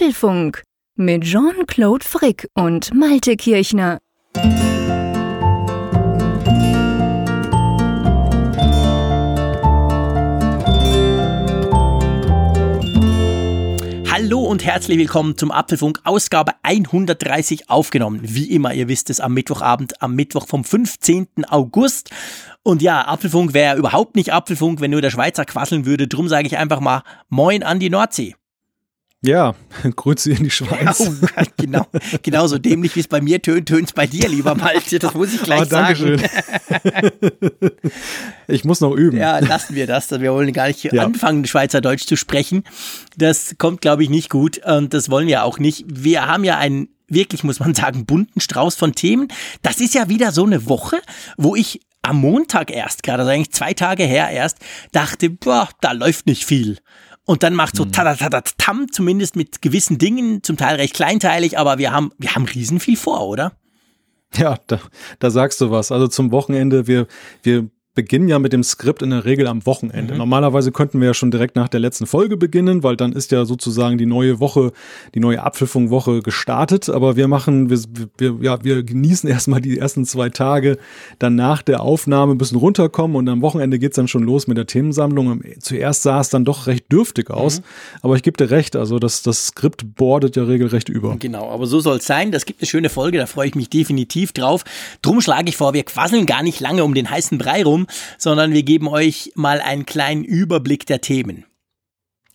Apfelfunk mit Jean-Claude Frick und Malte Kirchner. Hallo und herzlich willkommen zum Apfelfunk, Ausgabe 130 aufgenommen. Wie immer, ihr wisst es, am Mittwochabend, am Mittwoch vom 15. August. Und ja, Apfelfunk wäre überhaupt nicht Apfelfunk, wenn nur der Schweizer quasseln würde. Drum sage ich einfach mal Moin an die Nordsee. Ja, Grüße in die Schweiz. Oh, genau, genau so dämlich wie es bei mir tönt, tönt es bei dir, lieber Malte. Das muss ich gleich oh, sagen. ich muss noch üben. Ja, lassen wir das. Wir wollen gar nicht ja. anfangen, Schweizerdeutsch zu sprechen. Das kommt, glaube ich, nicht gut und das wollen wir auch nicht. Wir haben ja einen wirklich, muss man sagen, bunten Strauß von Themen. Das ist ja wieder so eine Woche, wo ich am Montag erst, gerade also eigentlich zwei Tage her erst, dachte, boah, da läuft nicht viel. Und dann macht so mhm. tam, zumindest mit gewissen Dingen, zum Teil recht kleinteilig, aber wir haben, wir haben riesen viel vor, oder? Ja, da, da sagst du was. Also zum Wochenende, wir, wir beginnen ja mit dem Skript in der Regel am Wochenende. Mhm. Normalerweise könnten wir ja schon direkt nach der letzten Folge beginnen, weil dann ist ja sozusagen die neue Woche, die neue Abpfiffung-Woche gestartet. Aber wir machen, wir, wir, ja, wir genießen erstmal die ersten zwei Tage, dann nach der Aufnahme ein bisschen runterkommen und am Wochenende geht's dann schon los mit der Themensammlung. Zuerst sah es dann doch recht dürftig aus, mhm. aber ich gebe dir recht, also das, das Skript bordet ja regelrecht über. Genau, aber so soll es sein. Das gibt eine schöne Folge, da freue ich mich definitiv drauf. Drum schlage ich vor, wir quasseln gar nicht lange um den heißen Brei rum sondern wir geben euch mal einen kleinen Überblick der Themen.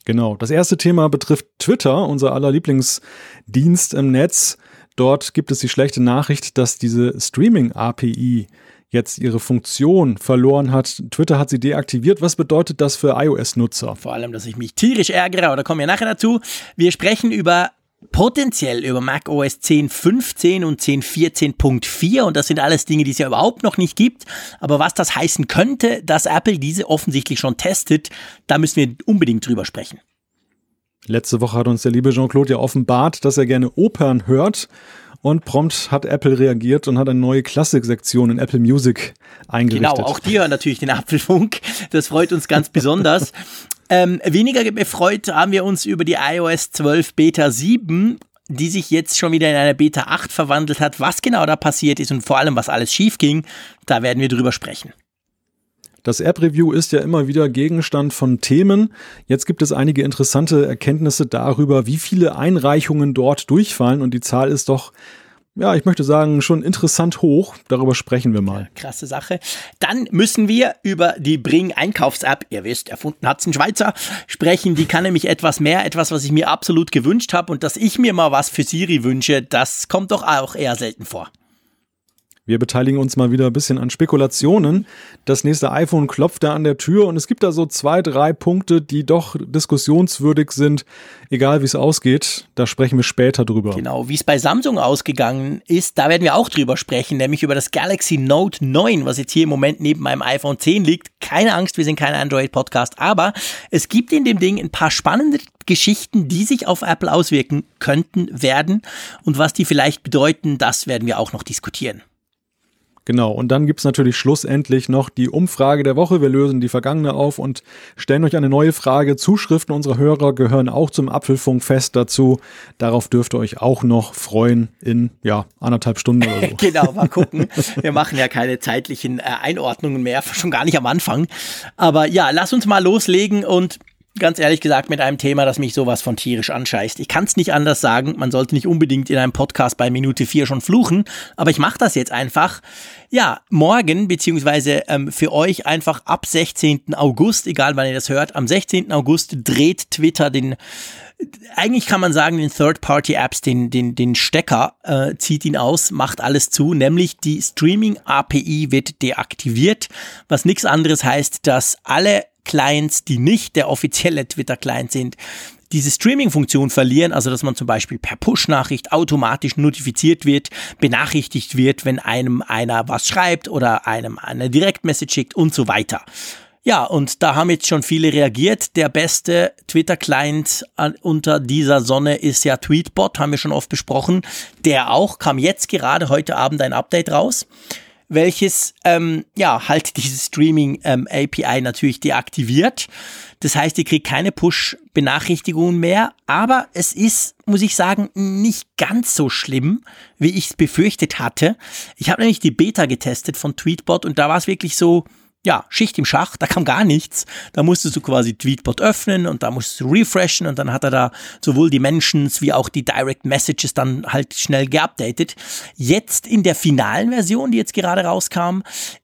Genau. Das erste Thema betrifft Twitter, unser aller Lieblingsdienst im Netz. Dort gibt es die schlechte Nachricht, dass diese Streaming-API jetzt ihre Funktion verloren hat. Twitter hat sie deaktiviert. Was bedeutet das für iOS-Nutzer? Vor allem, dass ich mich tierisch ärgere, aber da kommen wir nachher dazu. Wir sprechen über potenziell über Mac OS 10.15 und 10.14.4 und das sind alles Dinge, die es ja überhaupt noch nicht gibt. Aber was das heißen könnte, dass Apple diese offensichtlich schon testet, da müssen wir unbedingt drüber sprechen. Letzte Woche hat uns der liebe Jean-Claude ja offenbart, dass er gerne Opern hört. Und prompt hat Apple reagiert und hat eine neue Klassik-Sektion in Apple Music eingerichtet. Genau, auch die hören natürlich den Apfelfunk. Das freut uns ganz besonders. Ähm, weniger befreut haben wir uns über die iOS 12 Beta 7 die sich jetzt schon wieder in eine Beta 8 verwandelt hat. Was genau da passiert ist und vor allem, was alles schief ging, da werden wir drüber sprechen. Das App-Review ist ja immer wieder Gegenstand von Themen. Jetzt gibt es einige interessante Erkenntnisse darüber, wie viele Einreichungen dort durchfallen und die Zahl ist doch ja, ich möchte sagen, schon interessant hoch. Darüber sprechen wir mal. krasse Sache. Dann müssen wir über die Bring Einkaufs-App, ihr wisst, erfunden hat's ein Schweizer, sprechen. Die kann nämlich etwas mehr, etwas, was ich mir absolut gewünscht habe und dass ich mir mal was für Siri wünsche, das kommt doch auch eher selten vor. Wir beteiligen uns mal wieder ein bisschen an Spekulationen. Das nächste iPhone klopft da an der Tür und es gibt da so zwei, drei Punkte, die doch diskussionswürdig sind, egal wie es ausgeht. Da sprechen wir später drüber. Genau, wie es bei Samsung ausgegangen ist, da werden wir auch drüber sprechen, nämlich über das Galaxy Note 9, was jetzt hier im Moment neben meinem iPhone 10 liegt. Keine Angst, wir sind kein Android-Podcast, aber es gibt in dem Ding ein paar spannende Geschichten, die sich auf Apple auswirken könnten, werden und was die vielleicht bedeuten, das werden wir auch noch diskutieren. Genau, und dann gibt's natürlich schlussendlich noch die Umfrage der Woche. Wir lösen die vergangene auf und stellen euch eine neue Frage. Zuschriften unserer Hörer gehören auch zum Apfelfunkfest dazu. Darauf dürft ihr euch auch noch freuen in ja, anderthalb Stunden oder so. genau, mal gucken. Wir machen ja keine zeitlichen äh, Einordnungen mehr, schon gar nicht am Anfang. Aber ja, lass uns mal loslegen und ganz ehrlich gesagt mit einem Thema, das mich sowas von tierisch anscheißt. Ich kann es nicht anders sagen, man sollte nicht unbedingt in einem Podcast bei Minute 4 schon fluchen, aber ich mache das jetzt einfach. Ja, morgen, beziehungsweise ähm, für euch einfach ab 16. August, egal wann ihr das hört, am 16. August dreht Twitter den eigentlich kann man sagen, den Third-Party-Apps den, den, den Stecker, äh, zieht ihn aus, macht alles zu, nämlich die Streaming-API wird deaktiviert, was nichts anderes heißt, dass alle Clients, die nicht der offizielle Twitter-Client sind, diese Streaming-Funktion verlieren, also dass man zum Beispiel per Push-Nachricht automatisch notifiziert wird, benachrichtigt wird, wenn einem einer was schreibt oder einem eine Direktmessage schickt und so weiter. Ja, und da haben jetzt schon viele reagiert. Der beste Twitter-Client unter dieser Sonne ist ja Tweetbot, haben wir schon oft besprochen. Der auch, kam jetzt gerade heute Abend ein Update raus. Welches ähm, ja halt dieses Streaming ähm, API natürlich deaktiviert. Das heißt, ihr kriegt keine Push-Benachrichtigungen mehr, aber es ist, muss ich sagen, nicht ganz so schlimm, wie ich es befürchtet hatte. Ich habe nämlich die Beta getestet von Tweetbot und da war es wirklich so, ja, Schicht im Schach, da kam gar nichts. Da musstest du quasi Tweetbot öffnen und da musstest du refreshen und dann hat er da sowohl die Mentions wie auch die Direct Messages dann halt schnell geupdatet. Jetzt in der finalen Version, die jetzt gerade rauskam,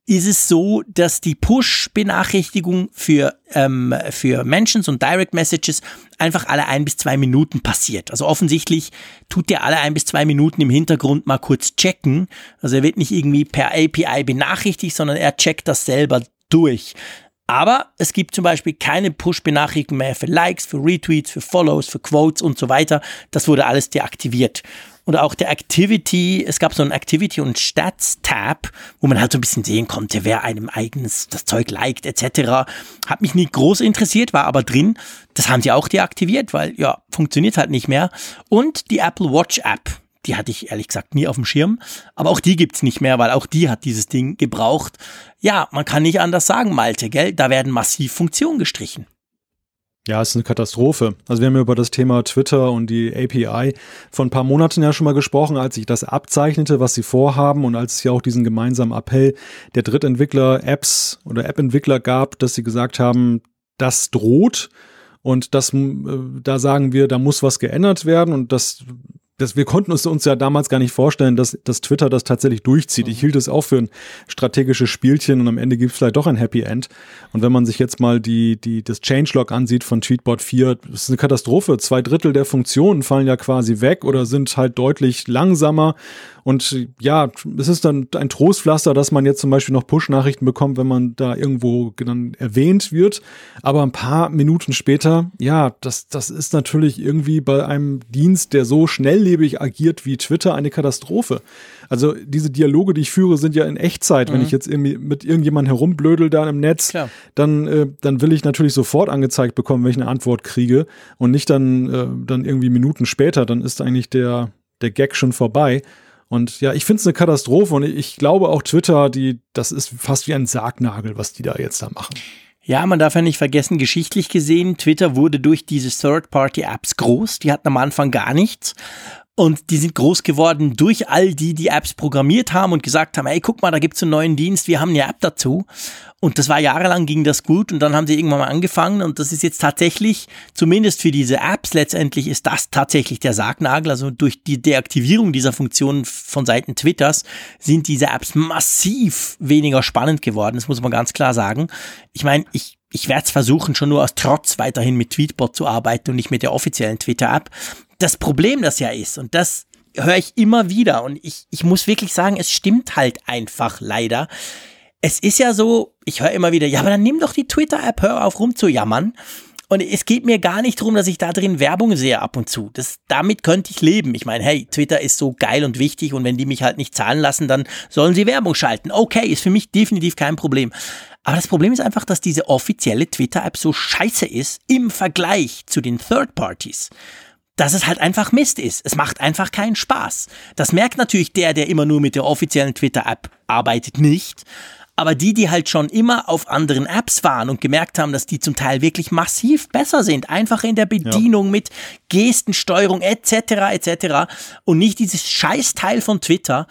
ist es so, dass die Push-Benachrichtigung für, ähm, für Mentions und Direct Messages einfach alle ein bis zwei Minuten passiert. Also offensichtlich tut der alle ein bis zwei Minuten im Hintergrund mal kurz checken. Also er wird nicht irgendwie per API benachrichtigt, sondern er checkt das selber durch. Aber es gibt zum Beispiel keine Push-Benachrichtigungen mehr für Likes, für Retweets, für Follows, für Quotes und so weiter. Das wurde alles deaktiviert. Oder auch der Activity, es gab so ein Activity- und Stats-Tab, wo man halt so ein bisschen sehen konnte, wer einem eigenes das Zeug liked etc. Hat mich nie groß interessiert, war aber drin. Das haben sie auch deaktiviert, weil ja, funktioniert halt nicht mehr. Und die Apple Watch App, die hatte ich ehrlich gesagt nie auf dem Schirm. Aber auch die gibt's nicht mehr, weil auch die hat dieses Ding gebraucht. Ja, man kann nicht anders sagen, Malte, gell? Da werden massiv Funktionen gestrichen. Ja, es ist eine Katastrophe. Also wir haben ja über das Thema Twitter und die API vor ein paar Monaten ja schon mal gesprochen, als sich das abzeichnete, was sie vorhaben und als es ja auch diesen gemeinsamen Appell der Drittentwickler, Apps oder App-Entwickler gab, dass sie gesagt haben, das droht. Und das, äh, da sagen wir, da muss was geändert werden und das das, wir konnten uns, uns ja damals gar nicht vorstellen, dass, dass Twitter das tatsächlich durchzieht. Ich hielt es auch für ein strategisches Spielchen und am Ende gibt es vielleicht doch ein Happy End. Und wenn man sich jetzt mal die, die, das Changelog ansieht von Tweetbot 4, das ist eine Katastrophe. Zwei Drittel der Funktionen fallen ja quasi weg oder sind halt deutlich langsamer. Und ja, es ist dann ein Trostpflaster, dass man jetzt zum Beispiel noch Push-Nachrichten bekommt, wenn man da irgendwo dann erwähnt wird. Aber ein paar Minuten später, ja, das, das ist natürlich irgendwie bei einem Dienst, der so schnelllebig agiert wie Twitter, eine Katastrophe. Also diese Dialoge, die ich führe, sind ja in Echtzeit. Mhm. Wenn ich jetzt irgendwie mit irgendjemandem herumblödel da im Netz, dann, äh, dann will ich natürlich sofort angezeigt bekommen, wenn ich eine Antwort kriege und nicht dann, äh, dann irgendwie Minuten später. Dann ist eigentlich der, der Gag schon vorbei. Und ja, ich finde es eine Katastrophe und ich glaube auch Twitter, die, das ist fast wie ein Sargnagel, was die da jetzt da machen. Ja, man darf ja nicht vergessen, geschichtlich gesehen, Twitter wurde durch diese Third-Party-Apps groß. Die hatten am Anfang gar nichts. Und die sind groß geworden durch all die, die Apps programmiert haben und gesagt haben, hey, guck mal, da gibt's einen neuen Dienst, wir haben eine App dazu. Und das war jahrelang ging das gut und dann haben sie irgendwann mal angefangen und das ist jetzt tatsächlich, zumindest für diese Apps letztendlich ist das tatsächlich der Sargnagel. Also durch die Deaktivierung dieser Funktion von Seiten Twitters sind diese Apps massiv weniger spannend geworden. Das muss man ganz klar sagen. Ich meine, ich ich werde es versuchen, schon nur aus Trotz weiterhin mit Tweetbot zu arbeiten und nicht mit der offiziellen Twitter-App das Problem das ja ist, und das höre ich immer wieder, und ich, ich muss wirklich sagen, es stimmt halt einfach leider. Es ist ja so, ich höre immer wieder, ja, aber dann nimm doch die Twitter-App, hör auf rumzujammern. Und es geht mir gar nicht darum, dass ich da drin Werbung sehe ab und zu. Das, damit könnte ich leben. Ich meine, hey, Twitter ist so geil und wichtig und wenn die mich halt nicht zahlen lassen, dann sollen sie Werbung schalten. Okay, ist für mich definitiv kein Problem. Aber das Problem ist einfach, dass diese offizielle Twitter-App so scheiße ist im Vergleich zu den Third Parties dass es halt einfach Mist ist. Es macht einfach keinen Spaß. Das merkt natürlich der, der immer nur mit der offiziellen Twitter-App arbeitet, nicht. Aber die, die halt schon immer auf anderen Apps waren und gemerkt haben, dass die zum Teil wirklich massiv besser sind, einfach in der Bedienung ja. mit Gestensteuerung etc. etc. und nicht dieses Scheißteil von Twitter,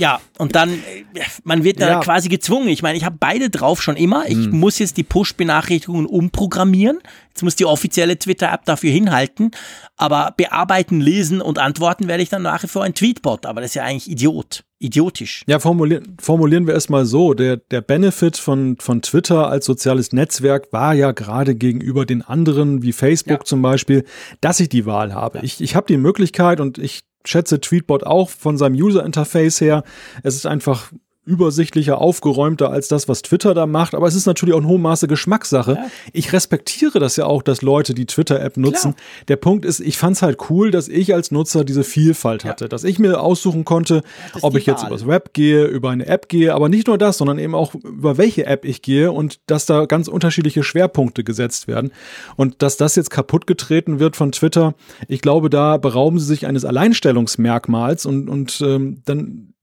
ja, und dann, äh, man wird da ja. quasi gezwungen. Ich meine, ich habe beide drauf schon immer. Ich mhm. muss jetzt die Push-Benachrichtigungen umprogrammieren. Jetzt muss die offizielle Twitter-App dafür hinhalten. Aber bearbeiten, lesen und antworten werde ich dann nach wie vor ein Tweetbot. Aber das ist ja eigentlich Idiot. Idiotisch. Ja, formulieren, formulieren wir es mal so. Der, der Benefit von, von Twitter als soziales Netzwerk war ja gerade gegenüber den anderen, wie Facebook ja. zum Beispiel, dass ich die Wahl habe. Ja. Ich, ich habe die Möglichkeit und ich schätze Tweetbot auch von seinem User Interface her. Es ist einfach übersichtlicher, aufgeräumter als das, was Twitter da macht. Aber es ist natürlich auch in hohem Maße Geschmackssache. Ja. Ich respektiere das ja auch, dass Leute die Twitter-App nutzen. Klar. Der Punkt ist, ich fand es halt cool, dass ich als Nutzer diese Vielfalt hatte. Ja. Dass ich mir aussuchen konnte, ob ich jetzt übers Web gehe, über eine App gehe, aber nicht nur das, sondern eben auch über welche App ich gehe und dass da ganz unterschiedliche Schwerpunkte gesetzt werden. Und dass das jetzt kaputt getreten wird von Twitter, ich glaube, da berauben sie sich eines Alleinstellungsmerkmals und, und ähm, dann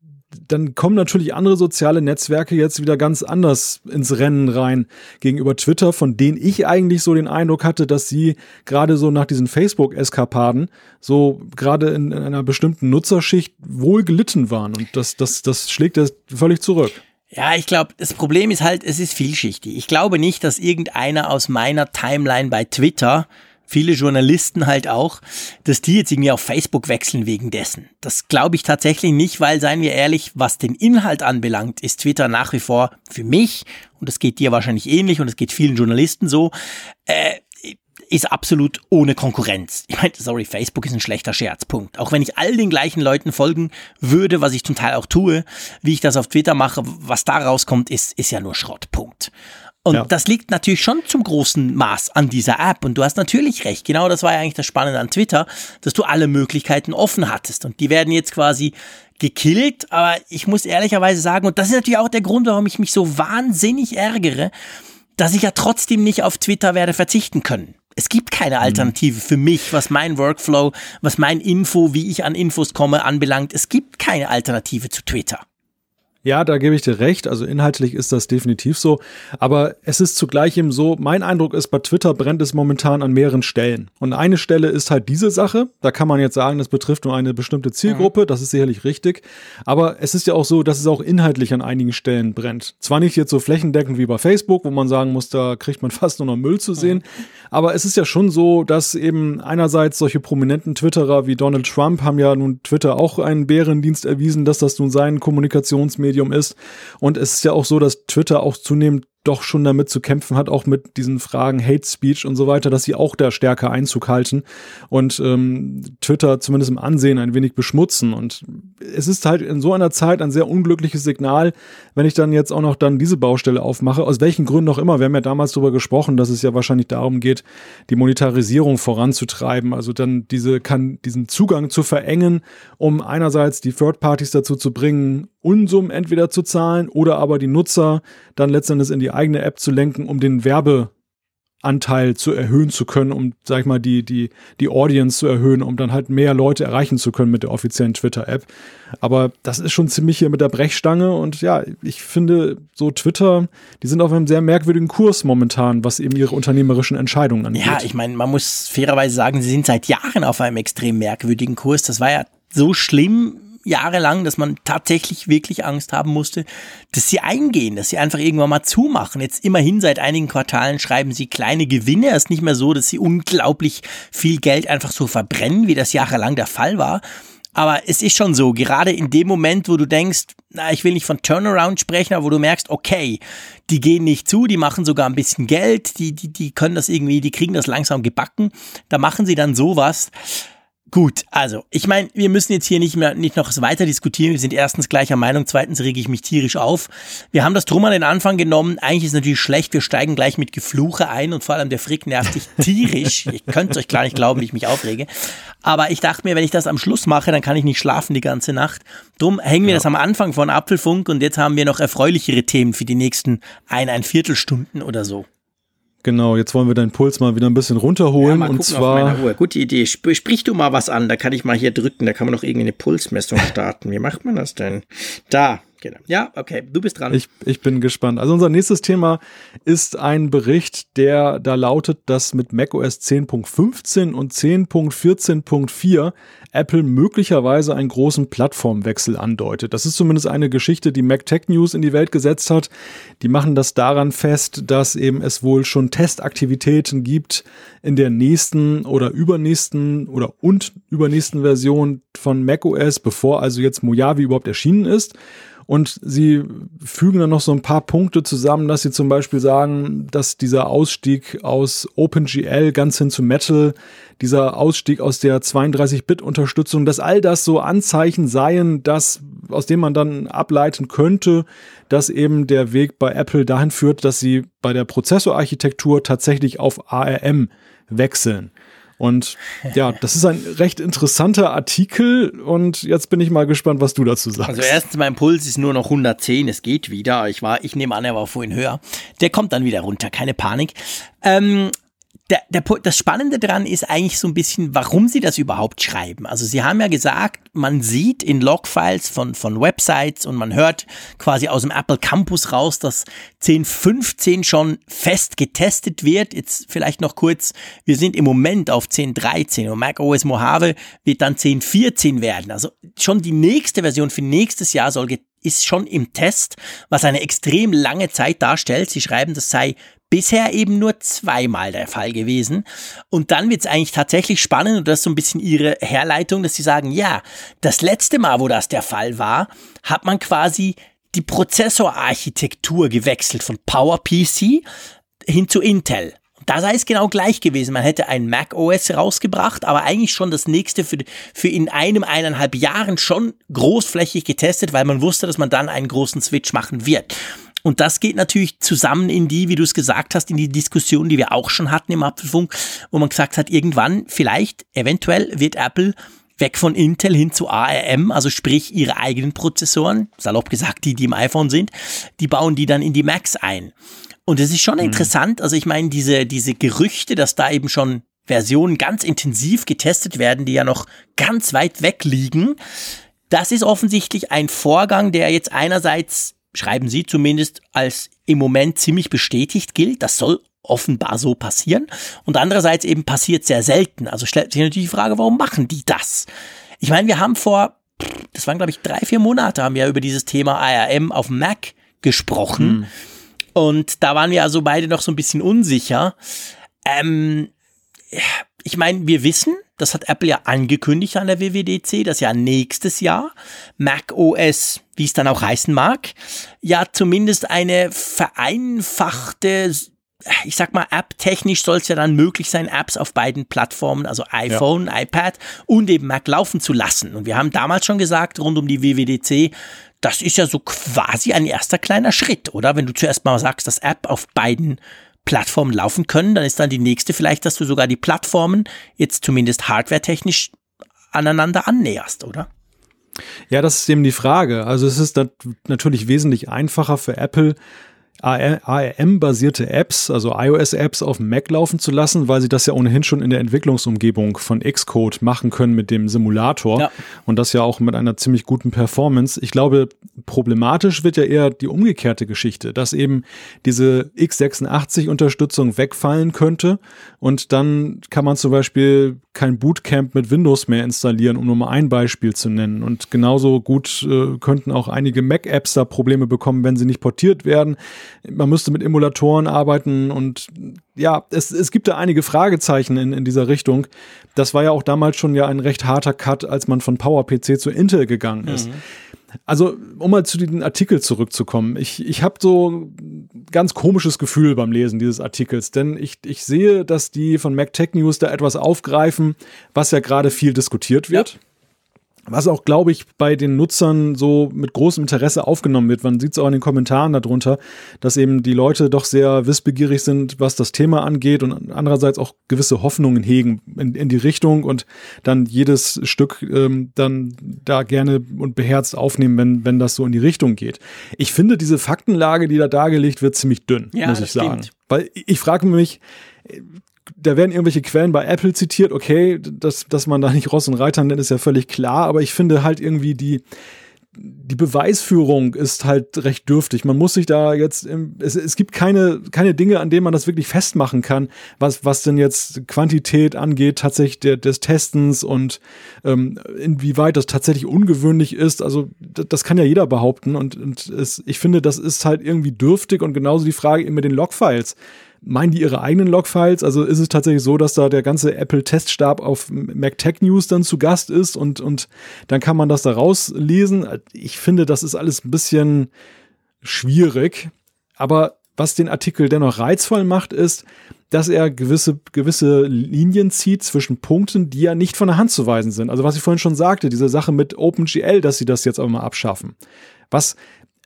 dann kommen natürlich andere soziale Netzwerke jetzt wieder ganz anders ins Rennen rein gegenüber Twitter, von denen ich eigentlich so den Eindruck hatte, dass sie gerade so nach diesen Facebook-Eskapaden so gerade in, in, einer bestimmten Nutzerschicht wohl gelitten waren. Und das, das, das schlägt das völlig zurück. Ja, ich glaube, das Problem ist halt, es ist vielschichtig. Ich glaube nicht, dass irgendeiner aus meiner Timeline bei Twitter viele Journalisten halt auch, dass die jetzt irgendwie auf Facebook wechseln wegen dessen. Das glaube ich tatsächlich nicht, weil, seien wir ehrlich, was den Inhalt anbelangt, ist Twitter nach wie vor für mich, und das geht dir wahrscheinlich ähnlich und es geht vielen Journalisten so, äh, ist absolut ohne Konkurrenz. Ich meine, sorry, Facebook ist ein schlechter Scherzpunkt. Auch wenn ich all den gleichen Leuten folgen würde, was ich zum Teil auch tue, wie ich das auf Twitter mache, was da rauskommt, ist, ist ja nur Schrottpunkt. Und ja. das liegt natürlich schon zum großen Maß an dieser App. Und du hast natürlich recht. Genau das war ja eigentlich das Spannende an Twitter, dass du alle Möglichkeiten offen hattest. Und die werden jetzt quasi gekillt. Aber ich muss ehrlicherweise sagen, und das ist natürlich auch der Grund, warum ich mich so wahnsinnig ärgere, dass ich ja trotzdem nicht auf Twitter werde verzichten können. Es gibt keine Alternative für mich, was mein Workflow, was mein Info, wie ich an Infos komme, anbelangt. Es gibt keine Alternative zu Twitter. Ja, da gebe ich dir recht. Also inhaltlich ist das definitiv so. Aber es ist zugleich eben so, mein Eindruck ist, bei Twitter brennt es momentan an mehreren Stellen. Und eine Stelle ist halt diese Sache. Da kann man jetzt sagen, das betrifft nur eine bestimmte Zielgruppe. Das ist sicherlich richtig. Aber es ist ja auch so, dass es auch inhaltlich an einigen Stellen brennt. Zwar nicht jetzt so flächendeckend wie bei Facebook, wo man sagen muss, da kriegt man fast nur noch Müll zu sehen. Aber es ist ja schon so, dass eben einerseits solche prominenten Twitterer wie Donald Trump haben ja nun Twitter auch einen Bärendienst erwiesen, dass das nun sein Kommunikationsmedium Medium ist. Und es ist ja auch so, dass Twitter auch zunehmend doch schon damit zu kämpfen hat, auch mit diesen Fragen Hate Speech und so weiter, dass sie auch da stärker Einzug halten und ähm, Twitter zumindest im Ansehen ein wenig beschmutzen. Und es ist halt in so einer Zeit ein sehr unglückliches Signal, wenn ich dann jetzt auch noch dann diese Baustelle aufmache, aus welchen Gründen auch immer. Wir haben ja damals darüber gesprochen, dass es ja wahrscheinlich darum geht, die Monetarisierung voranzutreiben, also dann diese kann diesen Zugang zu verengen, um einerseits die Third Parties dazu zu bringen, Unsummen entweder zu zahlen oder aber die Nutzer dann letztendlich in die eigene App zu lenken, um den Werbeanteil zu erhöhen zu können, um, sag ich mal, die, die, die Audience zu erhöhen, um dann halt mehr Leute erreichen zu können mit der offiziellen Twitter-App. Aber das ist schon ziemlich hier mit der Brechstange und ja, ich finde so Twitter, die sind auf einem sehr merkwürdigen Kurs momentan, was eben ihre unternehmerischen Entscheidungen angeht. Ja, ich meine, man muss fairerweise sagen, sie sind seit Jahren auf einem extrem merkwürdigen Kurs. Das war ja so schlimm jahrelang, dass man tatsächlich wirklich Angst haben musste, dass sie eingehen, dass sie einfach irgendwann mal zumachen. Jetzt immerhin seit einigen Quartalen schreiben sie kleine Gewinne. Es ist nicht mehr so, dass sie unglaublich viel Geld einfach so verbrennen, wie das jahrelang der Fall war. Aber es ist schon so, gerade in dem Moment, wo du denkst, na, ich will nicht von Turnaround sprechen, aber wo du merkst, okay, die gehen nicht zu, die machen sogar ein bisschen Geld, die, die, die können das irgendwie, die kriegen das langsam gebacken, da machen sie dann sowas. Gut, also ich meine, wir müssen jetzt hier nicht mehr nicht noch weiter diskutieren. Wir sind erstens gleicher Meinung, zweitens rege ich mich tierisch auf. Wir haben das drum an den Anfang genommen. Eigentlich ist es natürlich schlecht, wir steigen gleich mit Gefluche ein und vor allem der Frick nervt dich tierisch. Ihr könnt euch gar nicht glauben, wie ich mich aufrege. Aber ich dachte mir, wenn ich das am Schluss mache, dann kann ich nicht schlafen die ganze Nacht. Drum hängen wir ja. das am Anfang von Apfelfunk und jetzt haben wir noch erfreulichere Themen für die nächsten ein, ein Viertelstunden oder so. Genau, jetzt wollen wir deinen Puls mal wieder ein bisschen runterholen. Ja, und zwar. Gute Idee. Sprich du mal was an, da kann ich mal hier drücken, da kann man noch irgendwie eine Pulsmessung starten. Wie macht man das denn? Da, Genau. Ja, okay, du bist dran. Ich, ich bin gespannt. Also unser nächstes Thema ist ein Bericht, der da lautet, dass mit macOS 10.15 und 10.14.4 Apple möglicherweise einen großen Plattformwechsel andeutet. Das ist zumindest eine Geschichte, die Mac Tech News in die Welt gesetzt hat. Die machen das daran fest, dass eben es wohl schon Testaktivitäten gibt in der nächsten oder übernächsten oder und übernächsten Version von macOS, bevor also jetzt Mojave überhaupt erschienen ist. Und sie fügen dann noch so ein paar Punkte zusammen, dass sie zum Beispiel sagen, dass dieser Ausstieg aus OpenGL ganz hin zu Metal, dieser Ausstieg aus der 32-Bit-Unterstützung, dass all das so Anzeichen seien, dass, aus dem man dann ableiten könnte, dass eben der Weg bei Apple dahin führt, dass sie bei der Prozessorarchitektur tatsächlich auf ARM wechseln. Und ja, das ist ein recht interessanter Artikel und jetzt bin ich mal gespannt, was du dazu sagst. Also erstens, mein Puls ist nur noch 110, es geht wieder. Ich war, ich nehme an, er war vorhin höher. Der kommt dann wieder runter, keine Panik. Ähm, der, der, das Spannende daran ist eigentlich so ein bisschen, warum sie das überhaupt schreiben. Also sie haben ja gesagt, man sieht in Logfiles von, von Websites und man hört quasi aus dem Apple Campus raus, dass 10.15 schon fest getestet wird. Jetzt vielleicht noch kurz, wir sind im Moment auf 10.13 und macOS Mojave wird dann 10.14 werden. Also schon die nächste Version für nächstes Jahr soll ist schon im Test, was eine extrem lange Zeit darstellt. Sie schreiben, das sei bisher eben nur zweimal der Fall gewesen. Und dann wird es eigentlich tatsächlich spannend und das ist so ein bisschen ihre Herleitung, dass sie sagen, ja, das letzte Mal, wo das der Fall war, hat man quasi die Prozessorarchitektur gewechselt von PowerPC hin zu Intel. Da sei es genau gleich gewesen. Man hätte ein Mac OS rausgebracht, aber eigentlich schon das nächste für, für in einem, eineinhalb Jahren schon großflächig getestet, weil man wusste, dass man dann einen großen Switch machen wird. Und das geht natürlich zusammen in die, wie du es gesagt hast, in die Diskussion, die wir auch schon hatten im Apfelfunk, wo man gesagt hat, irgendwann, vielleicht, eventuell wird Apple weg von Intel hin zu ARM, also sprich ihre eigenen Prozessoren, salopp gesagt, die, die im iPhone sind, die bauen die dann in die Macs ein. Und es ist schon mhm. interessant, also ich meine, diese, diese Gerüchte, dass da eben schon Versionen ganz intensiv getestet werden, die ja noch ganz weit weg liegen, das ist offensichtlich ein Vorgang, der jetzt einerseits schreiben Sie zumindest, als im Moment ziemlich bestätigt gilt. Das soll offenbar so passieren. Und andererseits eben passiert sehr selten. Also stellt sich natürlich die Frage, warum machen die das? Ich meine, wir haben vor, das waren glaube ich drei, vier Monate, haben wir über dieses Thema ARM auf Mac gesprochen. Hm. Und da waren wir also beide noch so ein bisschen unsicher. Ähm, ich meine, wir wissen, das hat Apple ja angekündigt an der WWDC, dass ja nächstes Jahr Mac OS, wie es dann auch heißen mag, ja zumindest eine vereinfachte ich sag mal, app-technisch soll es ja dann möglich sein, Apps auf beiden Plattformen, also iPhone, ja. iPad und eben Mac laufen zu lassen. Und wir haben damals schon gesagt, rund um die WWDC, das ist ja so quasi ein erster kleiner Schritt, oder? Wenn du zuerst mal sagst, dass App auf beiden Plattformen laufen können, dann ist dann die nächste vielleicht, dass du sogar die Plattformen jetzt zumindest hardwaretechnisch aneinander annäherst, oder? Ja, das ist eben die Frage. Also es ist natürlich wesentlich einfacher für Apple, ARM-basierte Apps, also iOS-Apps auf dem Mac laufen zu lassen, weil sie das ja ohnehin schon in der Entwicklungsumgebung von Xcode machen können mit dem Simulator ja. und das ja auch mit einer ziemlich guten Performance. Ich glaube, problematisch wird ja eher die umgekehrte Geschichte, dass eben diese x86-Unterstützung wegfallen könnte und dann kann man zum Beispiel kein Bootcamp mit Windows mehr installieren, um nur mal ein Beispiel zu nennen. Und genauso gut äh, könnten auch einige Mac-Apps da Probleme bekommen, wenn sie nicht portiert werden. Man müsste mit Emulatoren arbeiten und ja, es, es gibt da einige Fragezeichen in, in dieser Richtung. Das war ja auch damals schon ja ein recht harter Cut, als man von PowerPC zu Intel gegangen ist. Mhm. Also, um mal zu den Artikel zurückzukommen. Ich, ich habe so ein ganz komisches Gefühl beim Lesen dieses Artikels, denn ich, ich sehe, dass die von Mac Tech News da etwas aufgreifen, was ja gerade viel diskutiert wird. Ja was auch, glaube ich, bei den Nutzern so mit großem Interesse aufgenommen wird. Man sieht es auch in den Kommentaren darunter, dass eben die Leute doch sehr wissbegierig sind, was das Thema angeht und andererseits auch gewisse Hoffnungen hegen in, in die Richtung und dann jedes Stück ähm, dann da gerne und beherzt aufnehmen, wenn, wenn das so in die Richtung geht. Ich finde diese Faktenlage, die da dargelegt wird, ziemlich dünn, ja, muss ich sagen. Stimmt. Weil ich frage mich, da werden irgendwelche Quellen bei Apple zitiert, okay, dass, dass man da nicht Ross und Reiter nennt, ist ja völlig klar, aber ich finde halt irgendwie die, die Beweisführung ist halt recht dürftig. Man muss sich da jetzt, es, es gibt keine, keine Dinge, an denen man das wirklich festmachen kann, was, was denn jetzt Quantität angeht, tatsächlich der, des Testens und ähm, inwieweit das tatsächlich ungewöhnlich ist. Also das, das kann ja jeder behaupten und, und es, ich finde, das ist halt irgendwie dürftig und genauso die Frage eben mit den Logfiles meinen die ihre eigenen Logfiles? Also ist es tatsächlich so, dass da der ganze Apple-Teststab auf Mac Tech News dann zu Gast ist und, und dann kann man das da rauslesen? Ich finde, das ist alles ein bisschen schwierig. Aber was den Artikel dennoch reizvoll macht, ist, dass er gewisse, gewisse Linien zieht zwischen Punkten, die ja nicht von der Hand zu weisen sind. Also was ich vorhin schon sagte, diese Sache mit OpenGL, dass sie das jetzt aber mal abschaffen. Was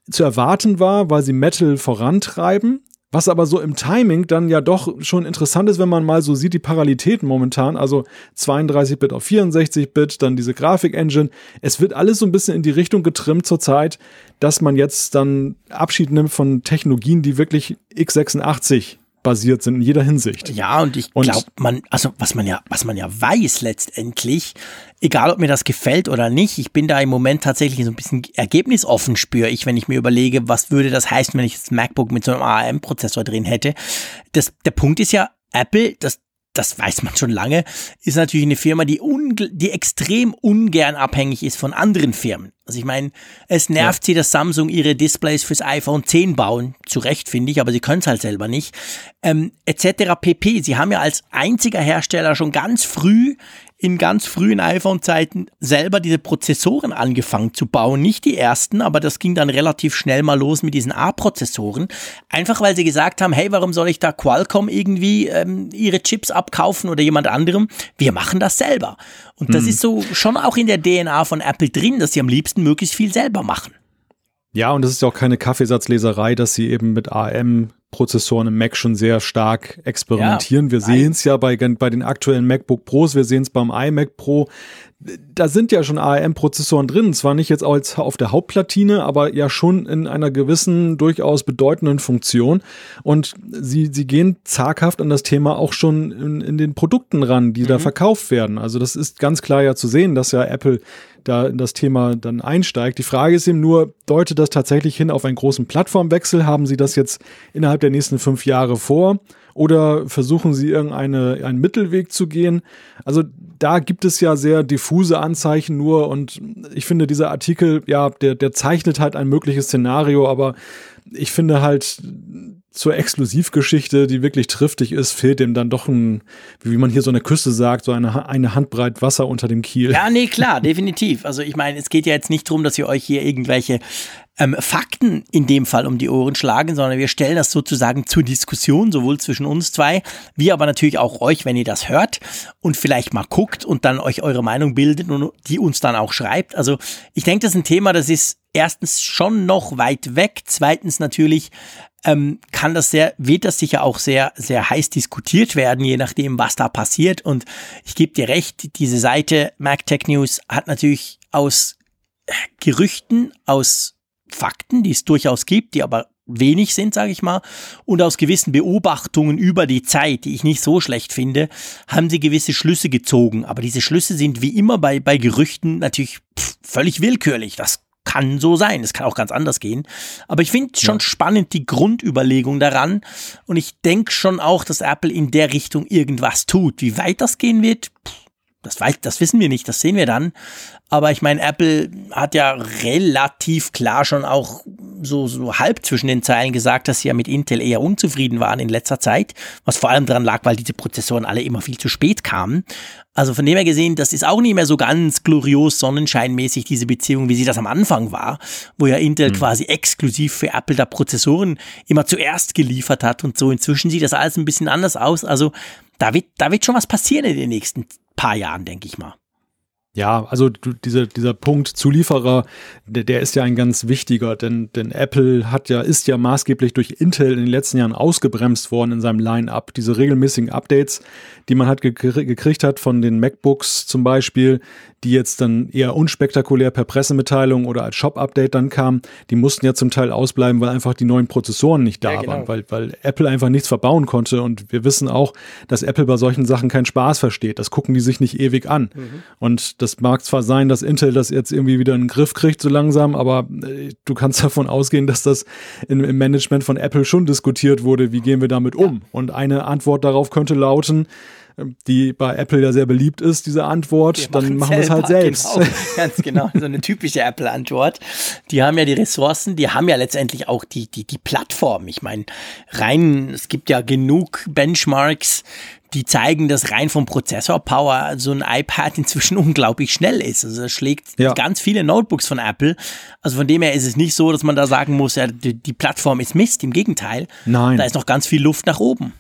zu erwarten war, weil sie Metal vorantreiben, was aber so im Timing dann ja doch schon interessant ist, wenn man mal so sieht, die Parallelitäten momentan, also 32-Bit auf 64-Bit, dann diese Grafik-Engine. Es wird alles so ein bisschen in die Richtung getrimmt zurzeit, dass man jetzt dann Abschied nimmt von Technologien, die wirklich x86 basiert sind in jeder Hinsicht. Ja, und ich glaube, man, also was man ja, was man ja weiß letztendlich, egal ob mir das gefällt oder nicht, ich bin da im Moment tatsächlich so ein bisschen ergebnisoffen, spüre ich, wenn ich mir überlege, was würde das heißen, wenn ich das MacBook mit so einem ARM-Prozessor drin hätte. Das, der Punkt ist ja, Apple, das, das weiß man schon lange, ist natürlich eine Firma, die, die extrem ungern abhängig ist von anderen Firmen. Also ich meine, es nervt ja. sie, dass Samsung ihre Displays fürs iPhone 10 bauen. Zu Recht, finde ich, aber sie können es halt selber nicht. Ähm, etc. pp. Sie haben ja als einziger Hersteller schon ganz früh in ganz frühen iPhone-Zeiten selber diese Prozessoren angefangen zu bauen. Nicht die ersten, aber das ging dann relativ schnell mal los mit diesen A-Prozessoren. Einfach weil sie gesagt haben, hey, warum soll ich da Qualcomm irgendwie ähm, ihre Chips abkaufen oder jemand anderem? Wir machen das selber. Und das hm. ist so schon auch in der DNA von Apple drin, dass sie am liebsten möglichst viel selber machen. Ja, und es ist ja auch keine Kaffeesatzleserei, dass sie eben mit AM Prozessoren im Mac schon sehr stark experimentieren. Ja, wir sehen es ja bei, bei den aktuellen MacBook Pros, wir sehen es beim iMac Pro. Da sind ja schon ARM-Prozessoren drin, zwar nicht jetzt als auf der Hauptplatine, aber ja schon in einer gewissen, durchaus bedeutenden Funktion. Und sie, sie gehen zaghaft an das Thema auch schon in, in den Produkten ran, die mhm. da verkauft werden. Also das ist ganz klar ja zu sehen, dass ja Apple da in das Thema dann einsteigt. Die Frage ist eben nur, deutet das tatsächlich hin auf einen großen Plattformwechsel? Haben Sie das jetzt innerhalb der nächsten fünf Jahre vor? Oder versuchen Sie irgendeine, einen Mittelweg zu gehen? Also da gibt es ja sehr diffuse Anzeichen nur und ich finde dieser Artikel, ja, der, der zeichnet halt ein mögliches Szenario, aber ich finde halt, zur Exklusivgeschichte, die wirklich triftig ist, fehlt dem dann doch ein, wie man hier so eine Küste sagt, so eine, eine Handbreit Wasser unter dem Kiel. Ja, nee, klar, definitiv. Also ich meine, es geht ja jetzt nicht darum, dass ihr euch hier irgendwelche ähm, Fakten in dem Fall um die Ohren schlagen, sondern wir stellen das sozusagen zur Diskussion, sowohl zwischen uns zwei, wie aber natürlich auch euch, wenn ihr das hört und vielleicht mal guckt und dann euch eure Meinung bildet und die uns dann auch schreibt. Also ich denke, das ist ein Thema, das ist erstens schon noch weit weg, zweitens natürlich ähm, kann das sehr, wird das sicher auch sehr, sehr heiß diskutiert werden, je nachdem, was da passiert. Und ich gebe dir recht, diese Seite MacTech News hat natürlich aus Gerüchten, aus Fakten, die es durchaus gibt, die aber wenig sind, sage ich mal, und aus gewissen Beobachtungen über die Zeit, die ich nicht so schlecht finde, haben sie gewisse Schlüsse gezogen. Aber diese Schlüsse sind wie immer bei, bei Gerüchten natürlich pff, völlig willkürlich. Das kann so sein. Es kann auch ganz anders gehen. Aber ich finde schon ja. spannend die Grundüberlegung daran. Und ich denke schon auch, dass Apple in der Richtung irgendwas tut. Wie weit das gehen wird, das, weiß, das wissen wir nicht, das sehen wir dann. Aber ich meine, Apple hat ja relativ klar schon auch so, so halb zwischen den Zeilen gesagt, dass sie ja mit Intel eher unzufrieden waren in letzter Zeit, was vor allem daran lag, weil diese Prozessoren alle immer viel zu spät kamen. Also von dem her gesehen, das ist auch nicht mehr so ganz glorios sonnenscheinmäßig, diese Beziehung, wie sie das am Anfang war, wo ja Intel mhm. quasi exklusiv für Apple da Prozessoren immer zuerst geliefert hat und so. Inzwischen sieht das alles ein bisschen anders aus. Also da wird, da wird schon was passieren in den nächsten paar Jahren, denke ich mal. Ja, also dieser, dieser Punkt Zulieferer, der, der ist ja ein ganz wichtiger, denn, denn Apple hat ja, ist ja maßgeblich durch Intel in den letzten Jahren ausgebremst worden in seinem Line-Up. Diese regelmäßigen Updates, die man hat gekriegt hat von den MacBooks zum Beispiel, die jetzt dann eher unspektakulär per Pressemitteilung oder als Shop-Update dann kamen, die mussten ja zum Teil ausbleiben, weil einfach die neuen Prozessoren nicht da ja, genau. waren, weil, weil Apple einfach nichts verbauen konnte. Und wir wissen auch, dass Apple bei solchen Sachen keinen Spaß versteht. Das gucken die sich nicht ewig an. Mhm. Und das mag zwar sein, dass Intel das jetzt irgendwie wieder in den Griff kriegt, so langsam, aber äh, du kannst davon ausgehen, dass das in, im Management von Apple schon diskutiert wurde, wie gehen wir damit um. Und eine Antwort darauf könnte lauten, die bei Apple ja sehr beliebt ist, diese Antwort, dann machen wir es halt selbst. Genau, ganz genau, so eine typische Apple-Antwort. Die haben ja die Ressourcen, die haben ja letztendlich auch die, die, die Plattform. Ich meine, rein, es gibt ja genug Benchmarks, die zeigen, dass rein vom Prozessor-Power so ein iPad inzwischen unglaublich schnell ist. Also es schlägt ja. ganz viele Notebooks von Apple. Also von dem her ist es nicht so, dass man da sagen muss, ja, die, die Plattform ist Mist. Im Gegenteil. Nein. Da ist noch ganz viel Luft nach oben.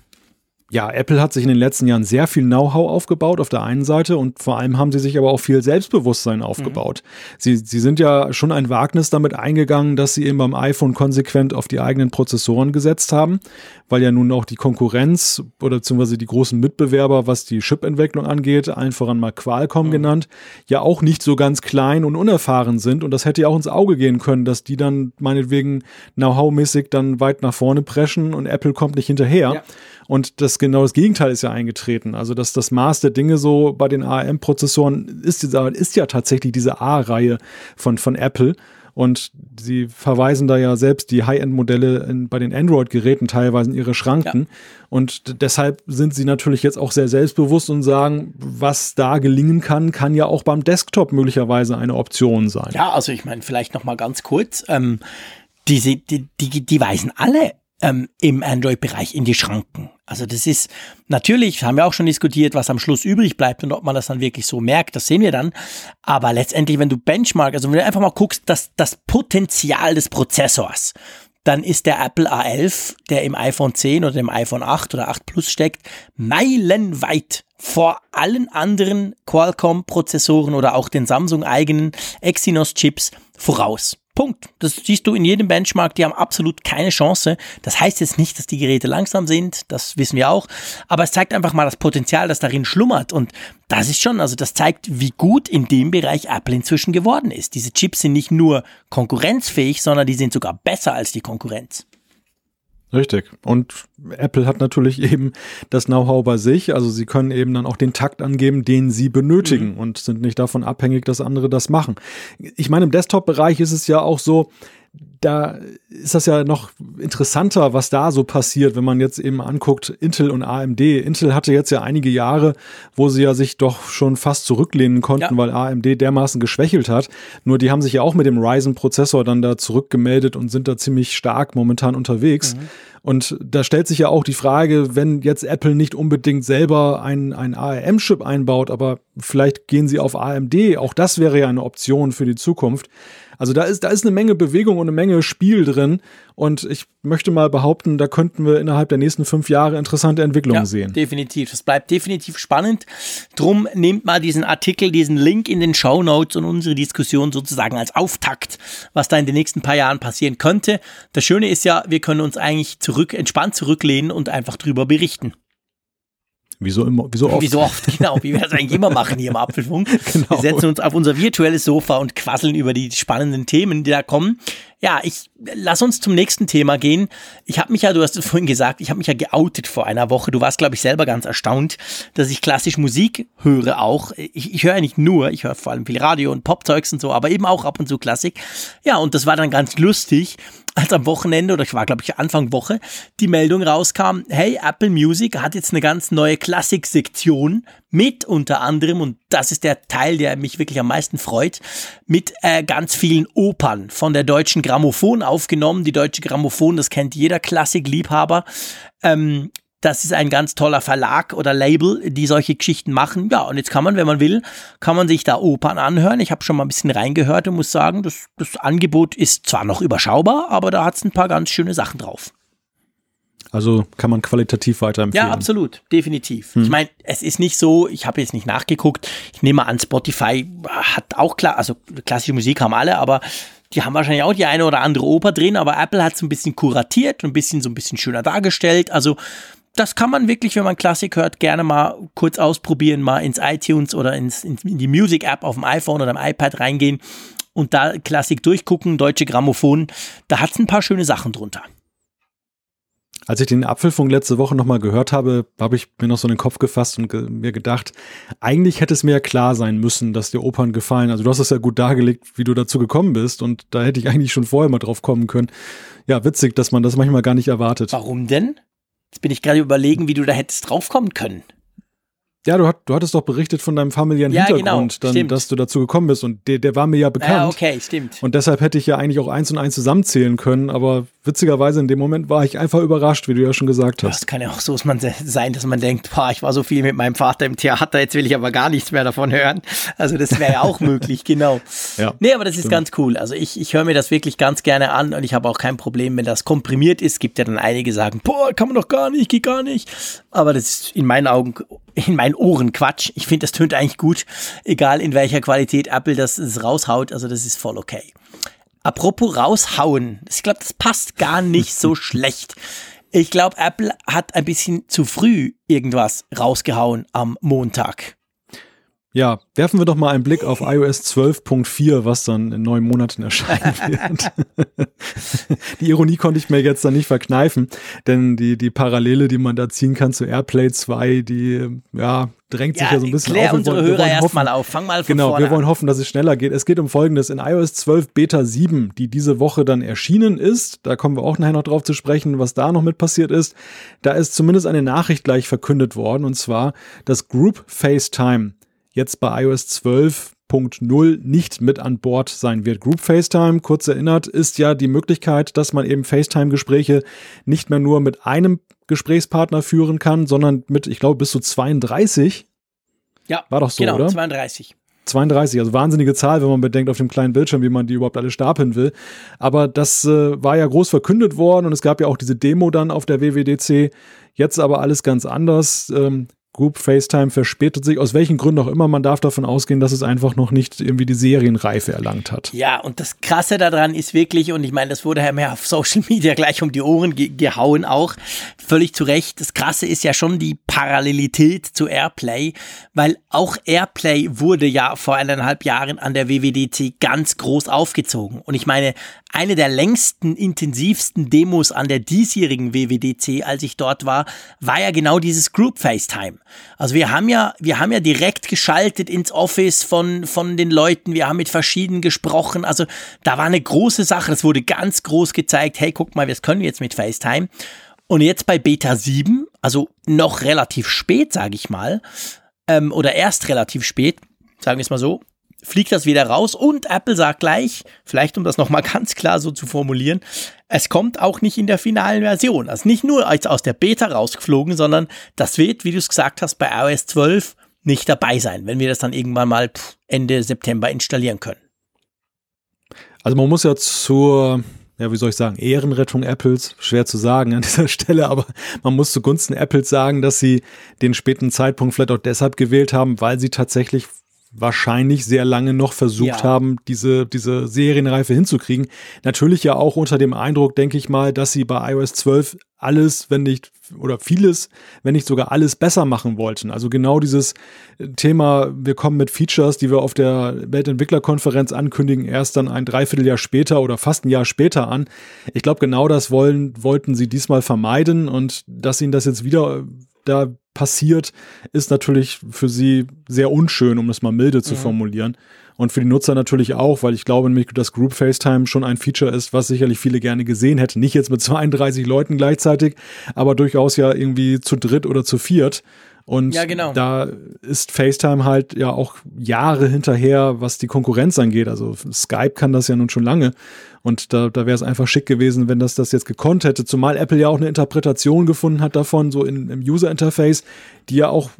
Ja, Apple hat sich in den letzten Jahren sehr viel Know-how aufgebaut auf der einen Seite und vor allem haben sie sich aber auch viel Selbstbewusstsein aufgebaut. Mhm. Sie, sie sind ja schon ein Wagnis damit eingegangen, dass sie eben beim iPhone konsequent auf die eigenen Prozessoren gesetzt haben, weil ja nun auch die Konkurrenz oder beziehungsweise die großen Mitbewerber, was die Chip-Entwicklung angeht, allen voran mal Qualcomm mhm. genannt, ja auch nicht so ganz klein und unerfahren sind und das hätte ja auch ins Auge gehen können, dass die dann meinetwegen Know-how-mäßig dann weit nach vorne preschen und Apple kommt nicht hinterher. Ja. Und das genau das Gegenteil ist ja eingetreten. Also, dass das Maß der Dinge so bei den ARM-Prozessoren ist, ist ja tatsächlich diese A-Reihe von, von Apple. Und sie verweisen da ja selbst die High-End-Modelle bei den Android-Geräten teilweise in ihre Schranken. Ja. Und deshalb sind sie natürlich jetzt auch sehr selbstbewusst und sagen, was da gelingen kann, kann ja auch beim Desktop möglicherweise eine Option sein. Ja, also ich meine, vielleicht noch mal ganz kurz. Ähm, diese, die, die, die weisen alle ähm, im Android-Bereich in die Schranken. Also das ist natürlich, haben wir auch schon diskutiert, was am Schluss übrig bleibt und ob man das dann wirklich so merkt, das sehen wir dann. Aber letztendlich, wenn du Benchmark, also wenn du einfach mal guckst, dass das Potenzial des Prozessors, dann ist der Apple A11, der im iPhone 10 oder im iPhone 8 oder 8 Plus steckt, meilenweit vor allen anderen Qualcomm-Prozessoren oder auch den Samsung eigenen Exynos-Chips voraus. Punkt. Das siehst du in jedem Benchmark, die haben absolut keine Chance. Das heißt jetzt nicht, dass die Geräte langsam sind, das wissen wir auch, aber es zeigt einfach mal das Potenzial, das darin schlummert und das ist schon, also das zeigt, wie gut in dem Bereich Apple inzwischen geworden ist. Diese Chips sind nicht nur konkurrenzfähig, sondern die sind sogar besser als die Konkurrenz. Richtig. Und Apple hat natürlich eben das Know-how bei sich. Also sie können eben dann auch den Takt angeben, den sie benötigen mhm. und sind nicht davon abhängig, dass andere das machen. Ich meine, im Desktop-Bereich ist es ja auch so, da ist das ja noch interessanter, was da so passiert, wenn man jetzt eben anguckt, Intel und AMD. Intel hatte jetzt ja einige Jahre, wo sie ja sich doch schon fast zurücklehnen konnten, ja. weil AMD dermaßen geschwächelt hat. Nur die haben sich ja auch mit dem Ryzen-Prozessor dann da zurückgemeldet und sind da ziemlich stark momentan unterwegs. Mhm. Und da stellt sich ja auch die Frage, wenn jetzt Apple nicht unbedingt selber einen, einen ARM-Chip einbaut, aber vielleicht gehen sie auf AMD, auch das wäre ja eine Option für die Zukunft. Also da ist, da ist eine Menge Bewegung und eine Menge Spiel drin. Und ich möchte mal behaupten, da könnten wir innerhalb der nächsten fünf Jahre interessante Entwicklungen ja, sehen. Definitiv. Es bleibt definitiv spannend. Drum nehmt mal diesen Artikel, diesen Link in den Show Notes und unsere Diskussion sozusagen als Auftakt, was da in den nächsten paar Jahren passieren könnte. Das Schöne ist ja, wir können uns eigentlich zurück, entspannt zurücklehnen und einfach drüber berichten. Wieso immer, wieso oft? Wieso oft, genau, wie wir das eigentlich immer machen hier im Apfelfunk. Genau. Wir setzen uns auf unser virtuelles Sofa und quasseln über die spannenden Themen, die da kommen. Ja, ich lass uns zum nächsten Thema gehen. Ich habe mich ja, du hast es vorhin gesagt, ich habe mich ja geoutet vor einer Woche. Du warst, glaube ich, selber ganz erstaunt, dass ich klassisch Musik höre auch. Ich, ich höre ja nicht nur, ich höre vor allem viel Radio und Popzeugs und so, aber eben auch ab und zu Klassik. Ja, und das war dann ganz lustig, als am Wochenende, oder ich war, glaube ich, Anfang Woche, die Meldung rauskam, hey, Apple Music hat jetzt eine ganz neue Klassik-Sektion mit unter anderem, und das ist der Teil, der mich wirklich am meisten freut, mit äh, ganz vielen Opern von der Deutschen Grammophon aufgenommen. Die Deutsche Grammophon, das kennt jeder Klassikliebhaber. Ähm, das ist ein ganz toller Verlag oder Label, die solche Geschichten machen. Ja, und jetzt kann man, wenn man will, kann man sich da Opern anhören. Ich habe schon mal ein bisschen reingehört und muss sagen, das, das Angebot ist zwar noch überschaubar, aber da hat es ein paar ganz schöne Sachen drauf. Also kann man qualitativ weiterempfehlen. Ja, absolut, definitiv. Hm. Ich meine, es ist nicht so, ich habe jetzt nicht nachgeguckt. Ich nehme an, Spotify hat auch klar, also klassische Musik haben alle, aber die haben wahrscheinlich auch die eine oder andere Oper drin, aber Apple hat es ein bisschen kuratiert und ein bisschen so ein bisschen schöner dargestellt. Also das kann man wirklich, wenn man Klassik hört, gerne mal kurz ausprobieren, mal ins iTunes oder ins, in die Music App auf dem iPhone oder dem iPad reingehen und da Klassik durchgucken, deutsche Grammophon. Da hat es ein paar schöne Sachen drunter. Als ich den Apfelfunk letzte Woche nochmal gehört habe, habe ich mir noch so in den Kopf gefasst und ge mir gedacht, eigentlich hätte es mir ja klar sein müssen, dass dir Opern gefallen. Also du hast es ja gut dargelegt, wie du dazu gekommen bist und da hätte ich eigentlich schon vorher mal drauf kommen können. Ja, witzig, dass man das manchmal gar nicht erwartet. Warum denn? Jetzt bin ich gerade überlegen, wie du da hättest draufkommen können. Ja, du, hat, du hattest doch berichtet von deinem familiären ja, genau, Hintergrund, genau, dann, dass du dazu gekommen bist und der, der war mir ja bekannt. Ja, okay, stimmt. Und deshalb hätte ich ja eigentlich auch eins und eins zusammenzählen können, aber witzigerweise in dem Moment war ich einfach überrascht, wie du ja schon gesagt hast. Das kann ja auch so sein, dass man denkt, boah, ich war so viel mit meinem Vater im Theater, jetzt will ich aber gar nichts mehr davon hören. Also das wäre ja auch möglich, genau. Ja, nee, aber das stimmt. ist ganz cool. Also ich, ich höre mir das wirklich ganz gerne an und ich habe auch kein Problem, wenn das komprimiert ist. Gibt ja dann einige, sagen, boah, kann man doch gar nicht, geht gar nicht. Aber das ist in meinen Augen, in meinen Ohren Quatsch. Ich finde, das tönt eigentlich gut, egal in welcher Qualität Apple das, das raushaut. Also das ist voll okay. Apropos raushauen. Ich glaube, das passt gar nicht so schlecht. Ich glaube, Apple hat ein bisschen zu früh irgendwas rausgehauen am Montag. Ja, werfen wir doch mal einen Blick auf iOS 12.4, was dann in neun Monaten erscheinen wird. die Ironie konnte ich mir jetzt dann nicht verkneifen, denn die, die Parallele, die man da ziehen kann zu AirPlay 2, die ja, drängt sich ja, so ein bisschen klär auf. unsere wollen, Hörer erstmal auf, fang mal von Genau, wir wollen an. hoffen, dass es schneller geht. Es geht um Folgendes. In iOS 12 Beta 7, die diese Woche dann erschienen ist, da kommen wir auch nachher noch drauf zu sprechen, was da noch mit passiert ist, da ist zumindest eine Nachricht gleich verkündet worden, und zwar, dass Group FaceTime jetzt bei iOS 12.0 nicht mit an Bord sein wird. Group FaceTime, kurz erinnert, ist ja die Möglichkeit, dass man eben FaceTime-Gespräche nicht mehr nur mit einem Gesprächspartner führen kann, sondern mit, ich glaube, bis zu 32. Ja, war doch so, genau, oder? 32. 32, also wahnsinnige Zahl, wenn man bedenkt auf dem kleinen Bildschirm, wie man die überhaupt alle stapeln will. Aber das äh, war ja groß verkündet worden und es gab ja auch diese Demo dann auf der WWDC. Jetzt aber alles ganz anders. Ähm, Group FaceTime verspätet sich, aus welchen Gründen auch immer. Man darf davon ausgehen, dass es einfach noch nicht irgendwie die Serienreife erlangt hat. Ja, und das Krasse daran ist wirklich, und ich meine, das wurde ja mehr auf Social Media gleich um die Ohren ge gehauen auch, völlig zu Recht. Das Krasse ist ja schon die Parallelität zu Airplay, weil auch Airplay wurde ja vor eineinhalb Jahren an der WWDC ganz groß aufgezogen. Und ich meine, eine der längsten, intensivsten Demos an der diesjährigen WWDC, als ich dort war, war ja genau dieses Group FaceTime. Also wir haben ja, wir haben ja direkt geschaltet ins Office von, von den Leuten, wir haben mit verschiedenen gesprochen. Also da war eine große Sache, das wurde ganz groß gezeigt, hey, guck mal, das können wir jetzt mit FaceTime. Und jetzt bei Beta 7, also noch relativ spät, sage ich mal, ähm, oder erst relativ spät, sagen wir es mal so, fliegt das wieder raus und Apple sagt gleich, vielleicht um das nochmal ganz klar so zu formulieren, es kommt auch nicht in der finalen Version. Also nicht nur als aus der Beta rausgeflogen, sondern das wird, wie du es gesagt hast, bei iOS 12 nicht dabei sein, wenn wir das dann irgendwann mal Ende September installieren können. Also man muss ja zur, ja, wie soll ich sagen, Ehrenrettung Apples, schwer zu sagen an dieser Stelle, aber man muss zugunsten Apples sagen, dass sie den späten Zeitpunkt vielleicht auch deshalb gewählt haben, weil sie tatsächlich wahrscheinlich sehr lange noch versucht ja. haben, diese, diese Serienreife hinzukriegen. Natürlich ja auch unter dem Eindruck, denke ich mal, dass sie bei iOS 12 alles, wenn nicht, oder vieles, wenn nicht sogar alles besser machen wollten. Also genau dieses Thema, wir kommen mit Features, die wir auf der Weltentwicklerkonferenz ankündigen, erst dann ein Dreivierteljahr später oder fast ein Jahr später an. Ich glaube, genau das wollen, wollten sie diesmal vermeiden und dass ihnen das jetzt wieder da passiert, ist natürlich für sie sehr unschön, um das mal milde zu mhm. formulieren. Und für die Nutzer natürlich auch, weil ich glaube nämlich, dass Group FaceTime schon ein Feature ist, was sicherlich viele gerne gesehen hätten. Nicht jetzt mit 32 Leuten gleichzeitig, aber durchaus ja irgendwie zu dritt oder zu viert. Und ja, genau. da ist FaceTime halt ja auch Jahre hinterher, was die Konkurrenz angeht. Also Skype kann das ja nun schon lange. Und da, da wäre es einfach schick gewesen, wenn das das jetzt gekonnt hätte. Zumal Apple ja auch eine Interpretation gefunden hat davon, so in, im User-Interface, die ja auch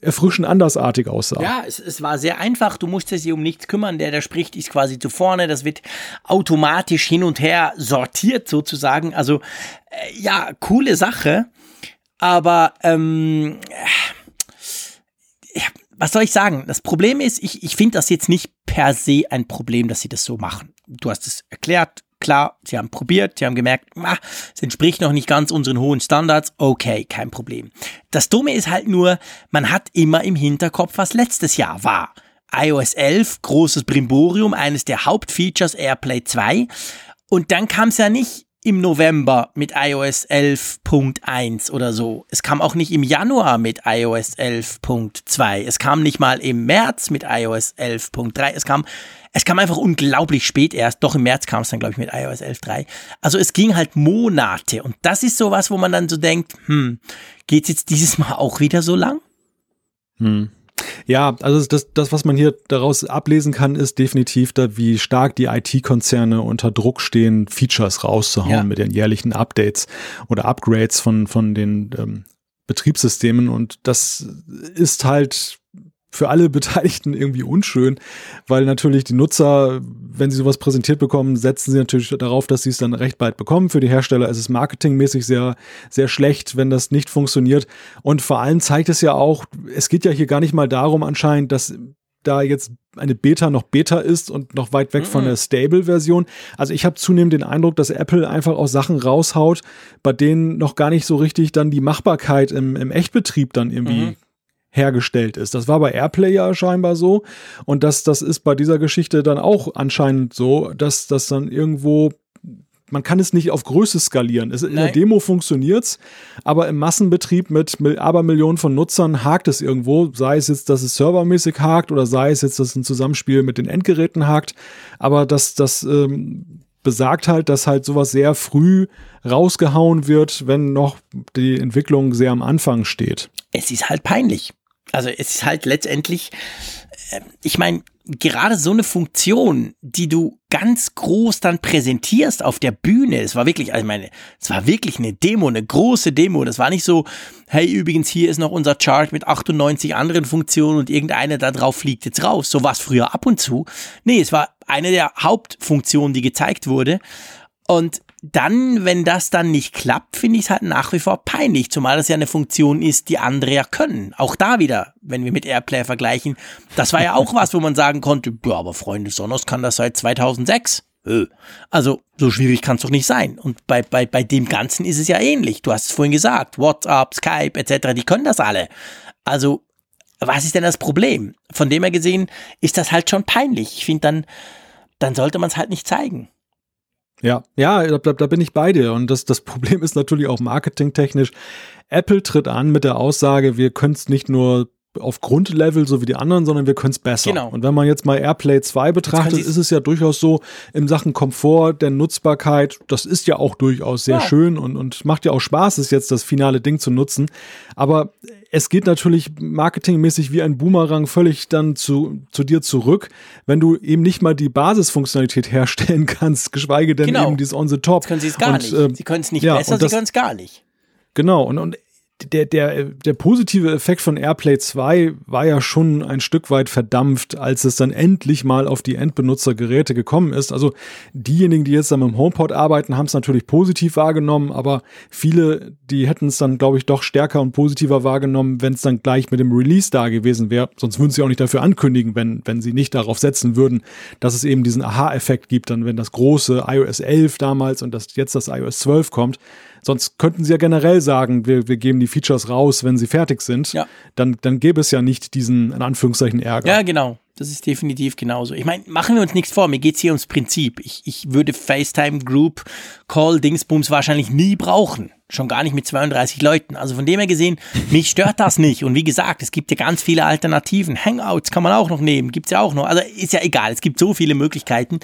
erfrischend andersartig aussah. Ja, es, es war sehr einfach. Du musstest dich um nichts kümmern. Der, der spricht, ist quasi zu vorne. Das wird automatisch hin und her sortiert sozusagen. Also äh, ja, coole Sache. Aber ähm, ja, was soll ich sagen? Das Problem ist, ich, ich finde das jetzt nicht per se ein Problem, dass sie das so machen. Du hast es erklärt, klar, sie haben probiert, sie haben gemerkt, ah, es entspricht noch nicht ganz unseren hohen Standards, okay, kein Problem. Das Dumme ist halt nur, man hat immer im Hinterkopf, was letztes Jahr war. iOS 11, großes Brimborium, eines der Hauptfeatures AirPlay 2. Und dann kam es ja nicht im November mit iOS 11.1 oder so. Es kam auch nicht im Januar mit iOS 11.2. Es kam nicht mal im März mit iOS 11.3. Es kam, es kam einfach unglaublich spät erst. Doch im März kam es dann, glaube ich, mit iOS 11.3. Also es ging halt Monate. Und das ist sowas, wo man dann so denkt, hm, geht's jetzt dieses Mal auch wieder so lang? Hm. Ja, also das, das, was man hier daraus ablesen kann, ist definitiv, da, wie stark die IT-Konzerne unter Druck stehen, Features rauszuhauen ja. mit den jährlichen Updates oder Upgrades von, von den ähm, Betriebssystemen. Und das ist halt für alle Beteiligten irgendwie unschön, weil natürlich die Nutzer, wenn sie sowas präsentiert bekommen, setzen sie natürlich darauf, dass sie es dann recht bald bekommen. Für die Hersteller ist es marketingmäßig sehr, sehr schlecht, wenn das nicht funktioniert. Und vor allem zeigt es ja auch, es geht ja hier gar nicht mal darum anscheinend, dass da jetzt eine Beta noch Beta ist und noch weit weg mhm. von der Stable-Version. Also ich habe zunehmend den Eindruck, dass Apple einfach auch Sachen raushaut, bei denen noch gar nicht so richtig dann die Machbarkeit im, im Echtbetrieb dann irgendwie mhm hergestellt ist. Das war bei Airplay ja scheinbar so. Und das, das ist bei dieser Geschichte dann auch anscheinend so, dass das dann irgendwo man kann es nicht auf Größe skalieren. Es, in der Demo funktioniert's, aber im Massenbetrieb mit Abermillionen von Nutzern hakt es irgendwo. Sei es jetzt, dass es servermäßig hakt oder sei es jetzt, dass es ein Zusammenspiel mit den Endgeräten hakt. Aber das, das ähm, besagt halt, dass halt sowas sehr früh rausgehauen wird, wenn noch die Entwicklung sehr am Anfang steht. Es ist halt peinlich. Also es ist halt letztendlich, äh, ich meine, gerade so eine Funktion, die du ganz groß dann präsentierst auf der Bühne, es war wirklich, also ich meine, es war wirklich eine Demo, eine große Demo. Das war nicht so, hey, übrigens, hier ist noch unser Chart mit 98 anderen Funktionen und irgendeine da drauf fliegt jetzt raus. So war es früher ab und zu. Nee, es war eine der Hauptfunktionen, die gezeigt wurde. Und dann, wenn das dann nicht klappt, finde ich es halt nach wie vor peinlich, zumal das ja eine Funktion ist, die andere ja können. Auch da wieder, wenn wir mit Airplay vergleichen, das war ja auch was, wo man sagen konnte, ja, aber Freunde Sonos kann das seit 2006. Also, so schwierig kann es doch nicht sein. Und bei, bei, bei dem Ganzen ist es ja ähnlich. Du hast es vorhin gesagt, WhatsApp, Skype etc., die können das alle. Also, was ist denn das Problem? Von dem her gesehen ist das halt schon peinlich. Ich finde, dann, dann sollte man es halt nicht zeigen. Ja, ja, da, da bin ich bei dir. Und das, das Problem ist natürlich auch marketingtechnisch. Apple tritt an mit der Aussage, wir können es nicht nur auf Grundlevel so wie die anderen, sondern wir können es besser. Genau. Und wenn man jetzt mal AirPlay 2 betrachtet, ist es ja durchaus so, in Sachen Komfort, der Nutzbarkeit, das ist ja auch durchaus sehr ja. schön und, und macht ja auch Spaß, ist jetzt das finale Ding zu nutzen. Aber es geht natürlich marketingmäßig wie ein Boomerang völlig dann zu, zu dir zurück, wenn du eben nicht mal die Basisfunktionalität herstellen kannst, geschweige denn genau. eben dieses On the Top. Jetzt können sie es gar und, nicht. Äh, sie können es nicht ja, besser, sie können es gar nicht. Genau, und, und der, der, der positive Effekt von AirPlay 2 war ja schon ein Stück weit verdampft, als es dann endlich mal auf die Endbenutzergeräte gekommen ist. Also diejenigen, die jetzt dann mit dem HomePod arbeiten, haben es natürlich positiv wahrgenommen, aber viele, die hätten es dann, glaube ich, doch stärker und positiver wahrgenommen, wenn es dann gleich mit dem Release da gewesen wäre. Sonst würden sie auch nicht dafür ankündigen, wenn, wenn sie nicht darauf setzen würden, dass es eben diesen Aha-Effekt gibt, dann wenn das große iOS 11 damals und das, jetzt das iOS 12 kommt Sonst könnten sie ja generell sagen, wir, wir geben die Features raus, wenn sie fertig sind. Ja. Dann, dann gäbe es ja nicht diesen, in Anführungszeichen, Ärger. Ja, genau. Das ist definitiv genauso. Ich meine, machen wir uns nichts vor, mir geht es hier ums Prinzip. Ich, ich würde FaceTime Group Call Dingsbums wahrscheinlich nie brauchen. Schon gar nicht mit 32 Leuten. Also von dem her gesehen, mich stört das nicht. Und wie gesagt, es gibt ja ganz viele Alternativen. Hangouts kann man auch noch nehmen, gibt es ja auch noch. Also ist ja egal, es gibt so viele Möglichkeiten.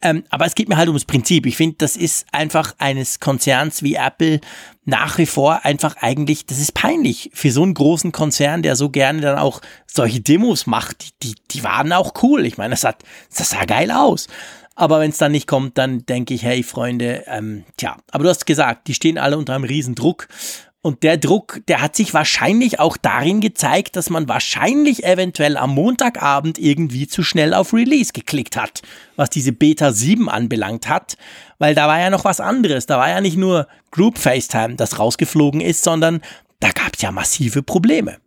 Ähm, aber es geht mir halt ums Prinzip. Ich finde, das ist einfach eines Konzerns wie Apple nach wie vor einfach eigentlich, das ist peinlich für so einen großen Konzern, der so gerne dann auch solche Demos macht. Die, die, die waren auch cool. Ich meine, das, hat, das sah geil aus. Aber wenn es dann nicht kommt, dann denke ich, hey Freunde, ähm, tja, aber du hast gesagt, die stehen alle unter einem riesen Druck. Und der Druck, der hat sich wahrscheinlich auch darin gezeigt, dass man wahrscheinlich eventuell am Montagabend irgendwie zu schnell auf Release geklickt hat, was diese Beta 7 anbelangt hat, weil da war ja noch was anderes. Da war ja nicht nur Group FaceTime, das rausgeflogen ist, sondern da gab es ja massive Probleme.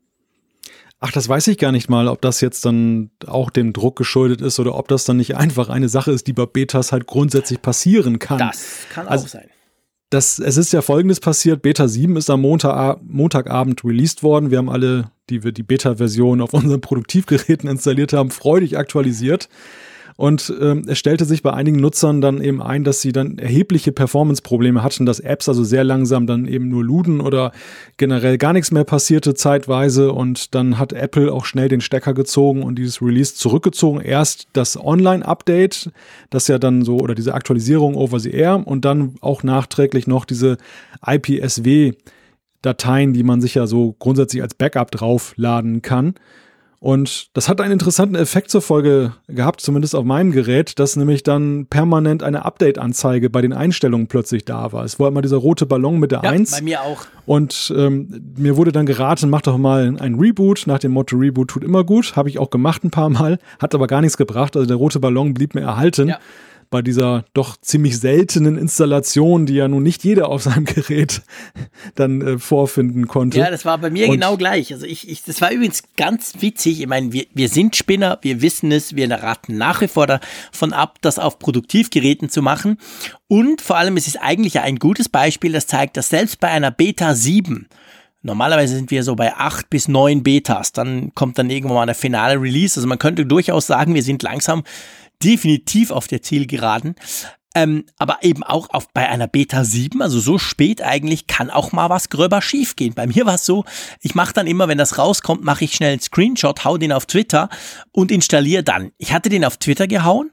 Ach, das weiß ich gar nicht mal, ob das jetzt dann auch dem Druck geschuldet ist oder ob das dann nicht einfach eine Sache ist, die bei Betas halt grundsätzlich passieren kann. Das kann also, auch sein. Das, es ist ja folgendes passiert. Beta 7 ist am Montag, Montagabend released worden. Wir haben alle, die wir die Beta-Version auf unseren Produktivgeräten installiert haben, freudig aktualisiert. Und ähm, es stellte sich bei einigen Nutzern dann eben ein, dass sie dann erhebliche Performance-Probleme hatten, dass Apps also sehr langsam dann eben nur luden oder generell gar nichts mehr passierte zeitweise. Und dann hat Apple auch schnell den Stecker gezogen und dieses Release zurückgezogen. Erst das Online-Update, das ja dann so, oder diese Aktualisierung over the air und dann auch nachträglich noch diese IPSW Dateien, die man sich ja so grundsätzlich als Backup draufladen kann. Und das hat einen interessanten Effekt zur Folge gehabt, zumindest auf meinem Gerät, dass nämlich dann permanent eine Update-Anzeige bei den Einstellungen plötzlich da war. Es war immer dieser rote Ballon mit der ja, 1. Bei mir auch. Und ähm, mir wurde dann geraten, mach doch mal ein Reboot nach dem Motto Reboot tut immer gut. Habe ich auch gemacht ein paar Mal, hat aber gar nichts gebracht. Also der rote Ballon blieb mir erhalten. Ja bei dieser doch ziemlich seltenen Installation, die ja nun nicht jeder auf seinem Gerät dann äh, vorfinden konnte. Ja, das war bei mir und genau gleich. Also ich, ich, das war übrigens ganz witzig. Ich meine, wir, wir sind Spinner, wir wissen es, wir raten nach wie vor davon ab, das auf Produktivgeräten zu machen. Und vor allem es ist eigentlich ein gutes Beispiel, das zeigt, dass selbst bei einer Beta 7 Normalerweise sind wir so bei acht bis neun Betas. Dann kommt dann irgendwann mal der finale Release. Also man könnte durchaus sagen, wir sind langsam definitiv auf der Zielgeraden. Ähm, aber eben auch auf, bei einer Beta 7, also so spät eigentlich, kann auch mal was gröber schiefgehen. Bei mir war es so, ich mache dann immer, wenn das rauskommt, mache ich schnell einen Screenshot, hau den auf Twitter und installiere dann. Ich hatte den auf Twitter gehauen,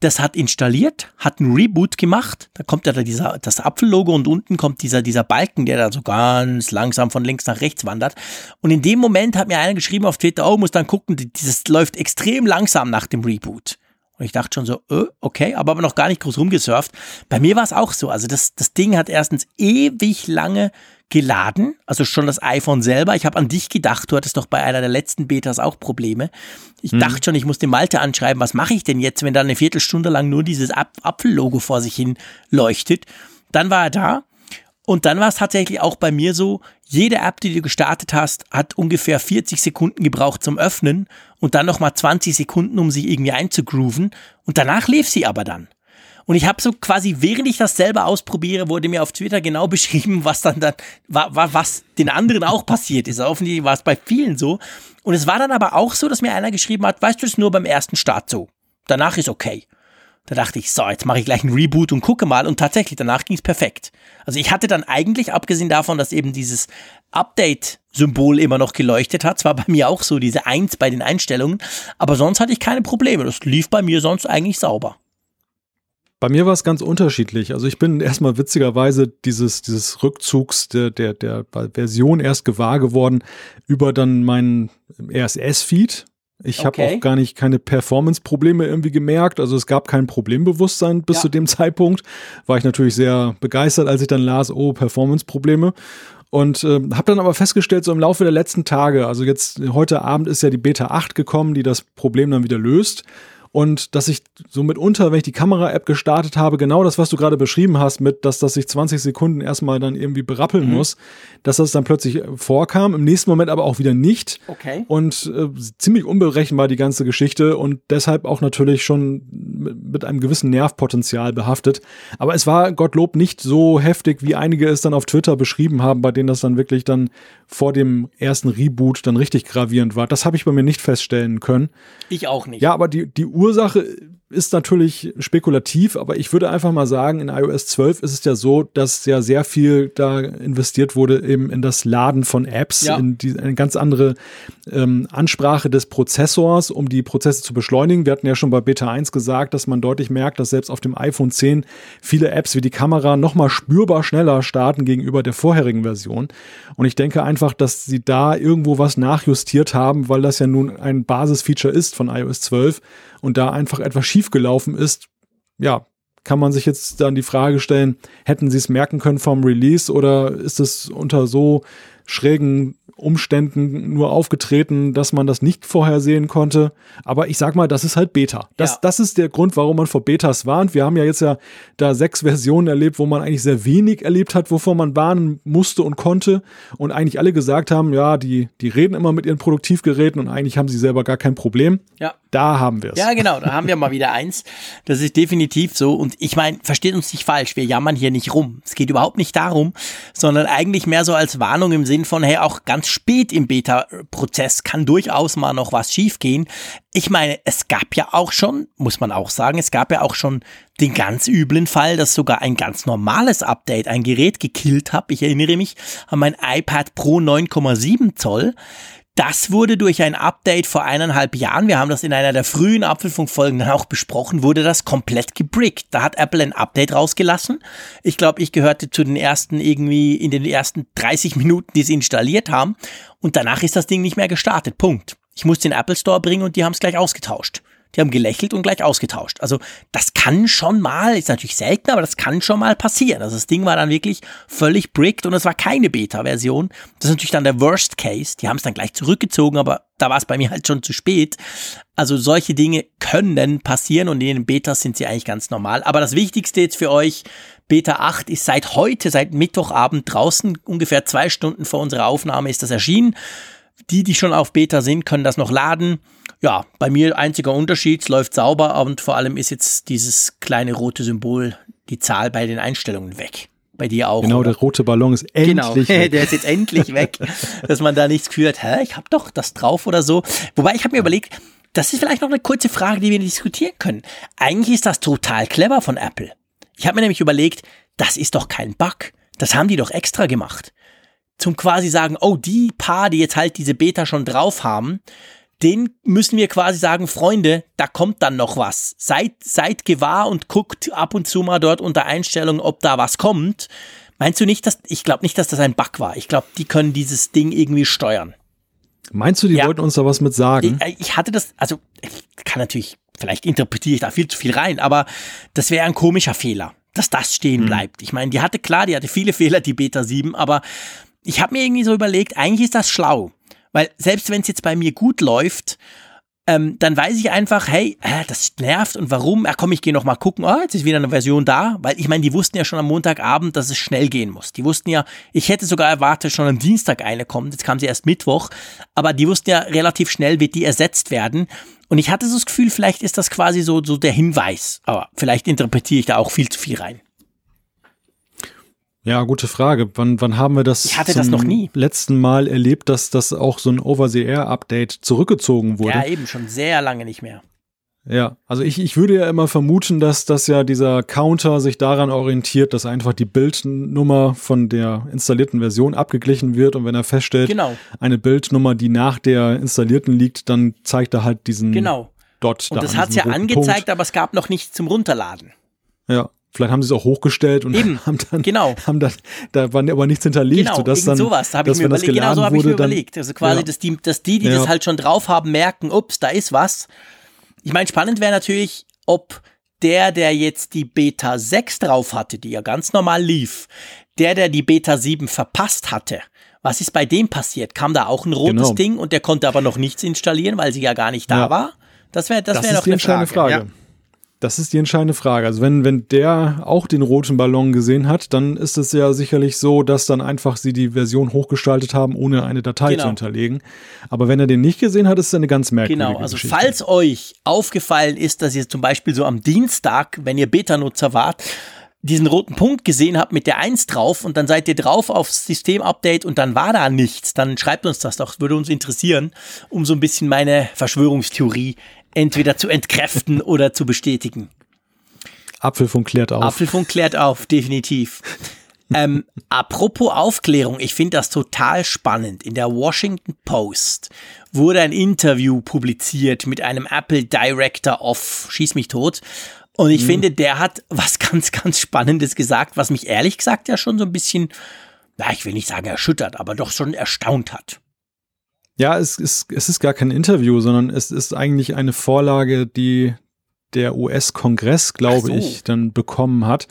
das hat installiert, hat einen Reboot gemacht, da kommt ja da dieser, das Apfellogo und unten kommt dieser, dieser Balken, der da so ganz langsam von links nach rechts wandert. Und in dem Moment hat mir einer geschrieben auf Twitter, oh, muss dann gucken, dieses läuft extrem langsam nach dem Reboot. Und ich dachte schon so, äh, okay, aber, aber noch gar nicht groß rumgesurft. Bei mir war es auch so. Also das, das Ding hat erstens ewig lange geladen, also schon das iPhone selber. Ich habe an dich gedacht, du hattest doch bei einer der letzten Betas auch Probleme. Ich hm. dachte schon, ich muss den Malte anschreiben, was mache ich denn jetzt, wenn da eine Viertelstunde lang nur dieses Apfellogo vor sich hin leuchtet. Dann war er da und dann war es tatsächlich auch bei mir so, jede App, die du gestartet hast, hat ungefähr 40 Sekunden gebraucht zum Öffnen und dann nochmal 20 Sekunden, um sich irgendwie einzugrooven. Und danach lief sie aber dann. Und ich habe so quasi, während ich das selber ausprobiere, wurde mir auf Twitter genau beschrieben, was dann dann, was den anderen auch passiert ist. Offensichtlich war es bei vielen so. Und es war dann aber auch so, dass mir einer geschrieben hat, weißt du, es ist nur beim ersten Start so. Danach ist okay. Da dachte ich, so, jetzt mache ich gleich einen Reboot und gucke mal. Und tatsächlich, danach ging es perfekt. Also ich hatte dann eigentlich, abgesehen davon, dass eben dieses Update-Symbol immer noch geleuchtet hat, zwar bei mir auch so diese Eins bei den Einstellungen, aber sonst hatte ich keine Probleme. Das lief bei mir sonst eigentlich sauber. Bei mir war es ganz unterschiedlich. Also ich bin erstmal witzigerweise dieses, dieses Rückzugs der, der, der Version erst gewahr geworden über dann meinen RSS-Feed. Ich okay. habe auch gar nicht keine Performance-Probleme irgendwie gemerkt. Also es gab kein Problembewusstsein bis ja. zu dem Zeitpunkt. War ich natürlich sehr begeistert, als ich dann las, oh, Performance-Probleme. Und äh, habe dann aber festgestellt, so im Laufe der letzten Tage, also jetzt heute Abend ist ja die Beta 8 gekommen, die das Problem dann wieder löst und dass ich so mitunter, wenn ich die Kamera-App gestartet habe, genau das, was du gerade beschrieben hast, mit, dass das sich 20 Sekunden erstmal dann irgendwie berappeln mhm. muss, dass das dann plötzlich vorkam, im nächsten Moment aber auch wieder nicht. Okay. Und äh, ziemlich unberechenbar die ganze Geschichte und deshalb auch natürlich schon mit, mit einem gewissen Nervpotenzial behaftet. Aber es war Gottlob nicht so heftig, wie einige es dann auf Twitter beschrieben haben, bei denen das dann wirklich dann vor dem ersten Reboot dann richtig gravierend war. Das habe ich bei mir nicht feststellen können. Ich auch nicht. Ja, aber die, die Ursache ist natürlich spekulativ, aber ich würde einfach mal sagen, in iOS 12 ist es ja so, dass ja sehr viel da investiert wurde eben in das Laden von Apps, ja. in die, eine ganz andere ähm, Ansprache des Prozessors, um die Prozesse zu beschleunigen. Wir hatten ja schon bei Beta 1 gesagt, dass man deutlich merkt, dass selbst auf dem iPhone 10 viele Apps wie die Kamera nochmal spürbar schneller starten gegenüber der vorherigen Version. Und ich denke einfach, dass sie da irgendwo was nachjustiert haben, weil das ja nun ein Basisfeature ist von iOS 12 und da einfach etwas schiefgelaufen ist, ja, kann man sich jetzt dann die Frage stellen, hätten sie es merken können vom Release oder ist es unter so schrägen Umständen nur aufgetreten, dass man das nicht vorhersehen konnte. Aber ich sag mal, das ist halt Beta. Das, ja. das ist der Grund, warum man vor Betas warnt. Wir haben ja jetzt ja da sechs Versionen erlebt, wo man eigentlich sehr wenig erlebt hat, wovor man warnen musste und konnte. Und eigentlich alle gesagt haben, ja, die, die reden immer mit ihren Produktivgeräten und eigentlich haben sie selber gar kein Problem. Ja. Da haben wir es. Ja, genau, da haben wir mal wieder eins. Das ist definitiv so. Und ich meine, versteht uns nicht falsch, wir jammern hier nicht rum. Es geht überhaupt nicht darum, sondern eigentlich mehr so als Warnung im Sinn von, hey, auch ganz spät im Beta-Prozess kann durchaus mal noch was schiefgehen. Ich meine, es gab ja auch schon, muss man auch sagen, es gab ja auch schon den ganz üblen Fall, dass sogar ein ganz normales Update ein Gerät gekillt hat. Ich erinnere mich an mein iPad Pro 9,7 Zoll. Das wurde durch ein Update vor eineinhalb Jahren, wir haben das in einer der frühen Apfelfunkfolgen dann auch besprochen, wurde das komplett gebrickt. Da hat Apple ein Update rausgelassen. Ich glaube, ich gehörte zu den ersten irgendwie in den ersten 30 Minuten, die sie installiert haben. Und danach ist das Ding nicht mehr gestartet. Punkt. Ich musste den Apple Store bringen und die haben es gleich ausgetauscht. Die haben gelächelt und gleich ausgetauscht. Also das kann schon mal, ist natürlich selten, aber das kann schon mal passieren. Also das Ding war dann wirklich völlig bricked und es war keine Beta-Version. Das ist natürlich dann der Worst Case. Die haben es dann gleich zurückgezogen, aber da war es bei mir halt schon zu spät. Also solche Dinge können passieren und in den Betas sind sie eigentlich ganz normal. Aber das Wichtigste jetzt für euch, Beta 8 ist seit heute, seit Mittwochabend draußen, ungefähr zwei Stunden vor unserer Aufnahme ist das erschienen. Die, die schon auf Beta sind, können das noch laden. Ja, bei mir einziger Unterschied, es läuft sauber und vor allem ist jetzt dieses kleine rote Symbol, die Zahl bei den Einstellungen weg. Bei dir auch. Genau, oder? der rote Ballon ist genau, endlich genau, weg. der ist jetzt endlich weg, dass man da nichts führt. Hä, ich habe doch das drauf oder so. Wobei ich habe mir überlegt, das ist vielleicht noch eine kurze Frage, die wir diskutieren können. Eigentlich ist das total clever von Apple. Ich habe mir nämlich überlegt, das ist doch kein Bug. Das haben die doch extra gemacht zum quasi sagen, oh, die paar, die jetzt halt diese Beta schon drauf haben, den müssen wir quasi sagen, Freunde, da kommt dann noch was. Seid, seid gewahr und guckt ab und zu mal dort unter Einstellungen, ob da was kommt. Meinst du nicht, dass, ich glaube nicht, dass das ein Bug war. Ich glaube, die können dieses Ding irgendwie steuern. Meinst du, die ja. wollten uns da was mit sagen? Ich, ich hatte das, also, ich kann natürlich, vielleicht interpretiere ich da viel zu viel rein, aber das wäre ein komischer Fehler, dass das stehen hm. bleibt. Ich meine, die hatte klar, die hatte viele Fehler, die Beta 7, aber ich habe mir irgendwie so überlegt, eigentlich ist das schlau. Weil selbst wenn es jetzt bei mir gut läuft, ähm, dann weiß ich einfach, hey, äh, das nervt und warum? Ja, komm, ich gehe noch mal gucken. Oh, jetzt ist wieder eine Version da, weil ich meine, die wussten ja schon am Montagabend, dass es schnell gehen muss. Die wussten ja, ich hätte sogar erwartet, schon am Dienstag eine kommt. Jetzt kam sie erst Mittwoch, aber die wussten ja relativ schnell, wird die ersetzt werden. Und ich hatte so das Gefühl, vielleicht ist das quasi so so der Hinweis, aber vielleicht interpretiere ich da auch viel zu viel rein. Ja, gute Frage. Wann, wann haben wir das ich hatte das noch nie. letzten Mal erlebt, dass das auch so ein Over-the-Air-Update zurückgezogen wurde? Ja, eben, schon sehr lange nicht mehr. Ja, also ich, ich würde ja immer vermuten, dass das ja dieser Counter sich daran orientiert, dass einfach die Bildnummer von der installierten Version abgeglichen wird und wenn er feststellt, genau. eine Bildnummer, die nach der installierten liegt, dann zeigt er halt diesen genau. Dot. Und da das hat es ja angezeigt, Punkt. aber es gab noch nichts zum Runterladen. Ja, Vielleicht haben sie es auch hochgestellt und Eben, haben dann, genau. haben dann, da war aber nichts hinterlegt, genau, sodass dann, sowas, da habe ich mir überlegt, genau so habe ich mir überlegt. Also quasi, ja. dass die, dass die, die ja. das halt schon drauf haben, merken, ups, da ist was. Ich meine, spannend wäre natürlich, ob der, der jetzt die Beta 6 drauf hatte, die ja ganz normal lief, der, der die Beta 7 verpasst hatte, was ist bei dem passiert? Kam da auch ein rotes genau. Ding und der konnte aber noch nichts installieren, weil sie ja gar nicht da ja. war? Das wäre das, das wär noch eine Frage. Frage. Das ist die entscheidende Frage. Also wenn, wenn der auch den roten Ballon gesehen hat, dann ist es ja sicherlich so, dass dann einfach sie die Version hochgestaltet haben, ohne eine Datei genau. zu hinterlegen. Aber wenn er den nicht gesehen hat, ist es eine ganz merkwürdige Genau, also Geschichte. falls euch aufgefallen ist, dass ihr zum Beispiel so am Dienstag, wenn ihr Beta-Nutzer wart, diesen roten Punkt gesehen habt mit der 1 drauf und dann seid ihr drauf aufs System-Update und dann war da nichts, dann schreibt uns das doch, würde uns interessieren, um so ein bisschen meine Verschwörungstheorie entweder zu entkräften oder zu bestätigen. Apfelfunk klärt auf. Apfelfunk klärt auf, definitiv. ähm, apropos Aufklärung, ich finde das total spannend. In der Washington Post wurde ein Interview publiziert mit einem Apple Director of Schieß mich tot. Und ich mhm. finde, der hat was ganz, ganz Spannendes gesagt, was mich ehrlich gesagt ja schon so ein bisschen, na, ich will nicht sagen erschüttert, aber doch schon erstaunt hat. Ja, es ist, es ist gar kein Interview, sondern es ist eigentlich eine Vorlage, die der US-Kongress, glaube so. ich, dann bekommen hat.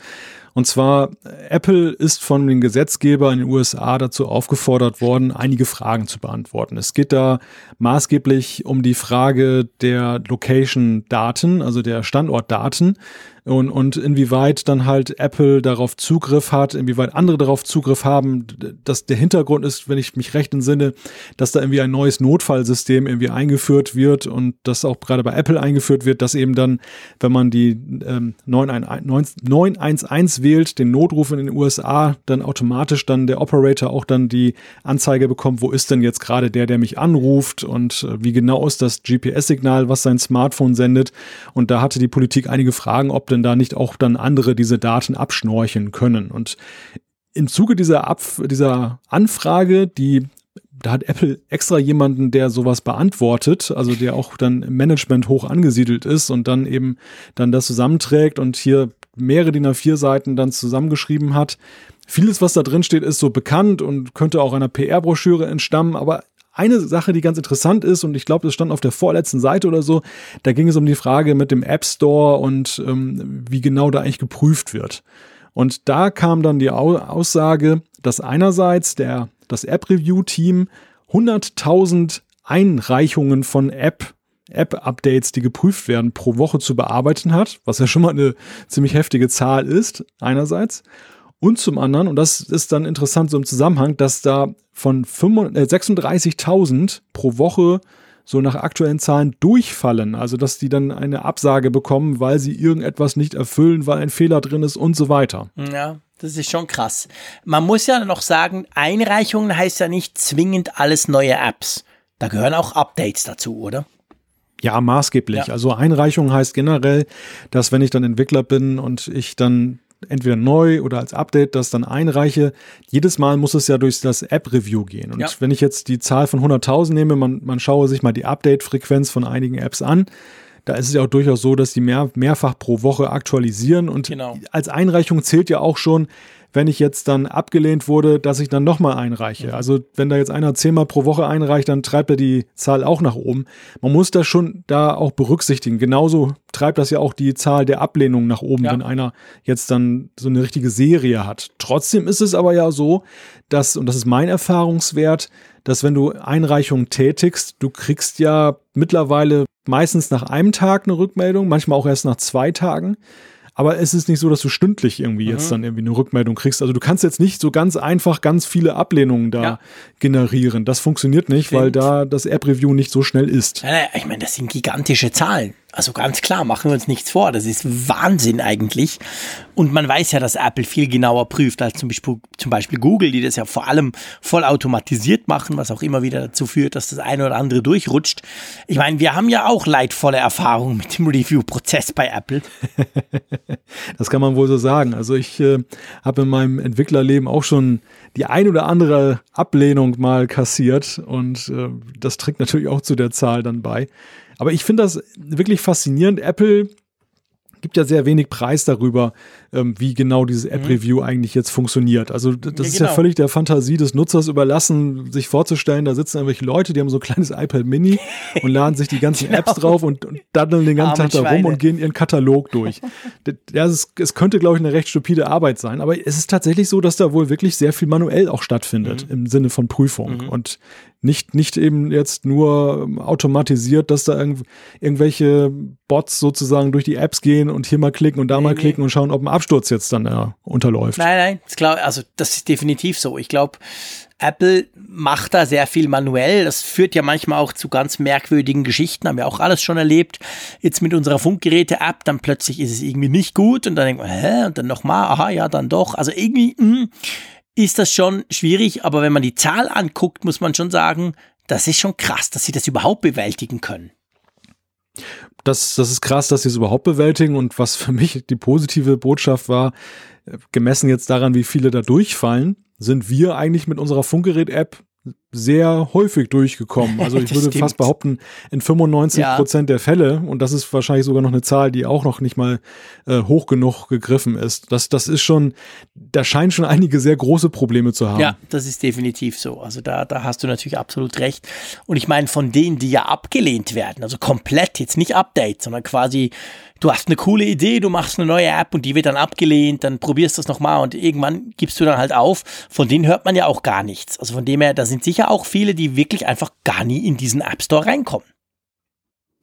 Und zwar, Apple ist von den Gesetzgebern in den USA dazu aufgefordert worden, einige Fragen zu beantworten. Es geht da maßgeblich um die Frage der Location-Daten, also der Standortdaten und, und inwieweit dann halt Apple darauf Zugriff hat, inwieweit andere darauf Zugriff haben. Dass der Hintergrund ist, wenn ich mich recht entsinne, dass da irgendwie ein neues Notfallsystem irgendwie eingeführt wird und das auch gerade bei Apple eingeführt wird, dass eben dann, wenn man die ähm, 911, 911 wählt, den Notruf in den USA, dann automatisch dann der Operator auch dann die Anzeige bekommt, wo ist denn jetzt gerade der, der mich anruft und äh, wie genau ist das GPS-Signal, was sein Smartphone sendet. Und da hatte die Politik einige Fragen, ob denn da nicht auch dann andere diese Daten abschnorcheln können. Und im Zuge dieser, Ab dieser Anfrage, die da hat Apple extra jemanden, der sowas beantwortet, also der auch dann im Management hoch angesiedelt ist und dann eben dann das zusammenträgt und hier mehrere DIN A4 Seiten dann zusammengeschrieben hat. Vieles, was da drin steht, ist so bekannt und könnte auch einer PR-Broschüre entstammen, aber eine Sache, die ganz interessant ist, und ich glaube, das stand auf der vorletzten Seite oder so, da ging es um die Frage mit dem App Store und ähm, wie genau da eigentlich geprüft wird. Und da kam dann die Aussage, dass einerseits der, das App-Review-Team 100.000 Einreichungen von App App-Updates, die geprüft werden, pro Woche zu bearbeiten hat, was ja schon mal eine ziemlich heftige Zahl ist, einerseits. Und zum anderen, und das ist dann interessant so im Zusammenhang, dass da von 36.000 äh, pro Woche so nach aktuellen Zahlen durchfallen. Also, dass die dann eine Absage bekommen, weil sie irgendetwas nicht erfüllen, weil ein Fehler drin ist und so weiter. Ja, das ist schon krass. Man muss ja noch sagen, Einreichungen heißt ja nicht zwingend alles neue Apps. Da gehören auch Updates dazu, oder? Ja, maßgeblich. Ja. Also Einreichung heißt generell, dass wenn ich dann Entwickler bin und ich dann entweder neu oder als Update das dann einreiche, jedes Mal muss es ja durch das App-Review gehen. Und ja. wenn ich jetzt die Zahl von 100.000 nehme, man, man schaue sich mal die Update-Frequenz von einigen Apps an, da ist es ja auch durchaus so, dass die mehr, mehrfach pro Woche aktualisieren. Und genau. als Einreichung zählt ja auch schon, wenn ich jetzt dann abgelehnt wurde, dass ich dann nochmal einreiche. Mhm. Also wenn da jetzt einer zehnmal pro Woche einreicht, dann treibt er die Zahl auch nach oben. Man muss das schon da auch berücksichtigen. Genauso treibt das ja auch die Zahl der Ablehnungen nach oben, ja. wenn einer jetzt dann so eine richtige Serie hat. Trotzdem ist es aber ja so, dass, und das ist mein Erfahrungswert, dass wenn du Einreichungen tätigst, du kriegst ja mittlerweile meistens nach einem Tag eine Rückmeldung, manchmal auch erst nach zwei Tagen. Aber es ist nicht so, dass du stündlich irgendwie mhm. jetzt dann irgendwie eine Rückmeldung kriegst. Also du kannst jetzt nicht so ganz einfach ganz viele Ablehnungen da ja. generieren. Das funktioniert nicht, Stimmt. weil da das App-Review nicht so schnell ist. Ich meine, das sind gigantische Zahlen. Also ganz klar, machen wir uns nichts vor. Das ist Wahnsinn eigentlich. Und man weiß ja, dass Apple viel genauer prüft als zum Beispiel, zum Beispiel Google, die das ja vor allem voll automatisiert machen, was auch immer wieder dazu führt, dass das eine oder andere durchrutscht. Ich meine, wir haben ja auch leidvolle Erfahrungen mit dem Review-Prozess bei Apple. das kann man wohl so sagen. Also ich äh, habe in meinem Entwicklerleben auch schon die ein oder andere Ablehnung mal kassiert und äh, das trägt natürlich auch zu der Zahl dann bei. Aber ich finde das wirklich faszinierend. Apple gibt ja sehr wenig Preis darüber, ähm, wie genau dieses App-Review mhm. eigentlich jetzt funktioniert. Also das ja, ist genau. ja völlig der Fantasie des Nutzers überlassen, sich vorzustellen, da sitzen irgendwelche Leute, die haben so ein kleines iPad Mini und laden sich die ganzen genau. Apps drauf und, und daddeln den ganzen Arme Tag da rum und gehen ihren Katalog durch. ja, es, es könnte, glaube ich, eine recht stupide Arbeit sein, aber es ist tatsächlich so, dass da wohl wirklich sehr viel manuell auch stattfindet mhm. im Sinne von Prüfung. Mhm. Und nicht, nicht eben jetzt nur automatisiert, dass da irgendw irgendwelche Bots sozusagen durch die Apps gehen und hier mal klicken und da nee, mal klicken nee. und schauen, ob ein Absturz jetzt dann äh, unterläuft. Nein, nein, ist klar, also das ist definitiv so. Ich glaube, Apple macht da sehr viel manuell. Das führt ja manchmal auch zu ganz merkwürdigen Geschichten. Haben wir auch alles schon erlebt. Jetzt mit unserer Funkgeräte-App, dann plötzlich ist es irgendwie nicht gut und dann denkt man, hä? Und dann nochmal, aha, ja, dann doch. Also irgendwie, mh, hm, ist das schon schwierig, aber wenn man die Zahl anguckt, muss man schon sagen, das ist schon krass, dass sie das überhaupt bewältigen können. Das, das ist krass, dass sie es überhaupt bewältigen und was für mich die positive Botschaft war, gemessen jetzt daran, wie viele da durchfallen, sind wir eigentlich mit unserer Funkgerät-App sehr häufig durchgekommen. Also ich würde fast behaupten, in 95 ja. Prozent der Fälle, und das ist wahrscheinlich sogar noch eine Zahl, die auch noch nicht mal äh, hoch genug gegriffen ist. Das, das ist schon, da scheinen schon einige sehr große Probleme zu haben. Ja, das ist definitiv so. Also da, da hast du natürlich absolut recht. Und ich meine, von denen, die ja abgelehnt werden, also komplett, jetzt nicht Update, sondern quasi du hast eine coole Idee, du machst eine neue App und die wird dann abgelehnt, dann probierst du es nochmal und irgendwann gibst du dann halt auf. Von denen hört man ja auch gar nichts. Also von dem her, da sind sicher auch viele, die wirklich einfach gar nie in diesen App Store reinkommen.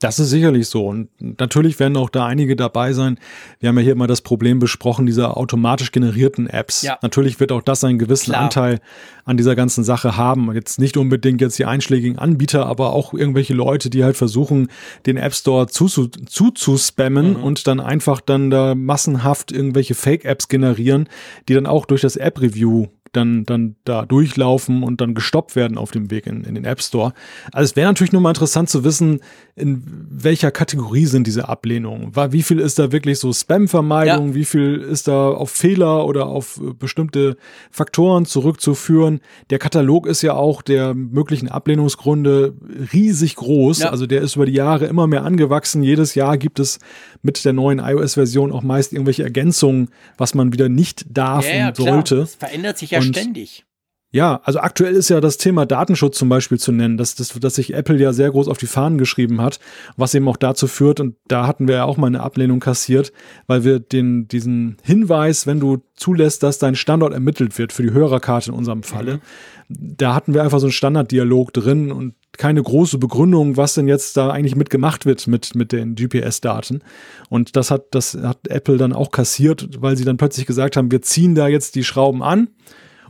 Das ist sicherlich so. Und natürlich werden auch da einige dabei sein. Wir haben ja hier immer das Problem besprochen, dieser automatisch generierten Apps. Ja. Natürlich wird auch das einen gewissen Klar. Anteil an dieser ganzen Sache haben. Jetzt nicht unbedingt jetzt die einschlägigen Anbieter, aber auch irgendwelche Leute, die halt versuchen, den App Store zuzuspammen zu, zu mhm. und dann einfach dann da massenhaft irgendwelche Fake-Apps generieren, die dann auch durch das App-Review dann, dann da durchlaufen und dann gestoppt werden auf dem Weg in, in den App Store. Also es wäre natürlich nur mal interessant zu wissen, in welcher Kategorie sind diese Ablehnungen? Wie viel ist da wirklich so Spam-Vermeidung? Ja. Wie viel ist da auf Fehler oder auf äh, bestimmte Faktoren zurückzuführen? Der Katalog ist ja auch der möglichen Ablehnungsgründe riesig groß. Ja. Also der ist über die Jahre immer mehr angewachsen. Jedes Jahr gibt es mit der neuen iOS-Version auch meist irgendwelche Ergänzungen, was man wieder nicht darf ja, und sollte. Es verändert sich ja und ständig. Ja, also aktuell ist ja das Thema Datenschutz zum Beispiel zu nennen, dass, dass, dass sich Apple ja sehr groß auf die Fahnen geschrieben hat, was eben auch dazu führt, und da hatten wir ja auch mal eine Ablehnung kassiert, weil wir den, diesen Hinweis, wenn du zulässt, dass dein Standort ermittelt wird für die Hörerkarte in unserem Falle, mhm. da hatten wir einfach so einen Standarddialog drin und keine große Begründung, was denn jetzt da eigentlich mitgemacht wird mit, mit den GPS-Daten. Und das hat, das hat Apple dann auch kassiert, weil sie dann plötzlich gesagt haben, wir ziehen da jetzt die Schrauben an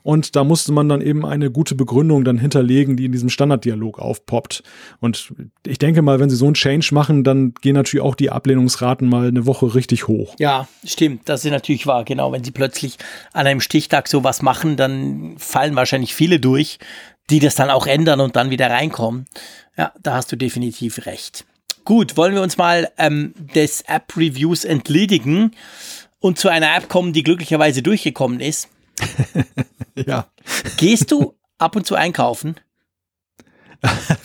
und da musste man dann eben eine gute Begründung dann hinterlegen, die in diesem Standarddialog aufpoppt. Und ich denke mal, wenn sie so einen Change machen, dann gehen natürlich auch die Ablehnungsraten mal eine Woche richtig hoch. Ja, stimmt. Das ist natürlich wahr. Genau. Wenn sie plötzlich an einem Stichtag sowas machen, dann fallen wahrscheinlich viele durch, die das dann auch ändern und dann wieder reinkommen. Ja, da hast du definitiv recht. Gut, wollen wir uns mal ähm, des App-Reviews entledigen und zu einer App kommen, die glücklicherweise durchgekommen ist. ja. Gehst du ab und zu einkaufen?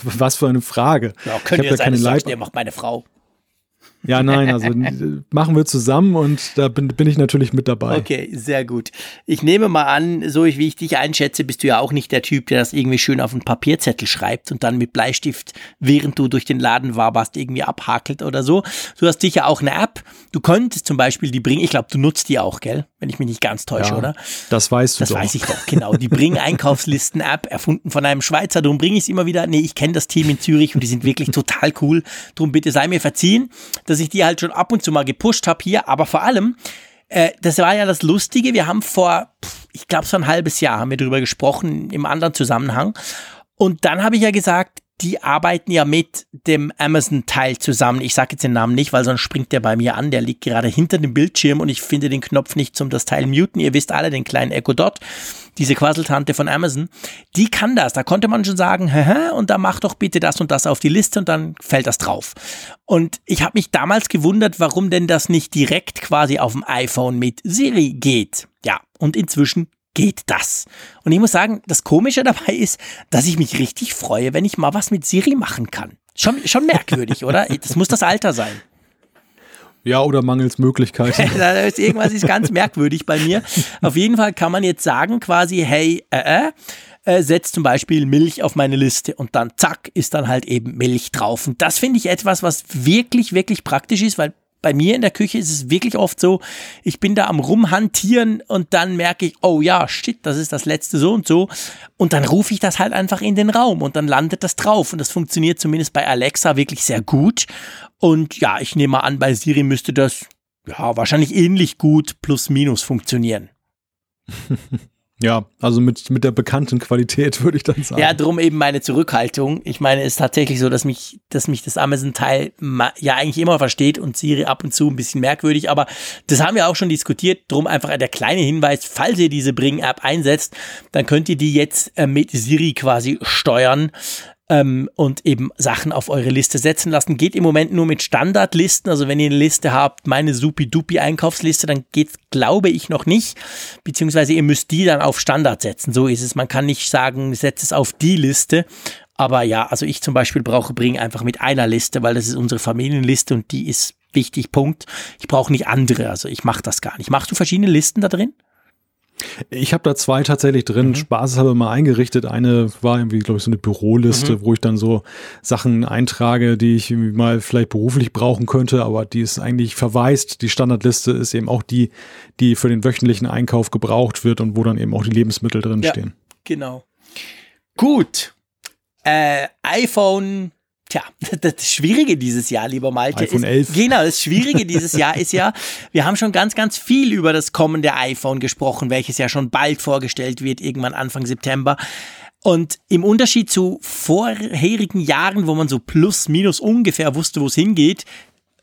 Was für eine Frage. Ja, könnte ich ja sein, keine der macht meine Frau. Ja, nein, also machen wir zusammen und da bin, bin ich natürlich mit dabei. Okay, sehr gut. Ich nehme mal an, so wie ich dich einschätze, bist du ja auch nicht der Typ, der das irgendwie schön auf einen Papierzettel schreibt und dann mit Bleistift, während du durch den Laden warst, irgendwie abhakelt oder so. Du hast sicher auch eine App. Du könntest zum Beispiel die bringen, ich glaube, du nutzt die auch, gell? Wenn ich mich nicht ganz täusche, ja, oder? Das weißt du Das doch. weiß ich doch, genau. Die bringen Einkaufslisten-App, erfunden von einem Schweizer. Darum bringe ich es immer wieder. Nee, ich kenne das Team in Zürich und die sind wirklich total cool. Darum bitte sei mir verziehen, dass ich die halt schon ab und zu mal gepusht habe hier. Aber vor allem, äh, das war ja das Lustige. Wir haben vor, ich glaube, so ein halbes Jahr haben wir darüber gesprochen, im anderen Zusammenhang. Und dann habe ich ja gesagt, die arbeiten ja mit dem Amazon-Teil zusammen. Ich sage jetzt den Namen nicht, weil sonst springt der bei mir an. Der liegt gerade hinter dem Bildschirm und ich finde den Knopf nicht zum das Teil muten. Ihr wisst alle, den kleinen Echo Dot, diese Quasseltante von Amazon. Die kann das. Da konnte man schon sagen, Haha, und da mach doch bitte das und das auf die Liste und dann fällt das drauf. Und ich habe mich damals gewundert, warum denn das nicht direkt quasi auf dem iPhone mit Siri geht. Ja, und inzwischen geht das. Und ich muss sagen, das Komische dabei ist, dass ich mich richtig freue, wenn ich mal was mit Siri machen kann. Schon, schon merkwürdig, oder? Das muss das Alter sein. Ja, oder mangels Möglichkeiten. irgendwas ist ganz merkwürdig bei mir. Auf jeden Fall kann man jetzt sagen quasi, hey, äh, äh, setz zum Beispiel Milch auf meine Liste und dann zack, ist dann halt eben Milch drauf. Und das finde ich etwas, was wirklich, wirklich praktisch ist, weil bei mir in der Küche ist es wirklich oft so, ich bin da am rumhantieren und dann merke ich, oh ja, shit, das ist das letzte so und so. Und dann rufe ich das halt einfach in den Raum und dann landet das drauf. Und das funktioniert zumindest bei Alexa wirklich sehr gut. Und ja, ich nehme mal an, bei Siri müsste das ja wahrscheinlich ähnlich gut plus minus funktionieren. Ja, also mit, mit der bekannten Qualität würde ich dann sagen. Ja, drum eben meine Zurückhaltung. Ich meine, es ist tatsächlich so, dass mich, dass mich das Amazon-Teil ja eigentlich immer versteht und Siri ab und zu ein bisschen merkwürdig, aber das haben wir auch schon diskutiert. Drum einfach der kleine Hinweis, falls ihr diese Bring-App einsetzt, dann könnt ihr die jetzt äh, mit Siri quasi steuern ähm, und eben Sachen auf eure Liste setzen lassen. Geht im Moment nur mit Standardlisten. Also wenn ihr eine Liste habt, meine supi-dupi Einkaufsliste, dann geht's, glaube ich, noch nicht. Beziehungsweise ihr müsst die dann auf Standard setzen. So ist es. Man kann nicht sagen, setzt es auf die Liste. Aber ja, also ich zum Beispiel brauche Bring einfach mit einer Liste, weil das ist unsere Familienliste und die ist wichtig, Punkt. Ich brauche nicht andere, also ich mache das gar nicht. Machst du verschiedene Listen da drin? Ich habe da zwei tatsächlich drin, mhm. spaßeshalber mal eingerichtet. Eine war irgendwie, glaube ich, so eine Büroliste, mhm. wo ich dann so Sachen eintrage, die ich mal vielleicht beruflich brauchen könnte, aber die ist eigentlich verwaist. Die Standardliste ist eben auch die, die für den wöchentlichen Einkauf gebraucht wird und wo dann eben auch die Lebensmittel drin ja, stehen. Genau. Gut. Äh, iPhone Tja, das Schwierige dieses Jahr, lieber Malte, iPhone 11. Ist, genau, das Schwierige dieses Jahr ist ja, wir haben schon ganz, ganz viel über das kommende iPhone gesprochen, welches ja schon bald vorgestellt wird, irgendwann Anfang September. Und im Unterschied zu vorherigen Jahren, wo man so plus, minus ungefähr wusste, wo es hingeht,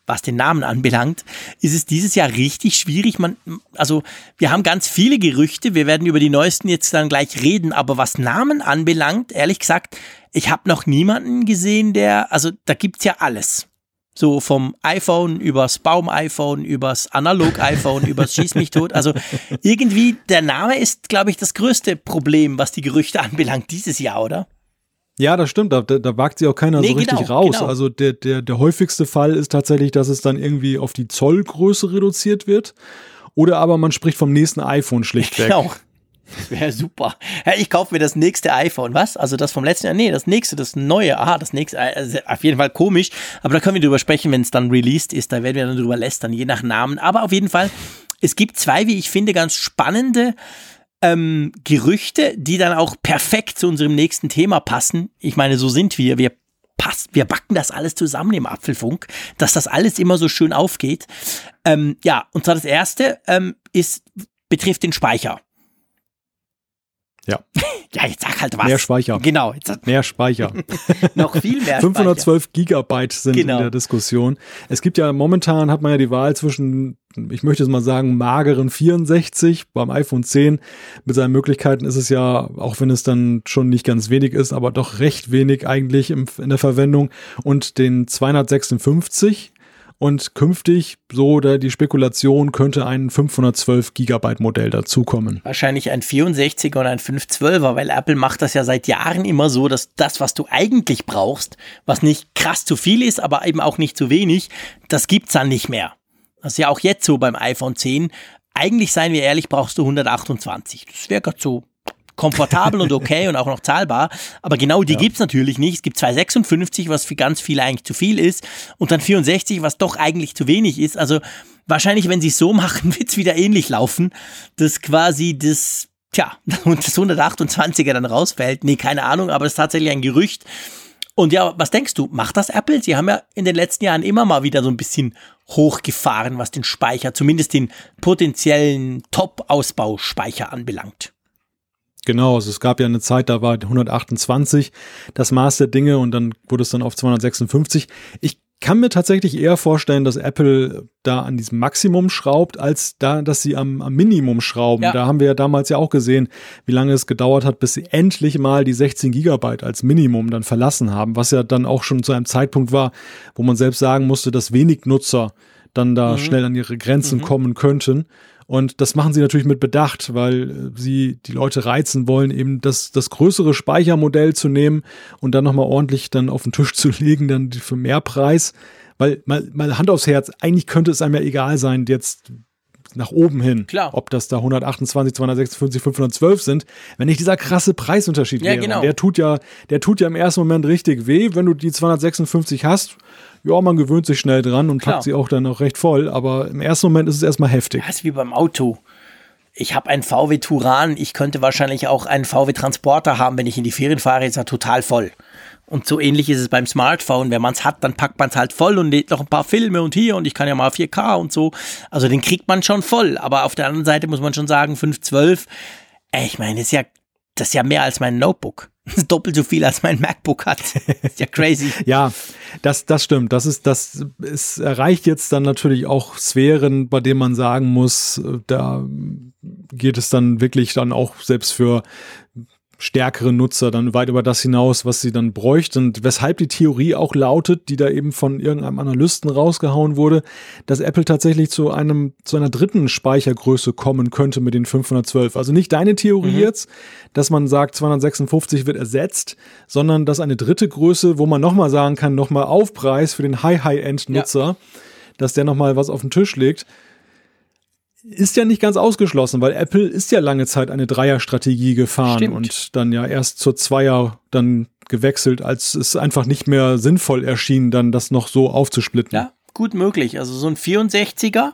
was den Namen anbelangt, ist es dieses Jahr richtig schwierig. Man, also wir haben ganz viele Gerüchte, wir werden über die neuesten jetzt dann gleich reden, aber was Namen anbelangt, ehrlich gesagt, ich habe noch niemanden gesehen, der, also da gibt's ja alles. So vom iPhone übers Baum-iPhone, übers Analog-iPhone, übers Schieß mich tot. Also irgendwie, der Name ist, glaube ich, das größte Problem, was die Gerüchte anbelangt dieses Jahr, oder? Ja, das stimmt. Da, da wagt sich auch keiner nee, so richtig genau, raus. Genau. Also der, der, der häufigste Fall ist tatsächlich, dass es dann irgendwie auf die Zollgröße reduziert wird. Oder aber man spricht vom nächsten iPhone schlichtweg. Genau. Das wäre super. Ich kaufe mir das nächste iPhone. Was? Also das vom letzten Jahr? Nee, das nächste, das neue. Aha, das nächste. Also auf jeden Fall komisch. Aber da können wir drüber sprechen, wenn es dann released ist. Da werden wir dann drüber lästern, je nach Namen. Aber auf jeden Fall, es gibt zwei, wie ich finde, ganz spannende ähm, Gerüchte, die dann auch perfekt zu unserem nächsten Thema passen. Ich meine, so sind wir. Wir passt, wir backen das alles zusammen im Apfelfunk, dass das alles immer so schön aufgeht. Ähm, ja, und zwar das erste ähm, ist, betrifft den Speicher. Ja. ja, jetzt sag halt was. Mehr Speicher. Genau. Mehr Speicher. noch viel mehr 512 Speicher. Gigabyte sind genau. in der Diskussion. Es gibt ja momentan, hat man ja die Wahl zwischen, ich möchte es mal sagen, mageren 64 beim iPhone 10. Mit seinen Möglichkeiten ist es ja, auch wenn es dann schon nicht ganz wenig ist, aber doch recht wenig eigentlich in der Verwendung. Und den 256 und künftig, so da die Spekulation, könnte ein 512 Gigabyte Modell dazukommen. Wahrscheinlich ein 64er oder ein 512er, weil Apple macht das ja seit Jahren immer so, dass das, was du eigentlich brauchst, was nicht krass zu viel ist, aber eben auch nicht zu wenig, das gibt's dann nicht mehr. Das ist ja auch jetzt so beim iPhone 10. Eigentlich, seien wir ehrlich, brauchst du 128. Das wäre gerade so komfortabel und okay und auch noch zahlbar. Aber genau die ja. gibt's natürlich nicht. Es gibt 256, was für ganz viele eigentlich zu viel ist. Und dann 64, was doch eigentlich zu wenig ist. Also wahrscheinlich, wenn sie es so machen, wird's wieder ähnlich laufen, dass quasi das, tja, das 128er dann rausfällt. Nee, keine Ahnung, aber es ist tatsächlich ein Gerücht. Und ja, was denkst du? Macht das Apple? Sie haben ja in den letzten Jahren immer mal wieder so ein bisschen hochgefahren, was den Speicher, zumindest den potenziellen Top-Ausbauspeicher anbelangt. Genau, also es gab ja eine Zeit, da war 128 das Maß der Dinge und dann wurde es dann auf 256. Ich kann mir tatsächlich eher vorstellen, dass Apple da an diesem Maximum schraubt, als da, dass sie am, am Minimum schrauben. Ja. Da haben wir ja damals ja auch gesehen, wie lange es gedauert hat, bis sie endlich mal die 16 Gigabyte als Minimum dann verlassen haben, was ja dann auch schon zu einem Zeitpunkt war, wo man selbst sagen musste, dass wenig Nutzer dann da mhm. schnell an ihre Grenzen mhm. kommen könnten. Und das machen sie natürlich mit Bedacht, weil äh, sie die Leute reizen wollen, eben das, das größere Speichermodell zu nehmen und dann nochmal ordentlich dann auf den Tisch zu legen, dann für mehr Preis. Weil mal, mal Hand aufs Herz, eigentlich könnte es einem ja egal sein, jetzt nach oben hin, Klar. ob das da 128, 256, 512 sind, wenn nicht dieser krasse Preisunterschied ja, wäre. Genau. Der tut ja, der tut ja im ersten Moment richtig weh, wenn du die 256 hast ja, man gewöhnt sich schnell dran und Klar. packt sie auch dann auch recht voll, aber im ersten Moment ist es erstmal heftig. Das ist wie beim Auto. Ich habe einen VW Turan, ich könnte wahrscheinlich auch einen VW Transporter haben, wenn ich in die Ferien fahre, ist er total voll. Und so ähnlich ist es beim Smartphone. Wenn man es hat, dann packt man es halt voll und lädt noch ein paar Filme und hier und ich kann ja mal 4K und so. Also den kriegt man schon voll. Aber auf der anderen Seite muss man schon sagen, 512, ey, ich meine, das ist ja, das ist ja mehr als mein Notebook. Das ist doppelt so viel, als mein MacBook hat. ist ja crazy. ja, das, das stimmt. Das ist, das, es erreicht jetzt dann natürlich auch Sphären, bei denen man sagen muss, äh, da geht es dann wirklich dann auch selbst für stärkere Nutzer dann weit über das hinaus, was sie dann bräuchten. Und weshalb die Theorie auch lautet, die da eben von irgendeinem Analysten rausgehauen wurde, dass Apple tatsächlich zu einem, zu einer dritten Speichergröße kommen könnte mit den 512. Also nicht deine Theorie mhm. jetzt, dass man sagt, 256 wird ersetzt, sondern dass eine dritte Größe, wo man nochmal sagen kann, nochmal Aufpreis für den High-High-End-Nutzer, ja. dass der nochmal was auf den Tisch legt ist ja nicht ganz ausgeschlossen, weil Apple ist ja lange Zeit eine Dreierstrategie gefahren Stimmt. und dann ja erst zur Zweier dann gewechselt, als es einfach nicht mehr sinnvoll erschien, dann das noch so aufzusplitten. Ja, gut möglich. Also so ein 64er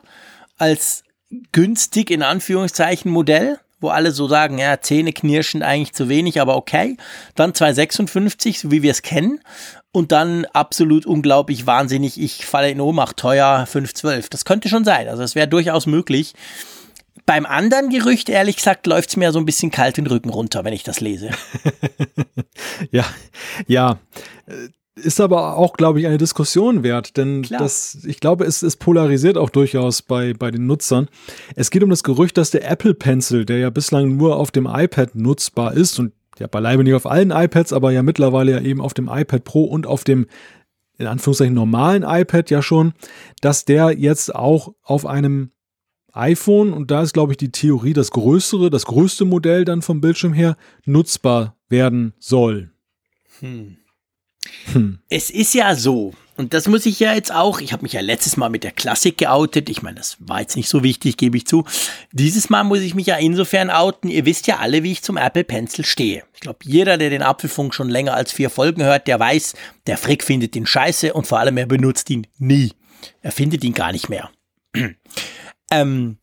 als günstig in Anführungszeichen Modell, wo alle so sagen, ja, Zähne knirschen eigentlich zu wenig, aber okay. Dann 256, so wie wir es kennen und dann absolut unglaublich wahnsinnig, ich falle in Ohnmacht, teuer 512. Das könnte schon sein, also es wäre durchaus möglich. Beim anderen Gerücht, ehrlich gesagt, läuft es mir so ein bisschen kalt den Rücken runter, wenn ich das lese. ja, ja. Ist aber auch, glaube ich, eine Diskussion wert, denn das, ich glaube, es, es polarisiert auch durchaus bei, bei den Nutzern. Es geht um das Gerücht, dass der Apple Pencil, der ja bislang nur auf dem iPad nutzbar ist und ja beileibe nicht auf allen iPads, aber ja mittlerweile ja eben auf dem iPad Pro und auf dem in Anführungszeichen normalen iPad ja schon, dass der jetzt auch auf einem iPhone, und da ist, glaube ich, die Theorie, das größere, das größte Modell dann vom Bildschirm her nutzbar werden soll. Hm. hm. es ist ja so, und das muss ich ja jetzt auch, ich habe mich ja letztes Mal mit der Klassik geoutet, ich meine, das war jetzt nicht so wichtig, gebe ich zu. Dieses Mal muss ich mich ja insofern outen, ihr wisst ja alle, wie ich zum Apple Pencil stehe. Ich glaube, jeder, der den Apfelfunk schon länger als vier Folgen hört, der weiß, der Frick findet ihn scheiße und vor allem er benutzt ihn nie. Er findet ihn gar nicht mehr. ähm,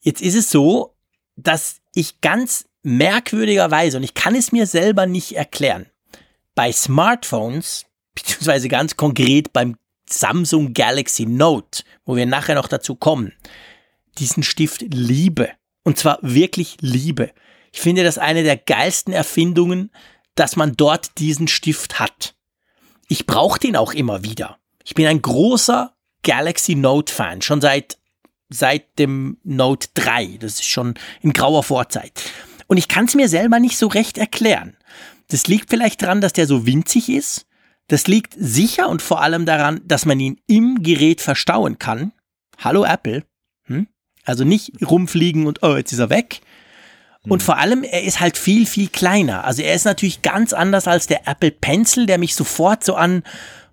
jetzt ist es so, dass ich ganz merkwürdigerweise, und ich kann es mir selber nicht erklären, bei Smartphones, beziehungsweise ganz konkret beim Samsung Galaxy Note, wo wir nachher noch dazu kommen, diesen Stift liebe. Und zwar wirklich liebe. Ich finde das eine der geilsten Erfindungen, dass man dort diesen Stift hat. Ich brauche den auch immer wieder. Ich bin ein großer Galaxy Note Fan, schon seit, seit dem Note 3. Das ist schon in grauer Vorzeit. Und ich kann es mir selber nicht so recht erklären. Das liegt vielleicht daran, dass der so winzig ist. Das liegt sicher und vor allem daran, dass man ihn im Gerät verstauen kann. Hallo Apple. Hm? Also nicht rumfliegen und oh, jetzt ist er weg. Und hm. vor allem, er ist halt viel, viel kleiner. Also er ist natürlich ganz anders als der Apple Pencil, der mich sofort so an,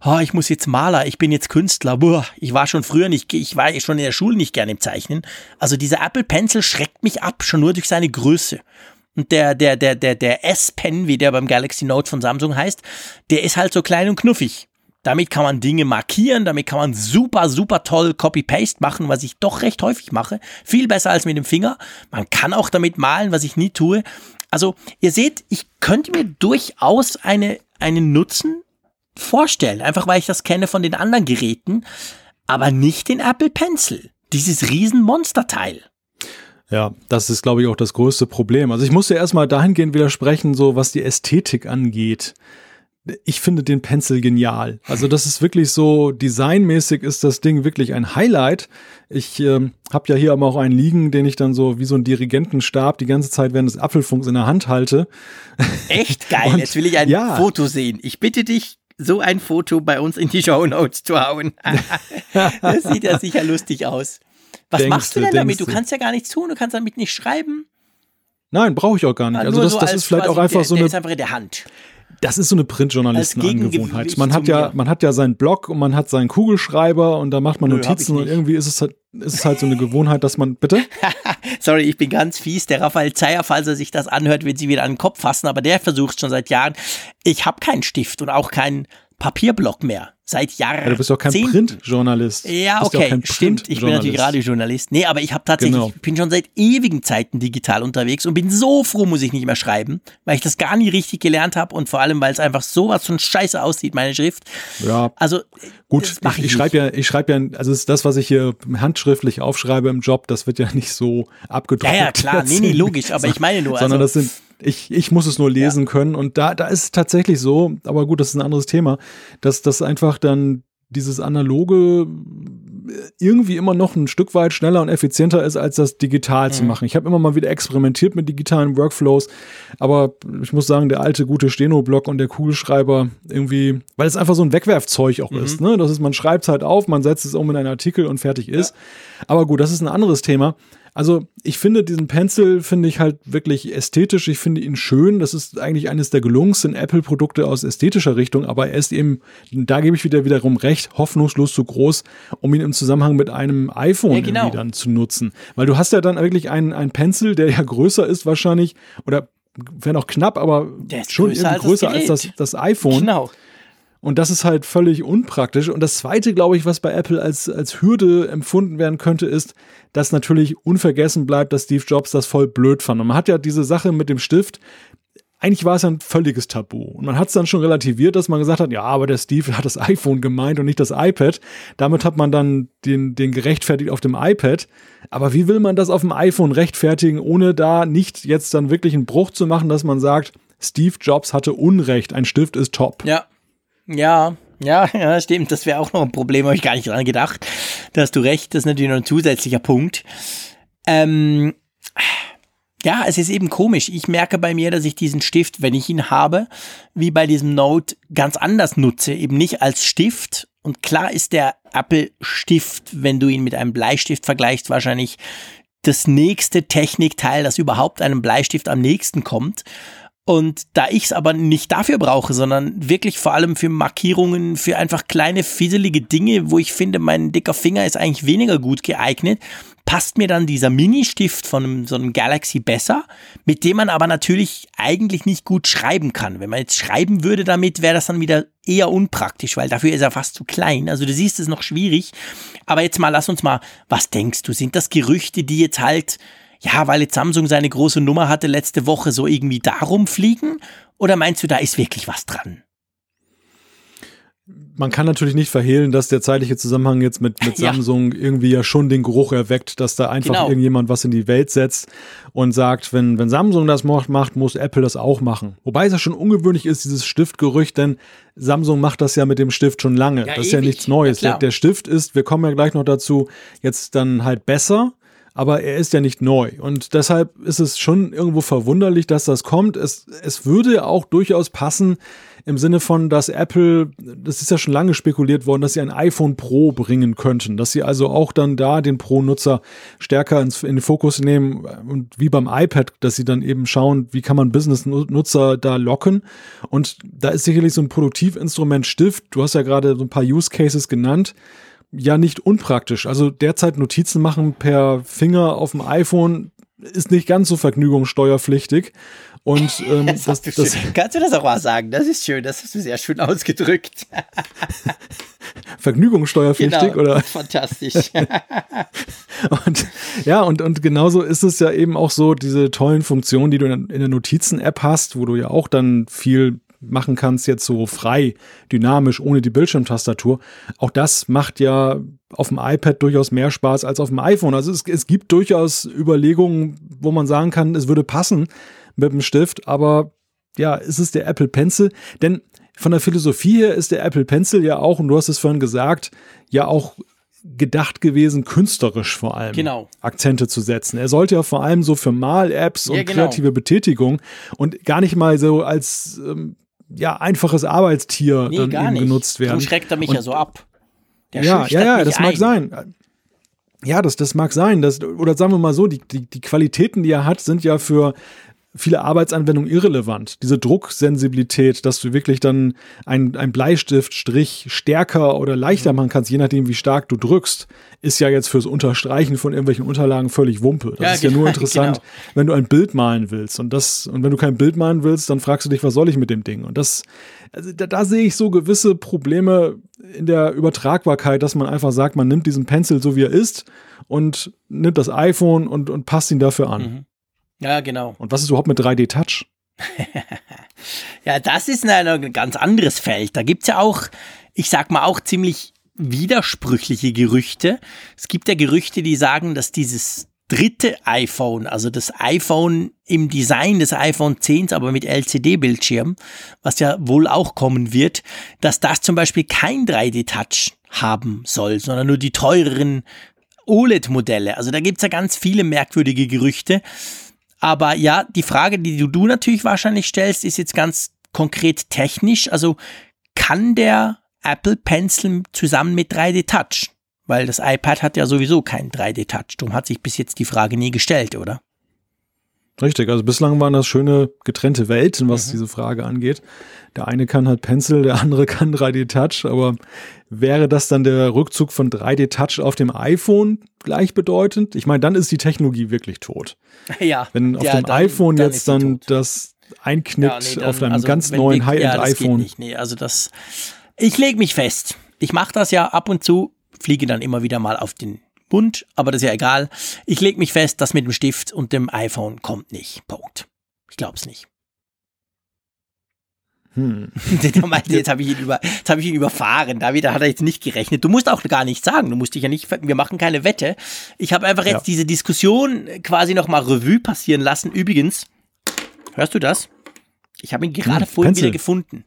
oh, ich muss jetzt Maler, ich bin jetzt Künstler, boah, ich war schon früher nicht, ich war schon in der Schule nicht gerne im Zeichnen. Also dieser Apple Pencil schreckt mich ab, schon nur durch seine Größe. Und der, der, der, der, der S-Pen, wie der beim Galaxy Note von Samsung heißt, der ist halt so klein und knuffig. Damit kann man Dinge markieren, damit kann man super, super toll Copy-Paste machen, was ich doch recht häufig mache. Viel besser als mit dem Finger. Man kann auch damit malen, was ich nie tue. Also, ihr seht, ich könnte mir durchaus eine, einen Nutzen vorstellen, einfach weil ich das kenne von den anderen Geräten, aber nicht den Apple Pencil. Dieses riesen Monsterteil. Ja, das ist, glaube ich, auch das größte Problem. Also ich muss ja erstmal dahingehend widersprechen, so was die Ästhetik angeht. Ich finde den Pencil genial. Also das ist wirklich so, designmäßig ist das Ding wirklich ein Highlight. Ich äh, habe ja hier aber auch einen liegen, den ich dann so wie so ein Dirigentenstab die ganze Zeit während des Apfelfunks in der Hand halte. Echt geil. Und, Jetzt will ich ein ja. Foto sehen. Ich bitte dich, so ein Foto bei uns in die Show Notes zu hauen. das sieht ja sicher lustig aus. Was denkst machst du denn damit? Du kannst ja gar nichts tun, du kannst damit nicht schreiben. Nein, brauche ich auch gar nicht. Also das, so das ist vielleicht auch einfach der, so eine. Der ist einfach in der Hand. Das ist so eine Printjournalistenangewohnheit. Man hat ja, man hat ja seinen Blog und man hat seinen Kugelschreiber und da macht man Nö, Notizen und irgendwie ist es halt, ist es halt so eine Gewohnheit, dass man, bitte? Sorry, ich bin ganz fies. Der Raphael Zeyer, falls er sich das anhört, wird sie wieder an den Kopf fassen, aber der versucht schon seit Jahren. Ich habe keinen Stift und auch keinen Papierblock mehr. Seit Jahren. Ja, du bist doch kein Printjournalist. Ja, okay, Print stimmt. Ich bin natürlich Radiojournalist. Nee, aber ich habe tatsächlich, genau. bin schon seit ewigen Zeiten digital unterwegs und bin so froh, muss ich nicht mehr schreiben, weil ich das gar nie richtig gelernt habe und vor allem, weil es einfach sowas von scheiße aussieht, meine Schrift. Ja. Also, gut, ich, ich, ich schreibe ja, ich schreibe ja, also das, was ich hier handschriftlich aufschreibe im Job, das wird ja nicht so abgedruckt. Ja, ja, klar, nee, nee, logisch, aber ich meine nur. Sondern also, das sind, ich, ich muss es nur lesen ja. können. Und da, da ist es tatsächlich so, aber gut, das ist ein anderes Thema, dass das einfach dann dieses analoge irgendwie immer noch ein Stück weit schneller und effizienter ist, als das digital mhm. zu machen. Ich habe immer mal wieder experimentiert mit digitalen Workflows, aber ich muss sagen, der alte gute Steno-Block und der Kugelschreiber irgendwie, weil es einfach so ein Wegwerfzeug auch mhm. ist. Ne? Das ist, man schreibt es halt auf, man setzt es um in einen Artikel und fertig ist. Ja. Aber gut, das ist ein anderes Thema. Also ich finde diesen Pencil finde ich halt wirklich ästhetisch. Ich finde ihn schön. Das ist eigentlich eines der gelungensten Apple-Produkte aus ästhetischer Richtung. Aber er ist eben, da gebe ich wieder wiederum recht, hoffnungslos zu groß, um ihn im Zusammenhang mit einem iPhone ja, genau. irgendwie dann zu nutzen. Weil du hast ja dann wirklich einen, einen Pencil, der ja größer ist wahrscheinlich oder wäre noch knapp, aber schon größer irgendwie größer als das, das iPhone. Genau. Und das ist halt völlig unpraktisch. Und das Zweite, glaube ich, was bei Apple als, als Hürde empfunden werden könnte, ist, dass natürlich unvergessen bleibt, dass Steve Jobs das voll blöd fand. Und man hat ja diese Sache mit dem Stift, eigentlich war es ein völliges Tabu. Und man hat es dann schon relativiert, dass man gesagt hat, ja, aber der Steve hat das iPhone gemeint und nicht das iPad. Damit hat man dann den, den gerechtfertigt auf dem iPad. Aber wie will man das auf dem iPhone rechtfertigen, ohne da nicht jetzt dann wirklich einen Bruch zu machen, dass man sagt, Steve Jobs hatte Unrecht, ein Stift ist top. Ja, ja, ja, ja, stimmt. Das wäre auch noch ein Problem, habe ich gar nicht dran gedacht. Da hast du recht, das ist natürlich noch ein zusätzlicher Punkt. Ähm, ja, es ist eben komisch. Ich merke bei mir, dass ich diesen Stift, wenn ich ihn habe, wie bei diesem Note, ganz anders nutze. Eben nicht als Stift. Und klar ist der Apple-Stift, wenn du ihn mit einem Bleistift vergleichst, wahrscheinlich das nächste Technikteil, das überhaupt einem Bleistift am nächsten kommt. Und da ich es aber nicht dafür brauche, sondern wirklich vor allem für Markierungen, für einfach kleine fieselige Dinge, wo ich finde, mein dicker Finger ist eigentlich weniger gut geeignet, passt mir dann dieser Mini-Stift von so einem Galaxy besser, mit dem man aber natürlich eigentlich nicht gut schreiben kann. Wenn man jetzt schreiben würde damit, wäre das dann wieder eher unpraktisch, weil dafür ist er fast zu klein. Also du siehst es noch schwierig. Aber jetzt mal, lass uns mal, was denkst du? Sind das Gerüchte, die jetzt halt ja, weil jetzt Samsung seine große Nummer hatte letzte Woche, so irgendwie darum fliegen? Oder meinst du, da ist wirklich was dran? Man kann natürlich nicht verhehlen, dass der zeitliche Zusammenhang jetzt mit, mit Samsung ja. irgendwie ja schon den Geruch erweckt, dass da einfach genau. irgendjemand was in die Welt setzt und sagt, wenn, wenn Samsung das macht, muss Apple das auch machen. Wobei es ja schon ungewöhnlich ist, dieses Stiftgerücht, denn Samsung macht das ja mit dem Stift schon lange. Ja, das ist ewig. ja nichts Neues. Ja, der, der Stift ist, wir kommen ja gleich noch dazu, jetzt dann halt besser aber er ist ja nicht neu. Und deshalb ist es schon irgendwo verwunderlich, dass das kommt. Es, es würde auch durchaus passen im Sinne von, dass Apple, das ist ja schon lange spekuliert worden, dass sie ein iPhone Pro bringen könnten, dass sie also auch dann da den Pro-Nutzer stärker ins, in den Fokus nehmen und wie beim iPad, dass sie dann eben schauen, wie kann man Business-Nutzer da locken. Und da ist sicherlich so ein Produktivinstrument Stift. Du hast ja gerade so ein paar Use Cases genannt ja nicht unpraktisch. Also derzeit Notizen machen per Finger auf dem iPhone ist nicht ganz so vergnügungssteuerpflichtig. Und ähm, das, das, das Kannst du das auch mal sagen? Das ist schön, das hast du sehr schön ausgedrückt. Vergnügungssteuerpflichtig genau, oder? Fantastisch. und ja, und, und genauso ist es ja eben auch so, diese tollen Funktionen, die du in, in der Notizen-App hast, wo du ja auch dann viel machen kannst, jetzt so frei, dynamisch, ohne die Bildschirmtastatur. Auch das macht ja auf dem iPad durchaus mehr Spaß als auf dem iPhone. Also es, es gibt durchaus Überlegungen, wo man sagen kann, es würde passen mit dem Stift, aber ja, ist es der Apple Pencil? Denn von der Philosophie her ist der Apple Pencil ja auch, und du hast es vorhin gesagt, ja auch gedacht gewesen, künstlerisch vor allem genau. Akzente zu setzen. Er sollte ja vor allem so für Mal-Apps und ja, genau. kreative Betätigung und gar nicht mal so als ähm, ja, einfaches Arbeitstier nee, dann eben nicht. genutzt werden. Dann schreckt er mich und, ja so ab. Der ja, ja, ja, das ein. mag sein. Ja, das, das mag sein. Das, oder sagen wir mal so, die, die, die Qualitäten, die er hat, sind ja für viele Arbeitsanwendungen irrelevant. Diese Drucksensibilität, dass du wirklich dann ein, ein Bleistiftstrich stärker oder leichter machen kannst, je nachdem, wie stark du drückst, ist ja jetzt fürs Unterstreichen von irgendwelchen Unterlagen völlig Wumpe. Das ja, ist ja nur interessant, genau. wenn du ein Bild malen willst. Und das, und wenn du kein Bild malen willst, dann fragst du dich, was soll ich mit dem Ding? Und das, also da, da sehe ich so gewisse Probleme in der Übertragbarkeit, dass man einfach sagt, man nimmt diesen Pencil so wie er ist und nimmt das iPhone und, und passt ihn dafür an. Mhm. Ja, genau. Und was ist überhaupt mit 3D-Touch? ja, das ist ein, ein ganz anderes Feld. Da gibt es ja auch, ich sag mal, auch ziemlich widersprüchliche Gerüchte. Es gibt ja Gerüchte, die sagen, dass dieses dritte iPhone, also das iPhone im Design des iPhone 10, aber mit LCD-Bildschirm, was ja wohl auch kommen wird, dass das zum Beispiel kein 3D-Touch haben soll, sondern nur die teureren OLED-Modelle. Also da gibt's ja ganz viele merkwürdige Gerüchte. Aber ja, die Frage, die du, du natürlich wahrscheinlich stellst, ist jetzt ganz konkret technisch. Also kann der Apple Pencil zusammen mit 3D Touch? Weil das iPad hat ja sowieso keinen 3D Touch. Darum hat sich bis jetzt die Frage nie gestellt, oder? Richtig, also bislang waren das schöne getrennte Welten, was mhm. diese Frage angeht. Der eine kann halt Pencil, der andere kann 3D Touch, aber wäre das dann der Rückzug von 3D Touch auf dem iPhone gleichbedeutend? Ich meine, dann ist die Technologie wirklich tot. Ja. Wenn auf ja, dem dann, iPhone dann jetzt dann das einknickt ja, nee, auf einem also ganz neuen High-End-iPhone. Ja, nee, also das, ich lege mich fest. Ich mache das ja ab und zu, fliege dann immer wieder mal auf den bunt, aber das ist ja egal. Ich lege mich fest, das mit dem Stift und dem iPhone kommt nicht. Punkt. Ich glaube es nicht. Hm. jetzt habe ich, ihn über, hab ich ihn überfahren. David hat er jetzt nicht gerechnet. Du musst auch gar nichts sagen. Du musst dich ja nicht, wir machen keine Wette. Ich habe einfach jetzt ja. diese Diskussion quasi nochmal Revue passieren lassen. Übrigens, hörst du das? Ich habe ihn gerade hm, vorhin Pencil. wieder gefunden.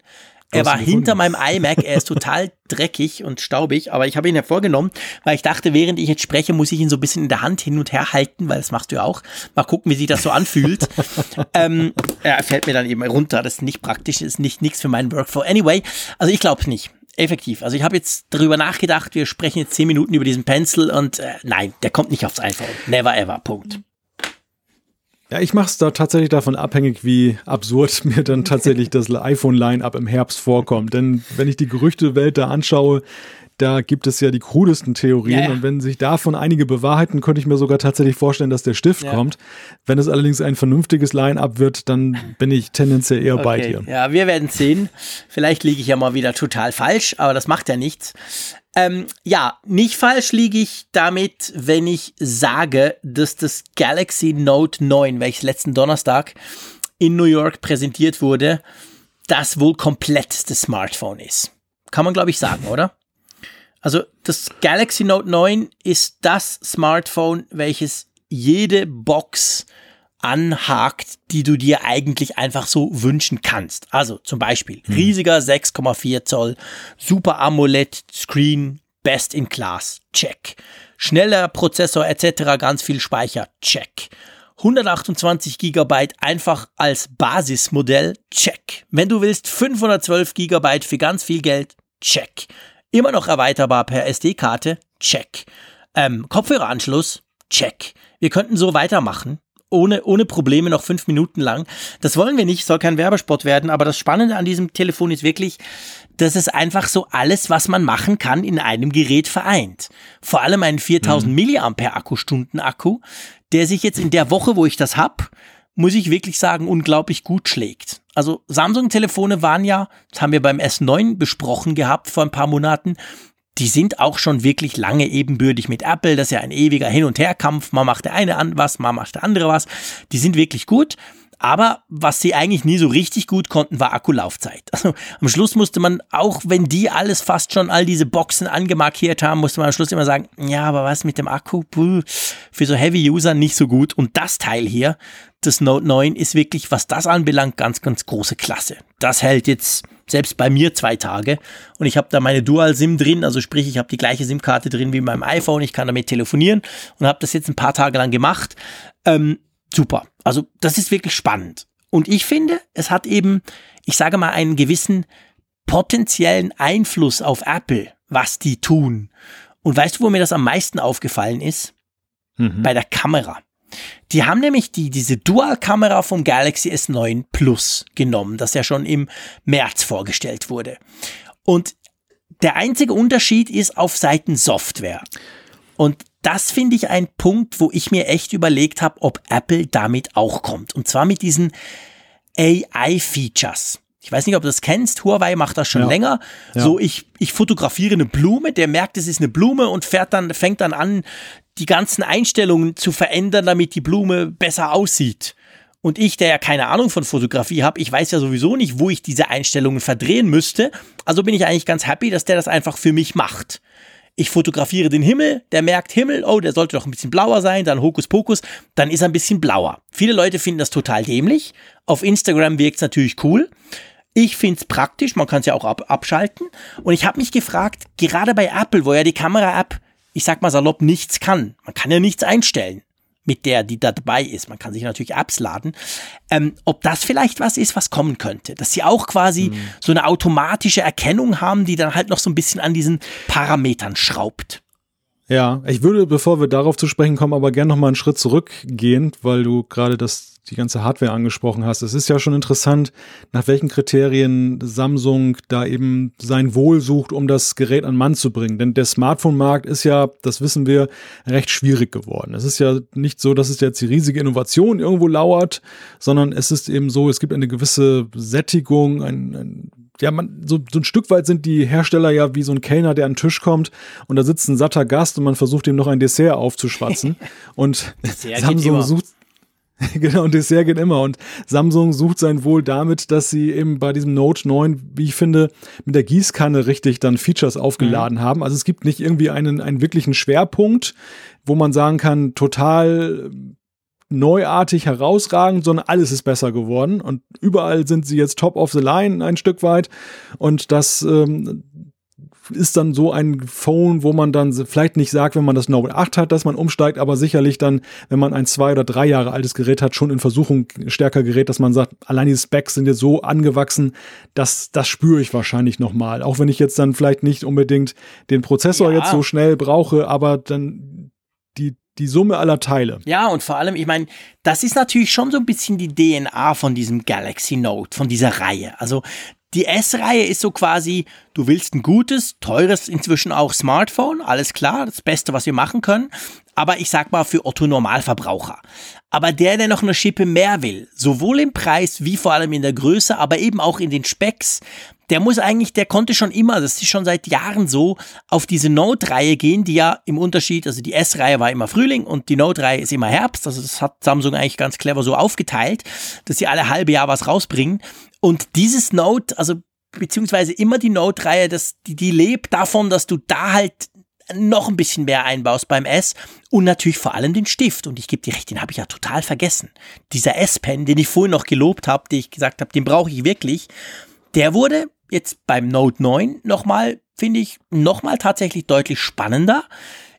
Er war hinter meinem iMac, er ist total dreckig und staubig, aber ich habe ihn hervorgenommen, weil ich dachte, während ich jetzt spreche, muss ich ihn so ein bisschen in der Hand hin und her halten, weil das machst du ja auch. Mal gucken, wie sich das so anfühlt. ähm, er fällt mir dann eben runter, das ist nicht praktisch, das ist nicht nichts für meinen Workflow. Anyway, also ich glaube es nicht. Effektiv. Also ich habe jetzt darüber nachgedacht, wir sprechen jetzt zehn Minuten über diesen Pencil und äh, nein, der kommt nicht aufs iPhone. Never ever. Punkt. Ja, ich mache es da tatsächlich davon abhängig, wie absurd mir dann tatsächlich das iPhone-Line-Up im Herbst vorkommt. Denn wenn ich die Gerüchtewelt da anschaue, da gibt es ja die krudesten Theorien. Ja. Und wenn sich davon einige bewahrheiten, könnte ich mir sogar tatsächlich vorstellen, dass der Stift ja. kommt. Wenn es allerdings ein vernünftiges Line-Up wird, dann bin ich tendenziell eher okay. bei dir. Ja, wir werden sehen. Vielleicht liege ich ja mal wieder total falsch, aber das macht ja nichts. Ähm, ja, nicht falsch liege ich damit, wenn ich sage, dass das Galaxy Note 9, welches letzten Donnerstag in New York präsentiert wurde, das wohl kompletteste Smartphone ist. Kann man, glaube ich, sagen, oder? Also das Galaxy Note 9 ist das Smartphone, welches jede Box anhakt, die du dir eigentlich einfach so wünschen kannst. Also zum Beispiel hm. riesiger 6,4 Zoll, Super AMOLED Screen, Best in Class, check. Schneller Prozessor etc., ganz viel Speicher, check. 128 Gigabyte einfach als Basismodell, check. Wenn du willst 512 Gigabyte für ganz viel Geld, check. Immer noch erweiterbar per SD-Karte? Check. Ähm, Kopfhöreranschluss? Check. Wir könnten so weitermachen. Ohne, ohne Probleme noch fünf Minuten lang. Das wollen wir nicht, soll kein Werbespot werden, aber das Spannende an diesem Telefon ist wirklich, dass es einfach so alles, was man machen kann, in einem Gerät vereint. Vor allem einen 4000 mhm. Milliampere Akkustunden Akku, der sich jetzt in der Woche, wo ich das hab, muss ich wirklich sagen, unglaublich gut schlägt. Also Samsung-Telefone waren ja, das haben wir beim S9 besprochen gehabt vor ein paar Monaten, die sind auch schon wirklich lange ebenbürtig mit Apple. Das ist ja ein ewiger Hin- und Herkampf. Man macht der eine an was, man macht der andere was. Die sind wirklich gut. Aber was sie eigentlich nie so richtig gut konnten, war Akkulaufzeit. Also am Schluss musste man, auch wenn die alles fast schon all diese Boxen angemarkiert haben, musste man am Schluss immer sagen, ja, aber was mit dem Akku? Puh, für so Heavy-User nicht so gut. Und das Teil hier, das Note 9, ist wirklich, was das anbelangt, ganz, ganz große Klasse. Das hält jetzt selbst bei mir zwei Tage und ich habe da meine Dual-SIM drin, also sprich, ich habe die gleiche SIM-Karte drin wie beim iPhone, ich kann damit telefonieren und habe das jetzt ein paar Tage lang gemacht. Ähm, super. Also das ist wirklich spannend. Und ich finde, es hat eben, ich sage mal, einen gewissen potenziellen Einfluss auf Apple, was die tun. Und weißt du, wo mir das am meisten aufgefallen ist? Mhm. Bei der Kamera. Die haben nämlich die, diese Dual-Kamera vom Galaxy S9 Plus genommen, das ja schon im März vorgestellt wurde. Und der einzige Unterschied ist auf Seiten Software. Und das finde ich ein Punkt, wo ich mir echt überlegt habe, ob Apple damit auch kommt. Und zwar mit diesen AI-Features. Ich weiß nicht, ob du das kennst. Huawei macht das schon ja. länger. Ja. So, ich, ich fotografiere eine Blume, der merkt, es ist eine Blume und fährt dann, fängt dann an, die ganzen Einstellungen zu verändern, damit die Blume besser aussieht. Und ich, der ja keine Ahnung von Fotografie habe, ich weiß ja sowieso nicht, wo ich diese Einstellungen verdrehen müsste. Also bin ich eigentlich ganz happy, dass der das einfach für mich macht ich fotografiere den Himmel, der merkt Himmel, oh, der sollte doch ein bisschen blauer sein, dann Hokuspokus, dann ist er ein bisschen blauer. Viele Leute finden das total dämlich. Auf Instagram wirkt es natürlich cool. Ich finde es praktisch, man kann es ja auch ab abschalten. Und ich habe mich gefragt, gerade bei Apple, wo ja die Kamera-App, ich sag mal salopp, nichts kann. Man kann ja nichts einstellen mit der, die da dabei ist. Man kann sich natürlich Apps laden. Ähm, ob das vielleicht was ist, was kommen könnte. Dass sie auch quasi mhm. so eine automatische Erkennung haben, die dann halt noch so ein bisschen an diesen Parametern schraubt. Ja, ich würde, bevor wir darauf zu sprechen kommen, aber gerne noch mal einen Schritt zurückgehen, weil du gerade das die ganze Hardware angesprochen hast. Es ist ja schon interessant, nach welchen Kriterien Samsung da eben sein Wohl sucht, um das Gerät an Mann zu bringen. Denn der Smartphone-Markt ist ja, das wissen wir, recht schwierig geworden. Es ist ja nicht so, dass es jetzt die riesige Innovation irgendwo lauert, sondern es ist eben so, es gibt eine gewisse Sättigung, ein, ein ja, man, so, so ein Stück weit sind die Hersteller ja wie so ein Kellner, der an den Tisch kommt und da sitzt ein satter Gast und man versucht ihm noch ein Dessert aufzuschwatzen. und Samsung sucht, genau, und Dessert geht immer. Und Samsung sucht sein Wohl damit, dass sie eben bei diesem Note 9, wie ich finde, mit der Gießkanne richtig dann Features aufgeladen mhm. haben. Also es gibt nicht irgendwie einen, einen wirklichen Schwerpunkt, wo man sagen kann, total neuartig herausragend, sondern alles ist besser geworden. Und überall sind sie jetzt top of the line ein Stück weit. Und das ähm, ist dann so ein Phone, wo man dann vielleicht nicht sagt, wenn man das Note 8 hat, dass man umsteigt, aber sicherlich dann, wenn man ein zwei oder drei Jahre altes Gerät hat, schon in Versuchung stärker gerät, dass man sagt, allein die Specs sind jetzt so angewachsen, dass das spüre ich wahrscheinlich nochmal. Auch wenn ich jetzt dann vielleicht nicht unbedingt den Prozessor ja. jetzt so schnell brauche, aber dann die die Summe aller Teile. Ja, und vor allem, ich meine, das ist natürlich schon so ein bisschen die DNA von diesem Galaxy Note, von dieser Reihe. Also die S-Reihe ist so quasi, du willst ein gutes, teures, inzwischen auch Smartphone, alles klar, das Beste, was wir machen können. Aber ich sag mal für Otto Normalverbraucher. Aber der, der noch eine Schippe mehr will, sowohl im Preis wie vor allem in der Größe, aber eben auch in den Specks, der muss eigentlich, der konnte schon immer, das ist schon seit Jahren so, auf diese Note-Reihe gehen, die ja im Unterschied, also die S-Reihe war immer Frühling und die Note-Reihe ist immer Herbst. Also das hat Samsung eigentlich ganz clever so aufgeteilt, dass sie alle halbe Jahr was rausbringen. Und dieses Note, also beziehungsweise immer die Note-Reihe, die, die lebt davon, dass du da halt noch ein bisschen mehr einbaust beim S und natürlich vor allem den Stift. Und ich gebe dir recht, den habe ich ja total vergessen. Dieser S-Pen, den ich vorhin noch gelobt habe, den ich gesagt habe, den brauche ich wirklich, der wurde jetzt beim Note 9 nochmal, finde ich, nochmal tatsächlich deutlich spannender,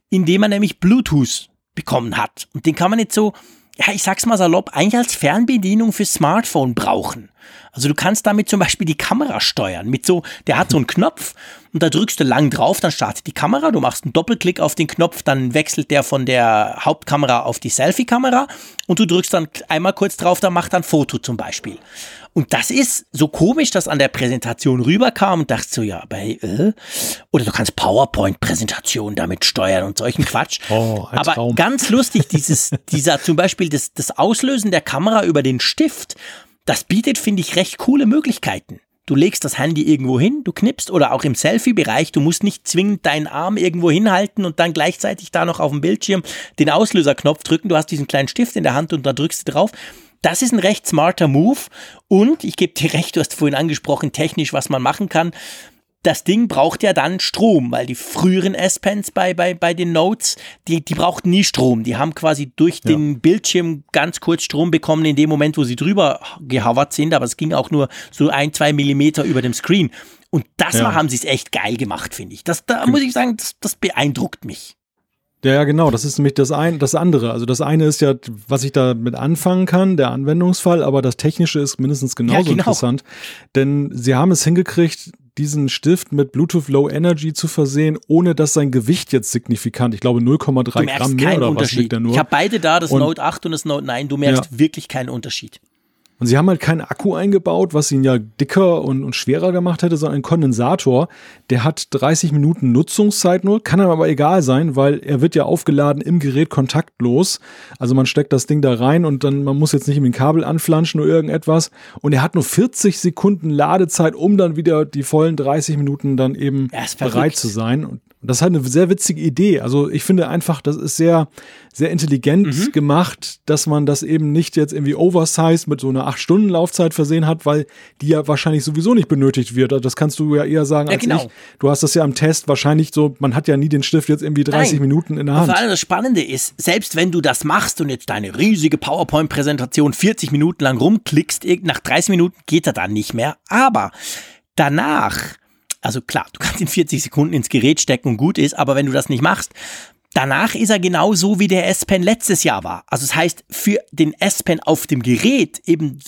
indem man nämlich Bluetooth bekommen hat. Und den kann man jetzt so, ja, ich sag's mal salopp, eigentlich als Fernbedienung für Smartphone brauchen. Also du kannst damit zum Beispiel die Kamera steuern. Mit so, der hat so einen Knopf und da drückst du lang drauf, dann startet die Kamera. Du machst einen Doppelklick auf den Knopf, dann wechselt der von der Hauptkamera auf die Selfie-Kamera und du drückst dann einmal kurz drauf, dann macht er ein Foto zum Beispiel. Und das ist so komisch, dass an der Präsentation rüberkam und dachte so, ja, bei, äh, oder du kannst PowerPoint-Präsentationen damit steuern und solchen Quatsch. Oh, Aber Traum. ganz lustig, dieses, dieser zum Beispiel das, das Auslösen der Kamera über den Stift, das bietet, finde ich, recht coole Möglichkeiten. Du legst das Handy irgendwo hin, du knippst oder auch im Selfie-Bereich, du musst nicht zwingend deinen Arm irgendwo hinhalten und dann gleichzeitig da noch auf dem Bildschirm den Auslöserknopf drücken. Du hast diesen kleinen Stift in der Hand und da drückst du drauf. Das ist ein recht smarter Move und ich gebe dir recht, du hast vorhin angesprochen, technisch, was man machen kann das Ding braucht ja dann Strom, weil die früheren S-Pens bei, bei, bei den Notes, die, die brauchten nie Strom. Die haben quasi durch Ja. den Bildschirm ganz kurz Strom bekommen in dem Moment, wo sie drüber gehovert sind, aber es ging auch nur so ein, zwei Millimeter über dem Screen. Und das Ja. mal haben sie es echt geil gemacht, finde ich. Das, da muss ich sagen, das, das beeindruckt mich. Ja, ja, genau. Das ist nämlich das, ein, das andere. Also das eine ist ja, was ich damit anfangen kann, der Anwendungsfall, aber das Technische ist mindestens genauso Ja, genau. interessant. Denn sie haben es hingekriegt, diesen Stift mit Bluetooth Low Energy zu versehen, ohne dass sein Gewicht jetzt signifikant, ich glaube 0,3 Du Gramm mehr oder was liegt da nur. Ich habe beide da, das Und- Note 8 und das Note 9. Du merkst wirklich keinen Unterschied. Und sie haben halt keinen Akku eingebaut, was ihn ja dicker und, und schwerer gemacht hätte, sondern einen Kondensator. Der hat 30 Minuten Nutzungszeit nur, kann aber egal sein, weil er wird ja aufgeladen im Gerät kontaktlos. Also man steckt das Ding da rein und dann, man muss jetzt nicht mit dem Kabel anflanschen oder irgendetwas. Und er hat nur 40 Sekunden Ladezeit, um dann wieder die vollen 30 Minuten dann eben bereit zu sein. Und das ist halt eine sehr witzige Idee. Also ich finde einfach, das ist sehr, sehr intelligent Mhm. gemacht, dass man das eben nicht jetzt irgendwie oversized mit so einer 8-Stunden-Laufzeit versehen hat, weil die ja wahrscheinlich sowieso nicht benötigt wird. Das kannst du ja eher sagen Ja, als genau. ich. Du hast das ja am Test wahrscheinlich so, man hat ja nie den Stift jetzt irgendwie 30 Nein. Minuten in der Und Hand. vor allem das Spannende ist, selbst wenn du das machst und jetzt deine riesige PowerPoint-Präsentation 40 Minuten lang rumklickst, nach 30 Minuten geht er dann nicht mehr. Aber danach, also klar, du kannst ihn 40 Sekunden ins Gerät stecken und gut ist, aber wenn du das nicht machst, danach ist er genauso wie der S-Pen letztes Jahr war. Also das heißt, für den S-Pen auf dem Gerät eben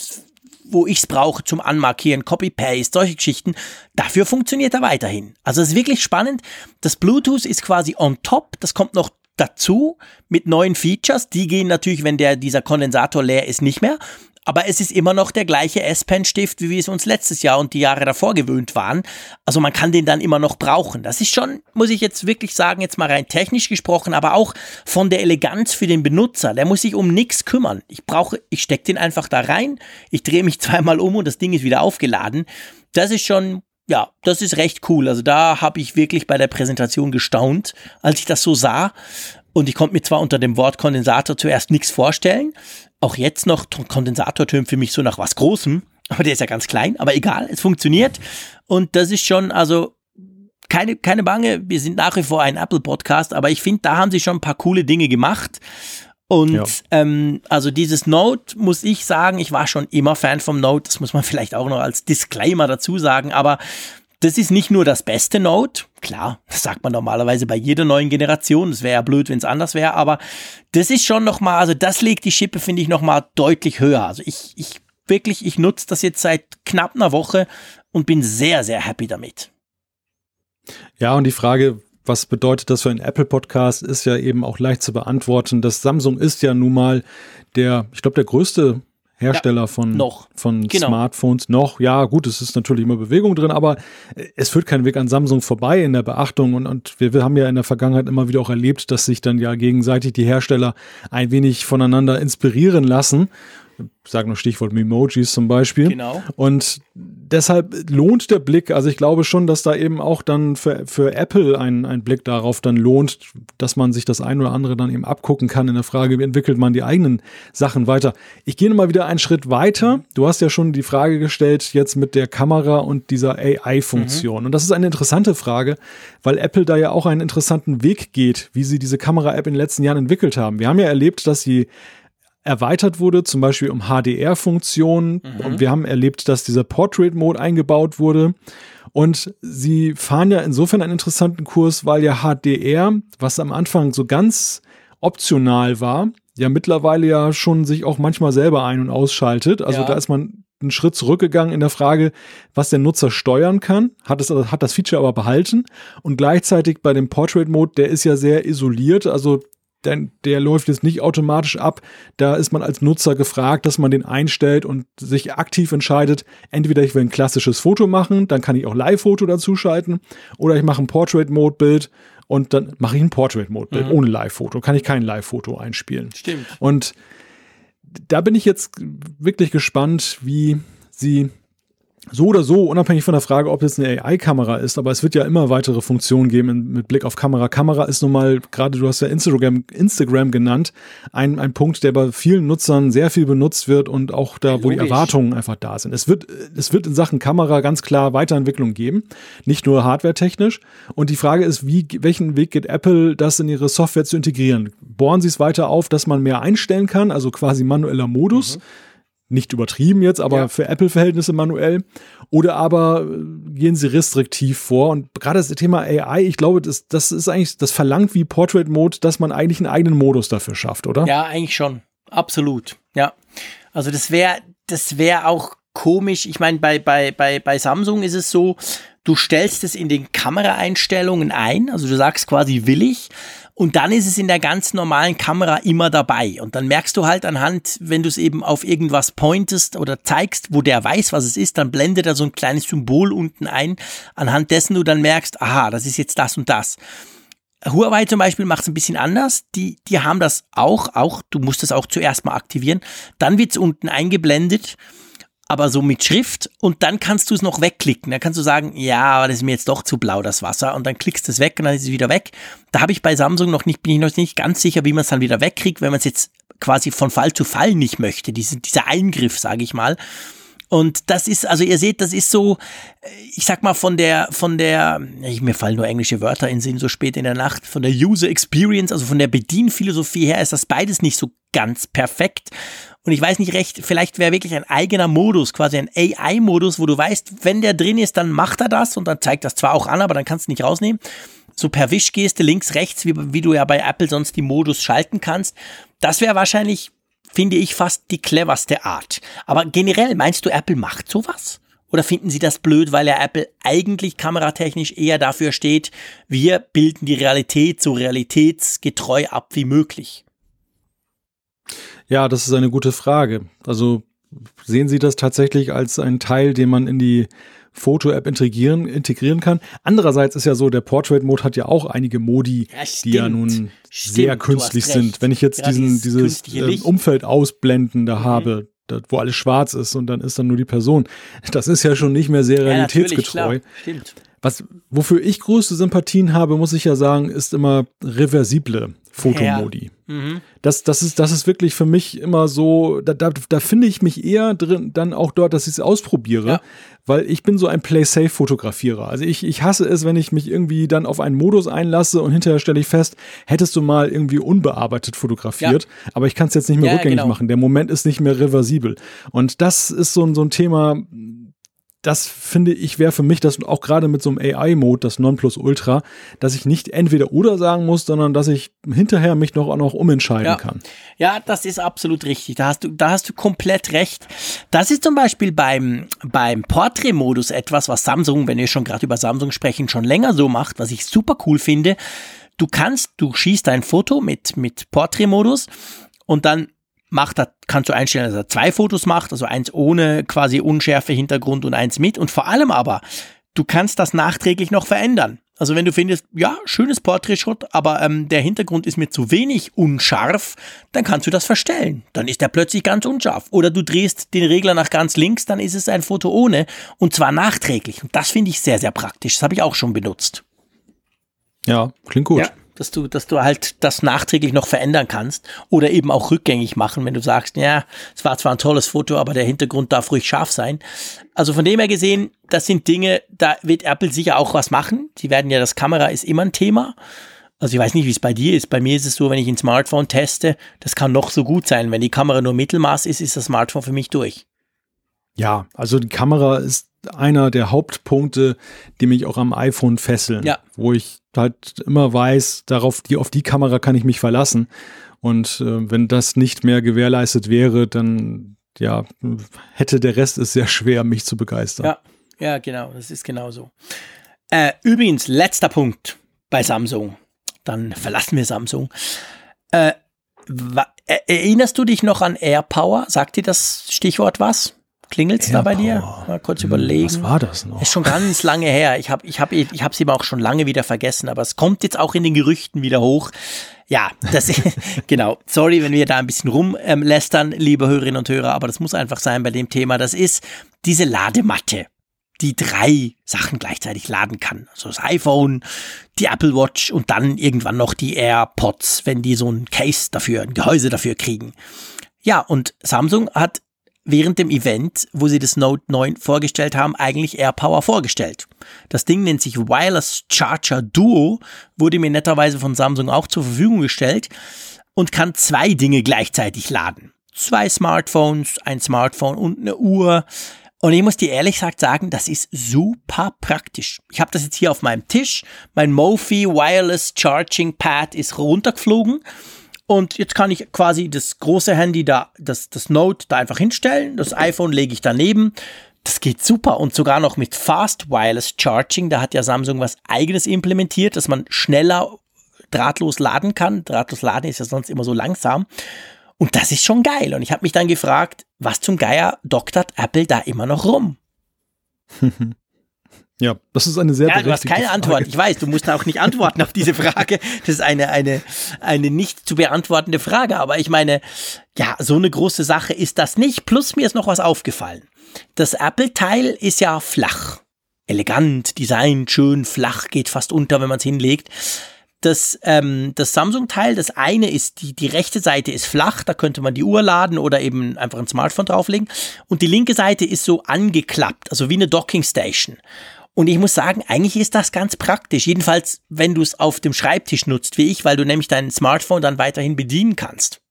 wo ich es brauche zum Anmarkieren, Copy-Paste, solche Geschichten, dafür funktioniert er weiterhin. Also es ist wirklich spannend. Das Bluetooth ist quasi on top, das kommt noch dazu mit neuen Features. Die gehen natürlich, wenn der, dieser Kondensator leer ist, nicht mehr. Aber es ist immer noch der gleiche S-Pen-Stift, wie wir es uns letztes Jahr und die Jahre davor gewöhnt waren. Also man kann den dann immer noch brauchen. Das ist schon, muss ich jetzt wirklich sagen, jetzt mal rein technisch gesprochen, aber auch von der Eleganz für den Benutzer. Der muss sich um nichts kümmern. Ich brauche, ich stecke den einfach da rein, ich drehe mich zweimal um und das Ding ist wieder aufgeladen. Das ist schon, ja, das ist recht cool. Also da habe ich wirklich bei der Präsentation gestaunt, als ich das so sah. Und ich konnte mir zwar unter dem Wort Kondensator zuerst nichts vorstellen. Auch jetzt noch, Kondensator tönt für mich so nach was Großem. Aber der ist ja ganz klein. Aber egal, es funktioniert. Und das ist schon, also keine, keine Bange, wir sind nach wie vor ein Apple-Podcast, aber ich finde, da haben sie schon ein paar coole Dinge gemacht. Und Ja. ähm, also dieses Note, muss ich sagen, ich war schon immer Fan vom Note, das muss man vielleicht auch noch als Disclaimer dazu sagen, aber das ist nicht nur das beste Note, klar, das sagt man normalerweise bei jeder neuen Generation, das wäre ja blöd, wenn es anders wäre, aber das ist schon nochmal, also das legt die Schippe, finde ich, nochmal deutlich höher. Also ich, ich wirklich, ich nutze das jetzt seit knapp einer Woche und bin sehr, sehr happy damit. Ja, und die Frage, was bedeutet das für einen Apple Podcast, ist ja eben auch leicht zu beantworten. Das Samsung ist ja nun mal der, ich glaube, der größte Hersteller ja, von, noch. von genau. Smartphones noch. Ja, gut, es ist natürlich immer Bewegung drin, aber es führt kein Weg an Samsung vorbei in der Beachtung. Und, und wir, wir haben ja in der Vergangenheit immer wieder auch erlebt, dass sich dann ja gegenseitig die Hersteller ein wenig voneinander inspirieren lassen sagen nur Stichwort Memojis zum Beispiel. Genau. Und deshalb lohnt der Blick, also ich glaube schon, dass da eben auch dann für, für Apple ein, ein Blick darauf dann lohnt, dass man sich das ein oder andere dann eben abgucken kann in der Frage, wie entwickelt man die eigenen Sachen weiter. Ich gehe mal wieder einen Schritt weiter. Du hast ja schon die Frage gestellt jetzt mit der Kamera und dieser AI-Funktion. Mhm. Und das ist eine interessante Frage, weil Apple da ja auch einen interessanten Weg geht, wie sie diese Kamera-App in den letzten Jahren entwickelt haben. Wir haben ja erlebt, dass sie erweitert wurde, zum Beispiel um HDR-Funktionen. Mhm. Und wir haben erlebt, dass dieser Portrait-Mode eingebaut wurde. Und sie fahren ja insofern einen interessanten Kurs, weil ja HDR, was am Anfang so ganz optional war, ja mittlerweile ja schon sich auch manchmal selber ein- und ausschaltet. Also ja. da ist man einen Schritt zurückgegangen in der Frage, was der Nutzer steuern kann, hat, es, hat das Feature aber behalten und gleichzeitig bei dem Portrait Mode, der ist ja sehr isoliert, also denn der läuft jetzt nicht automatisch ab. Da ist man als Nutzer gefragt, dass man den einstellt und sich aktiv entscheidet, entweder ich will ein klassisches Foto machen, dann kann ich auch Live-Foto dazu schalten, oder ich mache ein Portrait-Mode-Bild und dann mache ich ein Portrait-Mode-Bild mhm. ohne Live-Foto. Kann ich kein Live-Foto einspielen. Stimmt. Und da bin ich jetzt wirklich gespannt, wie sie so oder so, unabhängig von der Frage, ob es eine AI-Kamera ist, aber es wird ja immer weitere Funktionen geben mit Blick auf Kamera. Kamera ist nun mal, gerade du hast ja Instagram, Instagram genannt, ein, ein Punkt, der bei vielen Nutzern sehr viel benutzt wird und auch da, Logisch. wo die Erwartungen einfach da sind. Es wird, es wird in Sachen Kamera ganz klar Weiterentwicklung geben, nicht nur hardware-technisch. Und die Frage ist, wie, welchen Weg geht Apple, das in ihre Software zu integrieren? Bohren sie es weiter auf, dass man mehr einstellen kann, also quasi manueller Modus? Mhm nicht übertrieben jetzt, aber ja. für Apple-Verhältnisse manuell. Oder aber äh, gehen sie restriktiv vor. Und gerade das Thema AI, ich glaube, das, das ist eigentlich, das verlangt wie Portrait Mode, dass man eigentlich einen eigenen Modus dafür schafft, oder? Ja, eigentlich schon. Absolut. Ja. Also das wäre, das wäre auch komisch. Ich meine, bei, bei, bei, bei Samsung ist es so, du stellst es in den Kameraeinstellungen ein, also du sagst quasi willig und dann ist es in der ganz normalen Kamera immer dabei. Und dann merkst du halt anhand, wenn du es eben auf irgendwas pointest oder zeigst, wo der weiß, was es ist, dann blendet er so ein kleines Symbol unten ein, anhand dessen du dann merkst, aha, das ist jetzt das und das. Huawei zum Beispiel macht es ein bisschen anders. Die, die haben das auch, auch, du musst das auch zuerst mal aktivieren. Dann wird es unten eingeblendet aber so mit Schrift und dann kannst du es noch wegklicken. Dann kannst du sagen, ja, aber das ist mir jetzt doch zu blau, das Wasser. Und dann klickst du es weg und dann ist es wieder weg. Da habe ich bei Samsung noch nicht, bin ich noch nicht ganz sicher, wie man es dann wieder wegkriegt, wenn man es jetzt quasi von Fall zu Fall nicht möchte. Diese, dieser Eingriff, sage ich mal. Und das ist, also ihr seht, das ist so, ich sag mal, von der, von der, mir fallen nur englische Wörter in Sinn so spät in der Nacht, von der User Experience, also von der Bedienphilosophie her ist das beides nicht so ganz perfekt. Und ich weiß nicht recht, vielleicht wäre wirklich ein eigener Modus, quasi ein AI-Modus, wo du weißt, wenn der drin ist, dann macht er das und dann zeigt das zwar auch an, aber dann kannst du nicht rausnehmen. So per Wischgeste links, rechts, wie, wie du ja bei Apple sonst die Modus schalten kannst. Das wäre wahrscheinlich, finde ich, fast die cleverste Art. Aber generell, meinst du, Apple macht sowas? Oder finden Sie das blöd, weil ja Apple eigentlich kameratechnisch eher dafür steht, wir bilden die Realität so realitätsgetreu ab wie möglich? Ja, das ist eine gute Frage. Also sehen Sie das tatsächlich als einen Teil, den man in die Foto-App integrieren, integrieren kann. Andererseits ist ja so, der Portrait-Mode hat ja auch einige Modi, ja, die ja nun stimmt, sehr künstlich sind. Wenn ich jetzt ja, diesen, dieses äh, Umfeld ausblenden da mhm. habe, da, wo alles schwarz ist und dann ist dann nur die Person, das ist ja schon nicht mehr sehr realitätsgetreu. Stimmt. Was, wofür ich größte Sympathien habe, muss ich ja sagen, ist immer reversible Fotomodi. Ja. Mhm. Das, das, ist, das ist wirklich für mich immer so, da, da, da finde ich mich eher drin, dann auch dort, dass ich es ausprobiere, ja. weil ich bin so ein Play-Safe-Fotografierer. Also ich, ich hasse es, wenn ich mich irgendwie dann auf einen Modus einlasse und hinterher stelle ich fest, hättest du mal irgendwie unbearbeitet fotografiert, ja. aber ich kann es jetzt nicht mehr rückgängig genau. machen. Der Moment ist nicht mehr reversibel. Und das ist so, so ein Thema, das finde ich wäre für mich das auch gerade mit so einem AI-Mode das Nonplusultra, dass ich nicht entweder oder sagen muss, sondern dass ich hinterher mich noch auch noch umentscheiden ja. kann. Ja, das ist absolut richtig. Da hast du, da hast du komplett recht. Das ist zum Beispiel beim, beim Portrait-Modus etwas, was Samsung, wenn wir schon gerade über Samsung sprechen, schon länger so macht, was ich super cool finde. Du kannst, du schießt ein Foto mit, mit Portrait-Modus und dann macht er, kannst du einstellen, dass er zwei Fotos macht, also eins ohne quasi unschärfe Hintergrund und eins mit. Und vor allem aber, du kannst das nachträglich noch verändern. Also wenn du findest, ja, schönes Portrait-Shot, aber ähm, der Hintergrund ist mir zu wenig unscharf, dann kannst du das verstellen. Dann ist der plötzlich ganz unscharf. Oder du drehst den Regler nach ganz links, dann ist es ein Foto ohne und zwar nachträglich. Und das finde ich sehr, sehr praktisch. Das habe ich auch schon benutzt. Ja, klingt gut. Ja dass du, dass du halt das nachträglich noch verändern kannst oder eben auch rückgängig machen, wenn du sagst, ja, es war zwar ein tolles Foto, aber der Hintergrund darf ruhig scharf sein. Also von dem her gesehen, das sind Dinge, da wird Apple sicher auch was machen. Sie werden ja, das Kamera ist immer ein Thema. Also ich weiß nicht, wie es bei dir ist. Bei mir ist es so, wenn ich ein Smartphone teste, das kann noch so gut sein. Wenn die Kamera nur Mittelmaß ist, ist das Smartphone für mich durch. Ja, also die Kamera ist einer der Hauptpunkte, die mich auch am iPhone fesseln. Ja. Wo ich halt immer weiß, darauf, die, auf die Kamera kann ich mich verlassen. Und äh, wenn das nicht mehr gewährleistet wäre, dann ja, hätte der Rest es sehr schwer, mich zu begeistern. Ja, ja, genau, das ist genauso. Äh, übrigens, letzter Punkt bei Samsung. Dann verlassen wir Samsung. Äh, erinnerst du dich noch an AirPower? Sagt dir das Stichwort was? Klingelt's da bei dir? Mal kurz hm, überlegen. Was war das noch? Ist schon ganz lange her. Ich habe ich hab, ich hab sie aber auch schon lange wieder vergessen, aber es kommt jetzt auch in den Gerüchten wieder hoch. Ja, das genau. Sorry, wenn wir da ein bisschen rumlästern, liebe Hörerinnen und Hörer, aber das muss einfach sein bei dem Thema. Das ist diese Ladematte, die drei Sachen gleichzeitig laden kann. Also das iPhone, die Apple Watch und dann irgendwann noch die AirPods, wenn die so ein Case dafür, ein Gehäuse dafür kriegen. Ja, und Samsung hat während dem Event, wo sie das Note 9 vorgestellt haben, eigentlich AirPower vorgestellt. Das Ding nennt sich Wireless Charger Duo, wurde mir netterweise von Samsung auch zur Verfügung gestellt und kann zwei Dinge gleichzeitig laden. Zwei Smartphones, ein Smartphone und eine Uhr. Und ich muss dir ehrlich gesagt sagen, das ist super praktisch. Ich habe das jetzt hier auf meinem Tisch. Mein Mophie Wireless Charging Pad ist runtergeflogen und jetzt kann ich quasi das große Handy da, das, das Note da einfach hinstellen. Das iPhone lege ich daneben. Das geht super und sogar noch mit Fast Wireless Charging. Da hat ja Samsung was eigenes implementiert, dass man schneller drahtlos laden kann. Drahtlos laden ist ja sonst immer so langsam. Und das ist schon geil. Und ich habe mich dann gefragt, was zum Geier doktert Apple da immer noch rum? Ja, das ist eine sehr Ja, du hast keine Frage. Antwort. Ich weiß, du musst auch nicht antworten auf diese Frage. Das ist eine, eine, eine nicht zu beantwortende Frage. Aber ich meine, ja, so eine große Sache ist das nicht. Plus mir ist noch was aufgefallen. Das Apple-Teil ist ja flach. Elegant, Design, schön, flach, geht fast unter, wenn man es hinlegt. Das, ähm, das Samsung-Teil, das eine ist, die, die rechte Seite ist flach, da könnte man die Uhr laden oder eben einfach ein Smartphone drauflegen. Und die linke Seite ist so angeklappt, also wie eine Docking Station. Und ich muss sagen, eigentlich ist das ganz praktisch. Jedenfalls, wenn du es auf dem Schreibtisch nutzt, wie ich, weil du nämlich dein Smartphone dann weiterhin bedienen kannst.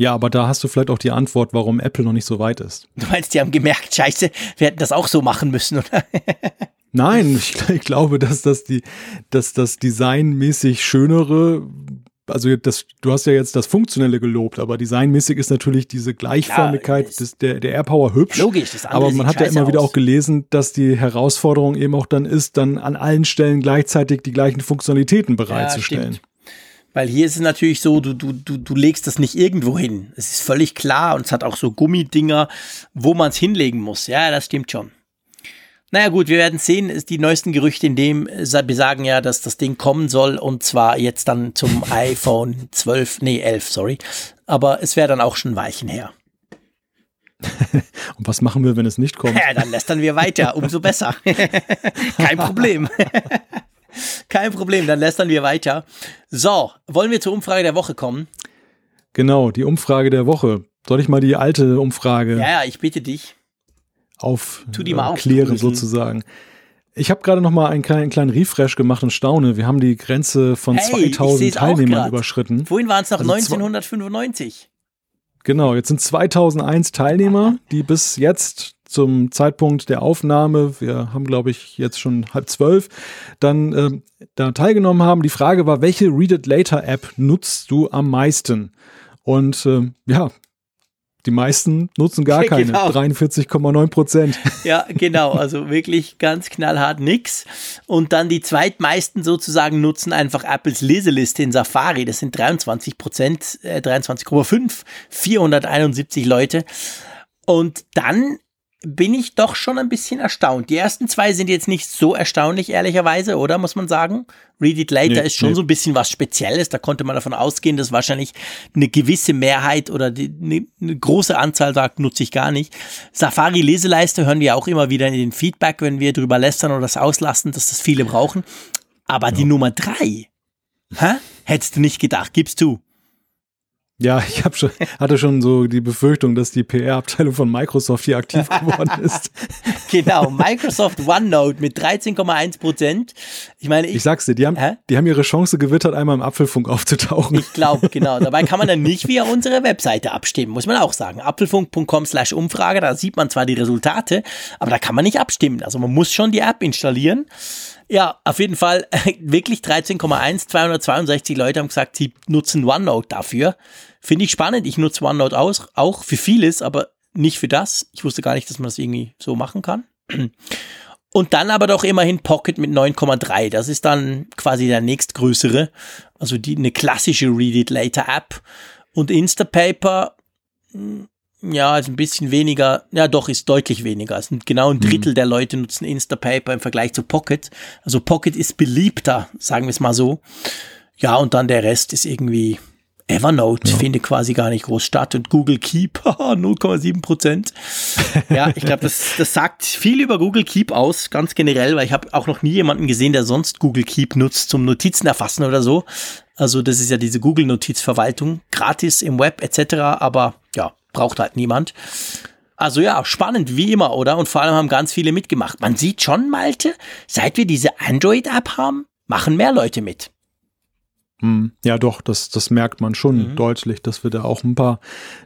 Ja, aber da hast du vielleicht auch die Antwort, warum Apple noch nicht so weit ist. Du meinst, die haben gemerkt, scheiße, wir hätten das auch so machen müssen, oder? Nein, ich, ich, glaube, dass das die, dass das designmäßig schönere also das, du hast ja jetzt das Funktionelle gelobt, aber designmäßig ist natürlich diese Gleichförmigkeit Klar, des, der, der AirPower hübsch. Logisch, das aber man hat ja immer aus. wieder auch gelesen, dass die Herausforderung eben auch dann ist, dann an allen Stellen gleichzeitig die gleichen Funktionalitäten bereitzustellen. Ja, Weil hier ist es natürlich so, du, du, du, du legst das nicht irgendwo hin. Es ist völlig klar und es hat auch so Gummidinger, wo man es hinlegen muss. Ja, das stimmt schon. Naja gut, wir werden sehen. Die neuesten Gerüchte in dem äh, besagen ja, dass das Ding kommen soll und zwar jetzt dann zum iPhone 12, nee 11, sorry. Aber es wäre dann auch schon Weichen her. und was machen wir, wenn es nicht kommt? Ja, dann lästern wir weiter, umso besser. Kein Problem. Kein Problem, dann lästern wir weiter. So, wollen wir zur Umfrage der Woche kommen? Genau, die Umfrage der Woche. Soll ich mal die alte Umfrage? Ja, ja, ich bitte dich aufklären äh, sozusagen. Ich habe gerade noch mal einen kleinen, kleinen Refresh gemacht und staune. Wir haben die Grenze von hey, 2000 Teilnehmern überschritten. Vorhin waren es noch also 1995. Genau, jetzt sind 2001 Teilnehmer, die bis jetzt zum Zeitpunkt der Aufnahme, wir haben glaube ich jetzt schon halb zwölf, dann äh, da teilgenommen haben. Die Frage war, welche Read It Later App nutzt du am meisten? Und äh, ja, die meisten nutzen gar keine. Genau. 43,9 Prozent. Ja, genau. Also wirklich ganz knallhart nix. Und dann die zweitmeisten sozusagen nutzen einfach Apples Leseliste in Safari. Das sind 23 Prozent, äh, 23,5, 471 Leute. Und dann bin ich doch schon ein bisschen erstaunt. Die ersten zwei sind jetzt nicht so erstaunlich, ehrlicherweise, oder muss man sagen? Read It Later nee, ist schon nee. so ein bisschen was Spezielles. Da konnte man davon ausgehen, dass wahrscheinlich eine gewisse Mehrheit oder die, eine, eine große Anzahl sagt, nutze ich gar nicht. Safari Leseleiste hören wir auch immer wieder in den Feedback, wenn wir drüber lästern oder das auslassen, dass das viele brauchen. Aber ja. die Nummer drei, hä? hättest du nicht gedacht, gibst du. Ja, ich hab schon, hatte schon so die Befürchtung, dass die PR-Abteilung von Microsoft hier aktiv geworden ist. genau, Microsoft OneNote mit 13,1 Prozent. Ich meine, ich, ich sag's dir, die haben, die haben ihre Chance gewittert, einmal im Apfelfunk aufzutauchen. Ich glaube, genau. Dabei kann man dann nicht via unsere Webseite abstimmen, muss man auch sagen. Apfelfunk.com slash Umfrage, da sieht man zwar die Resultate, aber da kann man nicht abstimmen. Also man muss schon die App installieren. Ja, auf jeden Fall wirklich 13,1. 262 Leute haben gesagt, sie nutzen OneNote dafür. Finde ich spannend. Ich nutze OneNote aus, auch für vieles, aber nicht für das. Ich wusste gar nicht, dass man das irgendwie so machen kann. Und dann aber doch immerhin Pocket mit 9,3. Das ist dann quasi der nächstgrößere. Also die, eine klassische Read It Later App. Und Instapaper, hm, ja, ist ein bisschen weniger. Ja, doch, ist deutlich weniger. Es sind genau ein mhm. Drittel mhm. der Leute nutzen Instapaper im Vergleich zu Pocket. Also Pocket ist beliebter, sagen wir es mal so. Ja, und dann der Rest ist irgendwie Evernote ja. findet quasi gar nicht groß statt und Google Keep 0,7 Prozent. Ja, ich glaube, das, das sagt viel über Google Keep aus, ganz generell, weil ich habe auch noch nie jemanden gesehen, der sonst Google Keep nutzt zum Notizen erfassen oder so. Also das ist ja diese Google Notizverwaltung, gratis im Web etc., aber ja, braucht halt niemand. Also ja, spannend wie immer, oder? Und vor allem haben ganz viele mitgemacht. Man sieht schon, Malte, seit wir diese Android-App haben, machen mehr Leute mit. Hm, ja, doch, das, das merkt man schon mhm. deutlich, dass wir da auch ein paar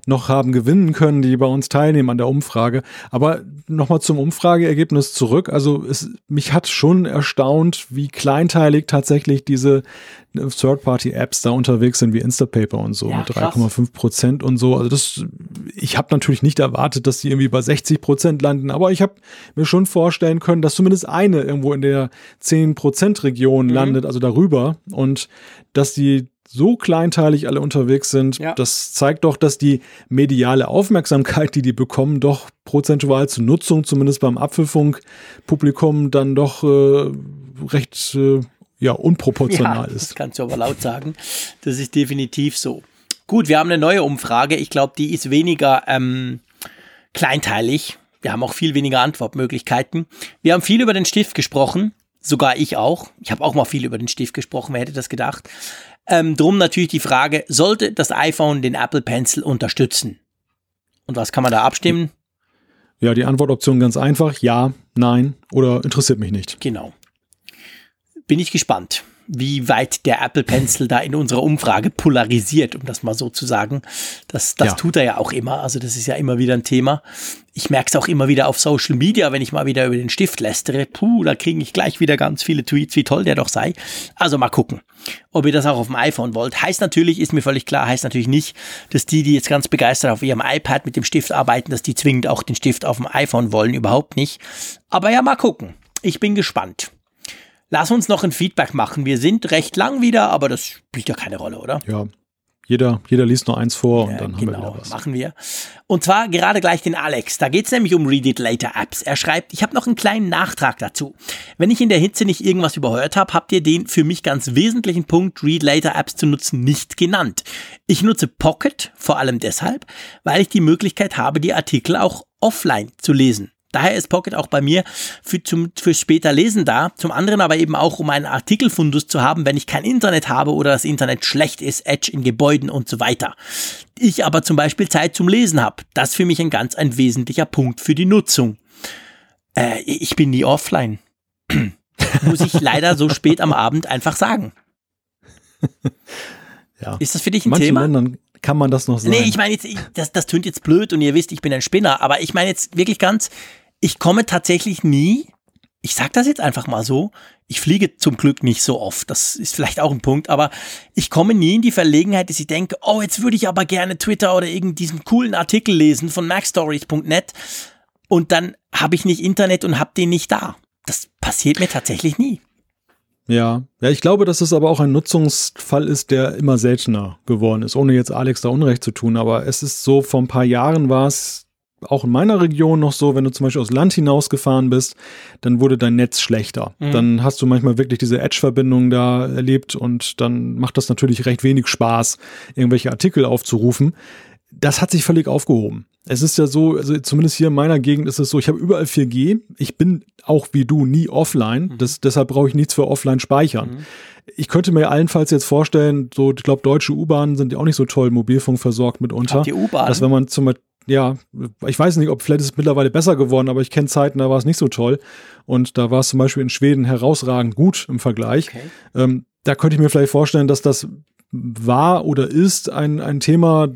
noch haben gewinnen können, die bei uns teilnehmen an der Umfrage. Aber nochmal zum Umfrageergebnis zurück. Also es, mich hat schon erstaunt, wie kleinteilig tatsächlich diese Third-Party-Apps da unterwegs sind, wie Instapaper und so, ja, mit 3,5 Prozent und so. Also das, ich habe natürlich nicht erwartet, dass die irgendwie bei 60 Prozent landen, aber ich habe mir schon vorstellen können, dass zumindest eine irgendwo in der 10 Prozent Region mhm. landet, also darüber. Und dass die so kleinteilig alle unterwegs sind, ja. das zeigt doch, dass die mediale Aufmerksamkeit, die die bekommen, doch prozentual zur Nutzung, zumindest beim Apfelfunk-Publikum, dann doch äh, recht äh, ja, unproportional ja, ist. Das kannst du aber laut sagen. Das ist definitiv so. Gut, wir haben eine neue Umfrage. Ich glaube, die ist weniger ähm, kleinteilig. Wir haben auch viel weniger Antwortmöglichkeiten. Wir haben viel über den Stift gesprochen. Sogar ich auch. Ich habe auch mal viel über den Stift gesprochen, wer hätte das gedacht. Ähm, drum natürlich die Frage, sollte das iPhone den Apple Pencil unterstützen? Und was kann man da abstimmen? Ja, die Antwortoption ganz einfach, ja, nein oder interessiert mich nicht. Genau. Bin ich gespannt wie weit der Apple Pencil da in unserer Umfrage polarisiert, um das mal so zu sagen. Das, das ja. tut er ja auch immer. Also das ist ja immer wieder ein Thema. Ich merke es auch immer wieder auf Social Media, wenn ich mal wieder über den Stift lästere. Puh, da kriege ich gleich wieder ganz viele Tweets, wie toll der doch sei. Also mal gucken, ob ihr das auch auf dem iPhone wollt. Heißt natürlich, ist mir völlig klar, heißt natürlich nicht, dass die, die jetzt ganz begeistert auf ihrem iPad mit dem Stift arbeiten, dass die zwingend auch den Stift auf dem iPhone wollen. Überhaupt nicht. Aber ja, mal gucken. Ich bin gespannt. Lass uns noch ein Feedback machen. Wir sind recht lang wieder, aber das spielt ja keine Rolle, oder? Ja. Jeder, jeder liest nur eins vor und ja, dann genau, haben wir wieder was. machen wir. Und zwar gerade gleich den Alex. Da geht es nämlich um Read It Later Apps. Er schreibt, ich habe noch einen kleinen Nachtrag dazu. Wenn ich in der Hitze nicht irgendwas überhört habe, habt ihr den für mich ganz wesentlichen Punkt, Read Later Apps zu nutzen, nicht genannt. Ich nutze Pocket vor allem deshalb, weil ich die Möglichkeit habe, die Artikel auch offline zu lesen. Daher ist Pocket auch bei mir für, zum, für später Lesen da. Zum anderen aber eben auch, um einen Artikelfundus zu haben, wenn ich kein Internet habe oder das Internet schlecht ist, Edge in Gebäuden und so weiter. Ich aber zum Beispiel Zeit zum Lesen habe. Das ist für mich ein ganz ein wesentlicher Punkt für die Nutzung. Äh, ich bin nie offline. Muss ich leider so spät am Abend einfach sagen. Ja. Ist das für dich ein Thema? Ländern kann man das noch sagen. Nee, ich meine jetzt, das, das tönt jetzt blöd und ihr wisst, ich bin ein Spinner, aber ich meine jetzt wirklich ganz, ich komme tatsächlich nie, ich sag das jetzt einfach mal so, ich fliege zum Glück nicht so oft, das ist vielleicht auch ein Punkt, aber ich komme nie in die Verlegenheit, dass ich denke, oh, jetzt würde ich aber gerne Twitter oder irgend diesen coolen Artikel lesen von macstories.net und dann habe ich nicht Internet und habe den nicht da. Das passiert mir tatsächlich nie. Ja, ja, ich glaube, dass es aber auch ein Nutzungsfall ist, der immer seltener geworden ist, ohne jetzt Alex da Unrecht zu tun. Aber es ist so, vor ein paar Jahren war es auch in meiner Region noch so, wenn du zum Beispiel aus Land hinausgefahren bist, dann wurde dein Netz schlechter. Mhm. Dann hast du manchmal wirklich diese Edge-Verbindung da erlebt und dann macht das natürlich recht wenig Spaß, irgendwelche Artikel aufzurufen. Das hat sich völlig aufgehoben. Es ist ja so, also zumindest hier in meiner Gegend ist es so, ich habe überall 4G. Ich bin auch wie du nie offline. Mhm. Das, deshalb brauche ich nichts für offline speichern. Mhm. Ich könnte mir allenfalls jetzt vorstellen, so, ich glaube, deutsche U-Bahnen sind ja auch nicht so toll Mobilfunk versorgt mitunter. Die U-Bahn. Dass wenn man zum ja, ich weiß nicht, ob vielleicht ist es mittlerweile besser geworden, aber ich kenne Zeiten, da war es nicht so toll. Und da war es zum Beispiel in Schweden herausragend gut im Vergleich. Okay. Ähm, da könnte ich mir vielleicht vorstellen, dass das war oder ist ein, ein Thema,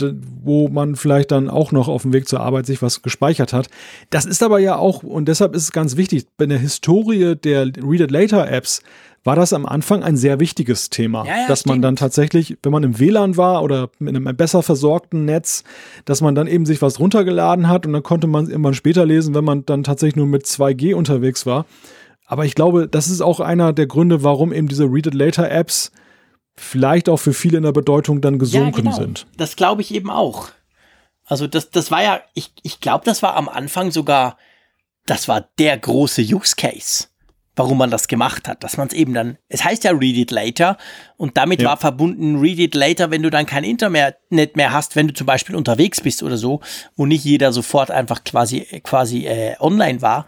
wo man vielleicht dann auch noch auf dem Weg zur Arbeit sich was gespeichert hat. Das ist aber ja auch, und deshalb ist es ganz wichtig, bei der Historie der Read It Later Apps war das am Anfang ein sehr wichtiges Thema, ja, ja, dass man dann tatsächlich, wenn man im WLAN war oder in einem besser versorgten Netz, dass man dann eben sich was runtergeladen hat und dann konnte man es irgendwann später lesen, wenn man dann tatsächlich nur mit 2G unterwegs war. Aber ich glaube, das ist auch einer der Gründe, warum eben diese Read It Later Apps vielleicht auch für viele in der Bedeutung dann gesunken ja, genau. sind. Das glaube ich eben auch. Also das, das war ja, ich, ich glaube, das war am Anfang sogar, das war der große Use Case, warum man das gemacht hat, dass man es eben dann, es heißt ja Read It Later und damit ja. war verbunden Read It Later, wenn du dann kein Internet mehr hast, wenn du zum Beispiel unterwegs bist oder so, wo nicht jeder sofort einfach quasi, quasi äh, online war.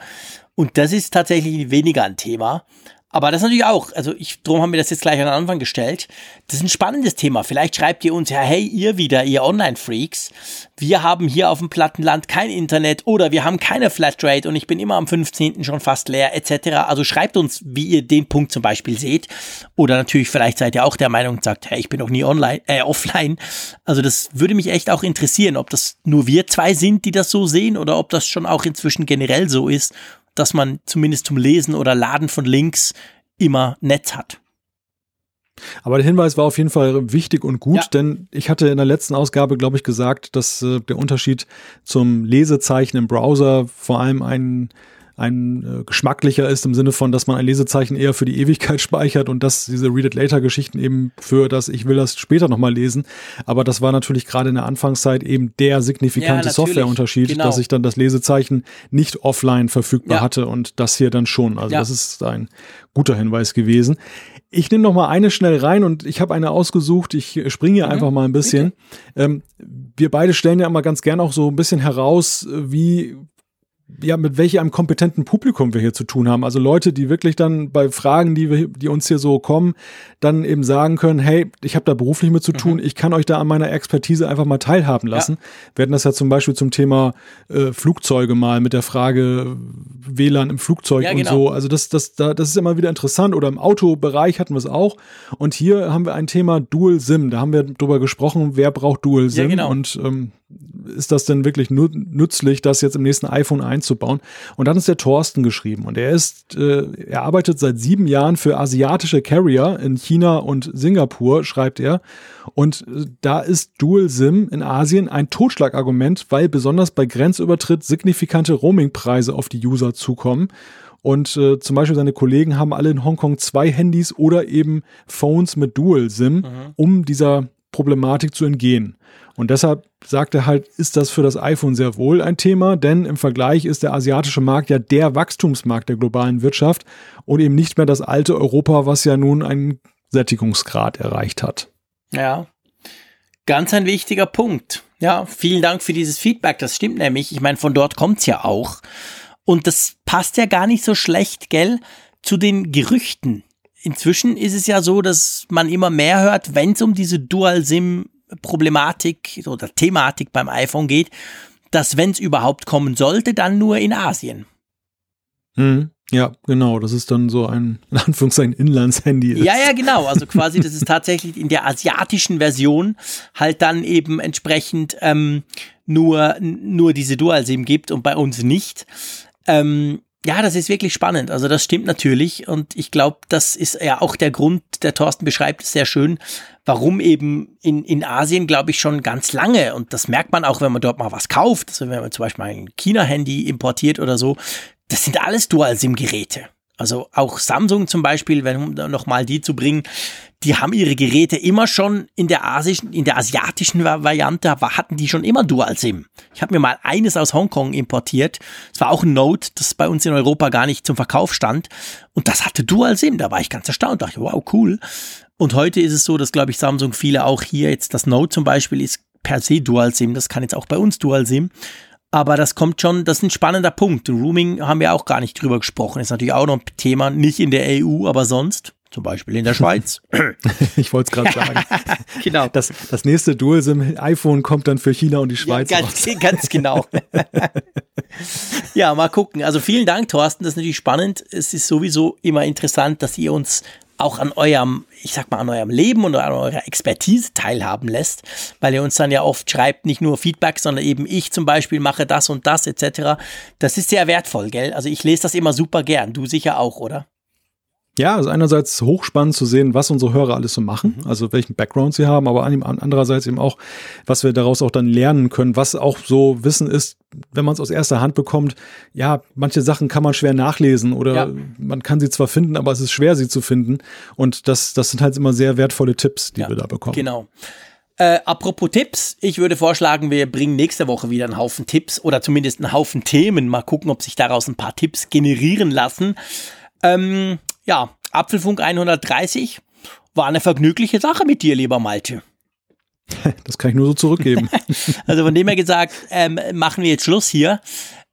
Und das ist tatsächlich weniger ein Thema. Aber das natürlich auch, also ich, drum haben wir das jetzt gleich an den Anfang gestellt. Das ist ein spannendes Thema. Vielleicht schreibt ihr uns ja, hey, ihr wieder, ihr Online-Freaks. Wir haben hier auf dem Plattenland kein Internet oder wir haben keine Flatrate und ich bin immer am 15. schon fast leer, etc. Also schreibt uns, wie ihr den Punkt zum Beispiel seht. Oder natürlich, vielleicht seid ihr auch der Meinung und sagt, hey, ich bin noch nie online, äh, offline. Also das würde mich echt auch interessieren, ob das nur wir zwei sind, die das so sehen oder ob das schon auch inzwischen generell so ist dass man zumindest zum Lesen oder Laden von Links immer Netz hat. Aber der Hinweis war auf jeden Fall wichtig und gut, ja. denn ich hatte in der letzten Ausgabe, glaube ich, gesagt, dass äh, der Unterschied zum Lesezeichen im Browser vor allem ein ein äh, geschmacklicher ist im Sinne von, dass man ein Lesezeichen eher für die Ewigkeit speichert und dass diese Read It Later Geschichten eben für das, ich will das später nochmal lesen. Aber das war natürlich gerade in der Anfangszeit eben der signifikante ja, Softwareunterschied, genau. dass ich dann das Lesezeichen nicht offline verfügbar ja. hatte und das hier dann schon. Also ja. das ist ein guter Hinweis gewesen. Ich nehme noch mal eine schnell rein und ich habe eine ausgesucht. Ich springe hier mhm, einfach mal ein bisschen. Ähm, wir beide stellen ja immer ganz gern auch so ein bisschen heraus, wie ja, mit welchem kompetenten Publikum wir hier zu tun haben. Also Leute, die wirklich dann bei Fragen, die wir, die uns hier so kommen, dann eben sagen können, hey, ich habe da beruflich mit zu tun, mhm. ich kann euch da an meiner Expertise einfach mal teilhaben lassen. Ja. Wir hatten das ja zum Beispiel zum Thema äh, Flugzeuge mal mit der Frage WLAN im Flugzeug ja, und genau. so. Also das, das, da, das ist immer wieder interessant. Oder im Autobereich hatten wir es auch. Und hier haben wir ein Thema Dual SIM. Da haben wir drüber gesprochen, wer braucht Dual SIM. Ja, genau. Und ähm, ist das denn wirklich nützlich, das jetzt im nächsten iPhone einzubauen? Und dann ist der Thorsten geschrieben und er ist, äh, er arbeitet seit sieben Jahren für asiatische Carrier in China und Singapur, schreibt er. Und äh, da ist Dual SIM in Asien ein Totschlagargument, weil besonders bei Grenzübertritt signifikante Roamingpreise auf die User zukommen. Und äh, zum Beispiel seine Kollegen haben alle in Hongkong zwei Handys oder eben Phones mit Dual SIM, mhm. um dieser Problematik zu entgehen. Und deshalb sagt er halt, ist das für das iPhone sehr wohl ein Thema, denn im Vergleich ist der asiatische Markt ja der Wachstumsmarkt der globalen Wirtschaft und eben nicht mehr das alte Europa, was ja nun einen Sättigungsgrad erreicht hat. Ja, ganz ein wichtiger Punkt. Ja, vielen Dank für dieses Feedback. Das stimmt nämlich. Ich meine, von dort kommt's ja auch. Und das passt ja gar nicht so schlecht, gell, zu den Gerüchten. Inzwischen ist es ja so, dass man immer mehr hört, wenn es um diese Dual-SIM Problematik oder Thematik beim iPhone geht, dass wenn es überhaupt kommen sollte, dann nur in Asien. Mhm. Ja, genau. Das ist dann so ein, in Anführungszeichen, Inlandshandy. Ja, ja, genau. Also quasi, das ist tatsächlich in der asiatischen Version halt dann eben entsprechend ähm, nur, nur diese Dual-SIM gibt und bei uns nicht. Ähm, ja, das ist wirklich spannend. Also das stimmt natürlich. Und ich glaube, das ist ja auch der Grund, der Thorsten beschreibt es sehr schön, warum eben in, in Asien, glaube ich, schon ganz lange, und das merkt man auch, wenn man dort mal was kauft, also wenn man zum Beispiel ein China-Handy importiert oder so, das sind alles Dual-SIM-Geräte. Also auch Samsung zum Beispiel, wenn um nochmal die zu bringen, die haben ihre Geräte immer schon in der asischen, in der asiatischen Variante, hatten die schon immer Dual-SIM. Ich habe mir mal eines aus Hongkong importiert. Es war auch ein Note, das bei uns in Europa gar nicht zum Verkauf stand. Und das hatte Dual-SIM. Da war ich ganz erstaunt. Dachte, wow, cool. Und heute ist es so, dass, glaube ich, Samsung viele auch hier jetzt das Note zum Beispiel ist per se Dual-SIM. Das kann jetzt auch bei uns Dual-SIM. Aber das kommt schon, das ist ein spannender Punkt. Rooming haben wir auch gar nicht drüber gesprochen. Ist natürlich auch noch ein Thema, nicht in der EU, aber sonst. Zum Beispiel in der Schweiz. ich wollte es gerade sagen. genau. Das, das nächste Dual-SIM-iPhone kommt dann für China und die Schweiz. Ja, ganz, ganz genau. ja, mal gucken. Also vielen Dank, Thorsten. Das ist natürlich spannend. Es ist sowieso immer interessant, dass ihr uns auch an eurem, ich sag mal, an eurem Leben und an eurer Expertise teilhaben lässt, weil ihr uns dann ja oft schreibt, nicht nur Feedback, sondern eben ich zum Beispiel mache das und das etc. Das ist sehr wertvoll, gell? Also ich lese das immer super gern. Du sicher auch, oder? Ja, also einerseits hochspannend zu sehen, was unsere Hörer alles so machen, mhm. also welchen Background sie haben, aber andererseits eben auch, was wir daraus auch dann lernen können, was auch so Wissen ist, wenn man es aus erster Hand bekommt. Ja, manche Sachen kann man schwer nachlesen oder ja. man kann sie zwar finden, aber es ist schwer, sie zu finden. Und das, das sind halt immer sehr wertvolle Tipps, die ja, wir da bekommen. Genau. Äh, apropos Tipps, ich würde vorschlagen, wir bringen nächste Woche wieder einen Haufen Tipps oder zumindest einen Haufen Themen. Mal gucken, ob sich daraus ein paar Tipps generieren lassen. Ähm, ja, Apfelfunk 130 war eine vergnügliche Sache mit dir, lieber Malte. Das kann ich nur so zurückgeben. also von dem her gesagt, ähm, machen wir jetzt Schluss hier.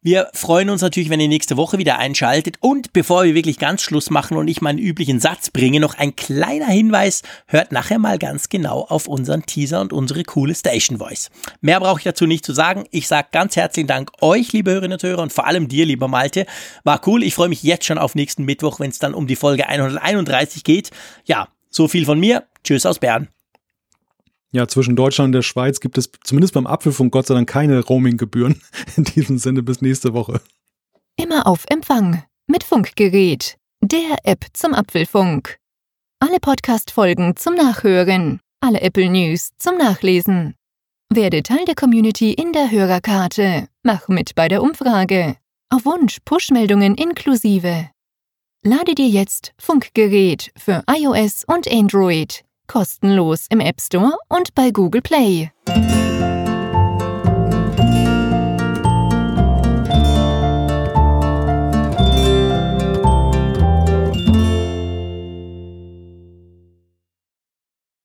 Wir freuen uns natürlich, wenn ihr nächste Woche wieder einschaltet. Und bevor wir wirklich ganz Schluss machen und ich meinen üblichen Satz bringe, noch ein kleiner Hinweis. Hört nachher mal ganz genau auf unseren Teaser und unsere coole Station Voice. Mehr brauche ich dazu nicht zu sagen. Ich sage ganz herzlichen Dank euch, liebe Hörerinnen und Hörer, und vor allem dir, lieber Malte. War cool. Ich freue mich jetzt schon auf nächsten Mittwoch, wenn es dann um die Folge 131 geht. Ja, so viel von mir. Tschüss aus Bern. Ja, zwischen Deutschland und der Schweiz gibt es zumindest beim Apfelfunk Gott sei Dank keine Roaming-Gebühren. In diesem Sinne bis nächste Woche. Immer auf Empfang mit Funkgerät, der App zum Apfelfunk. Alle Podcast-Folgen zum Nachhören, alle Apple News zum Nachlesen. Werde Teil der Community in der Hörerkarte. Mach mit bei der Umfrage. Auf Wunsch Push-Meldungen inklusive. Lade dir jetzt Funkgerät für iOS und Android kostenlos im App Store und bei Google Play.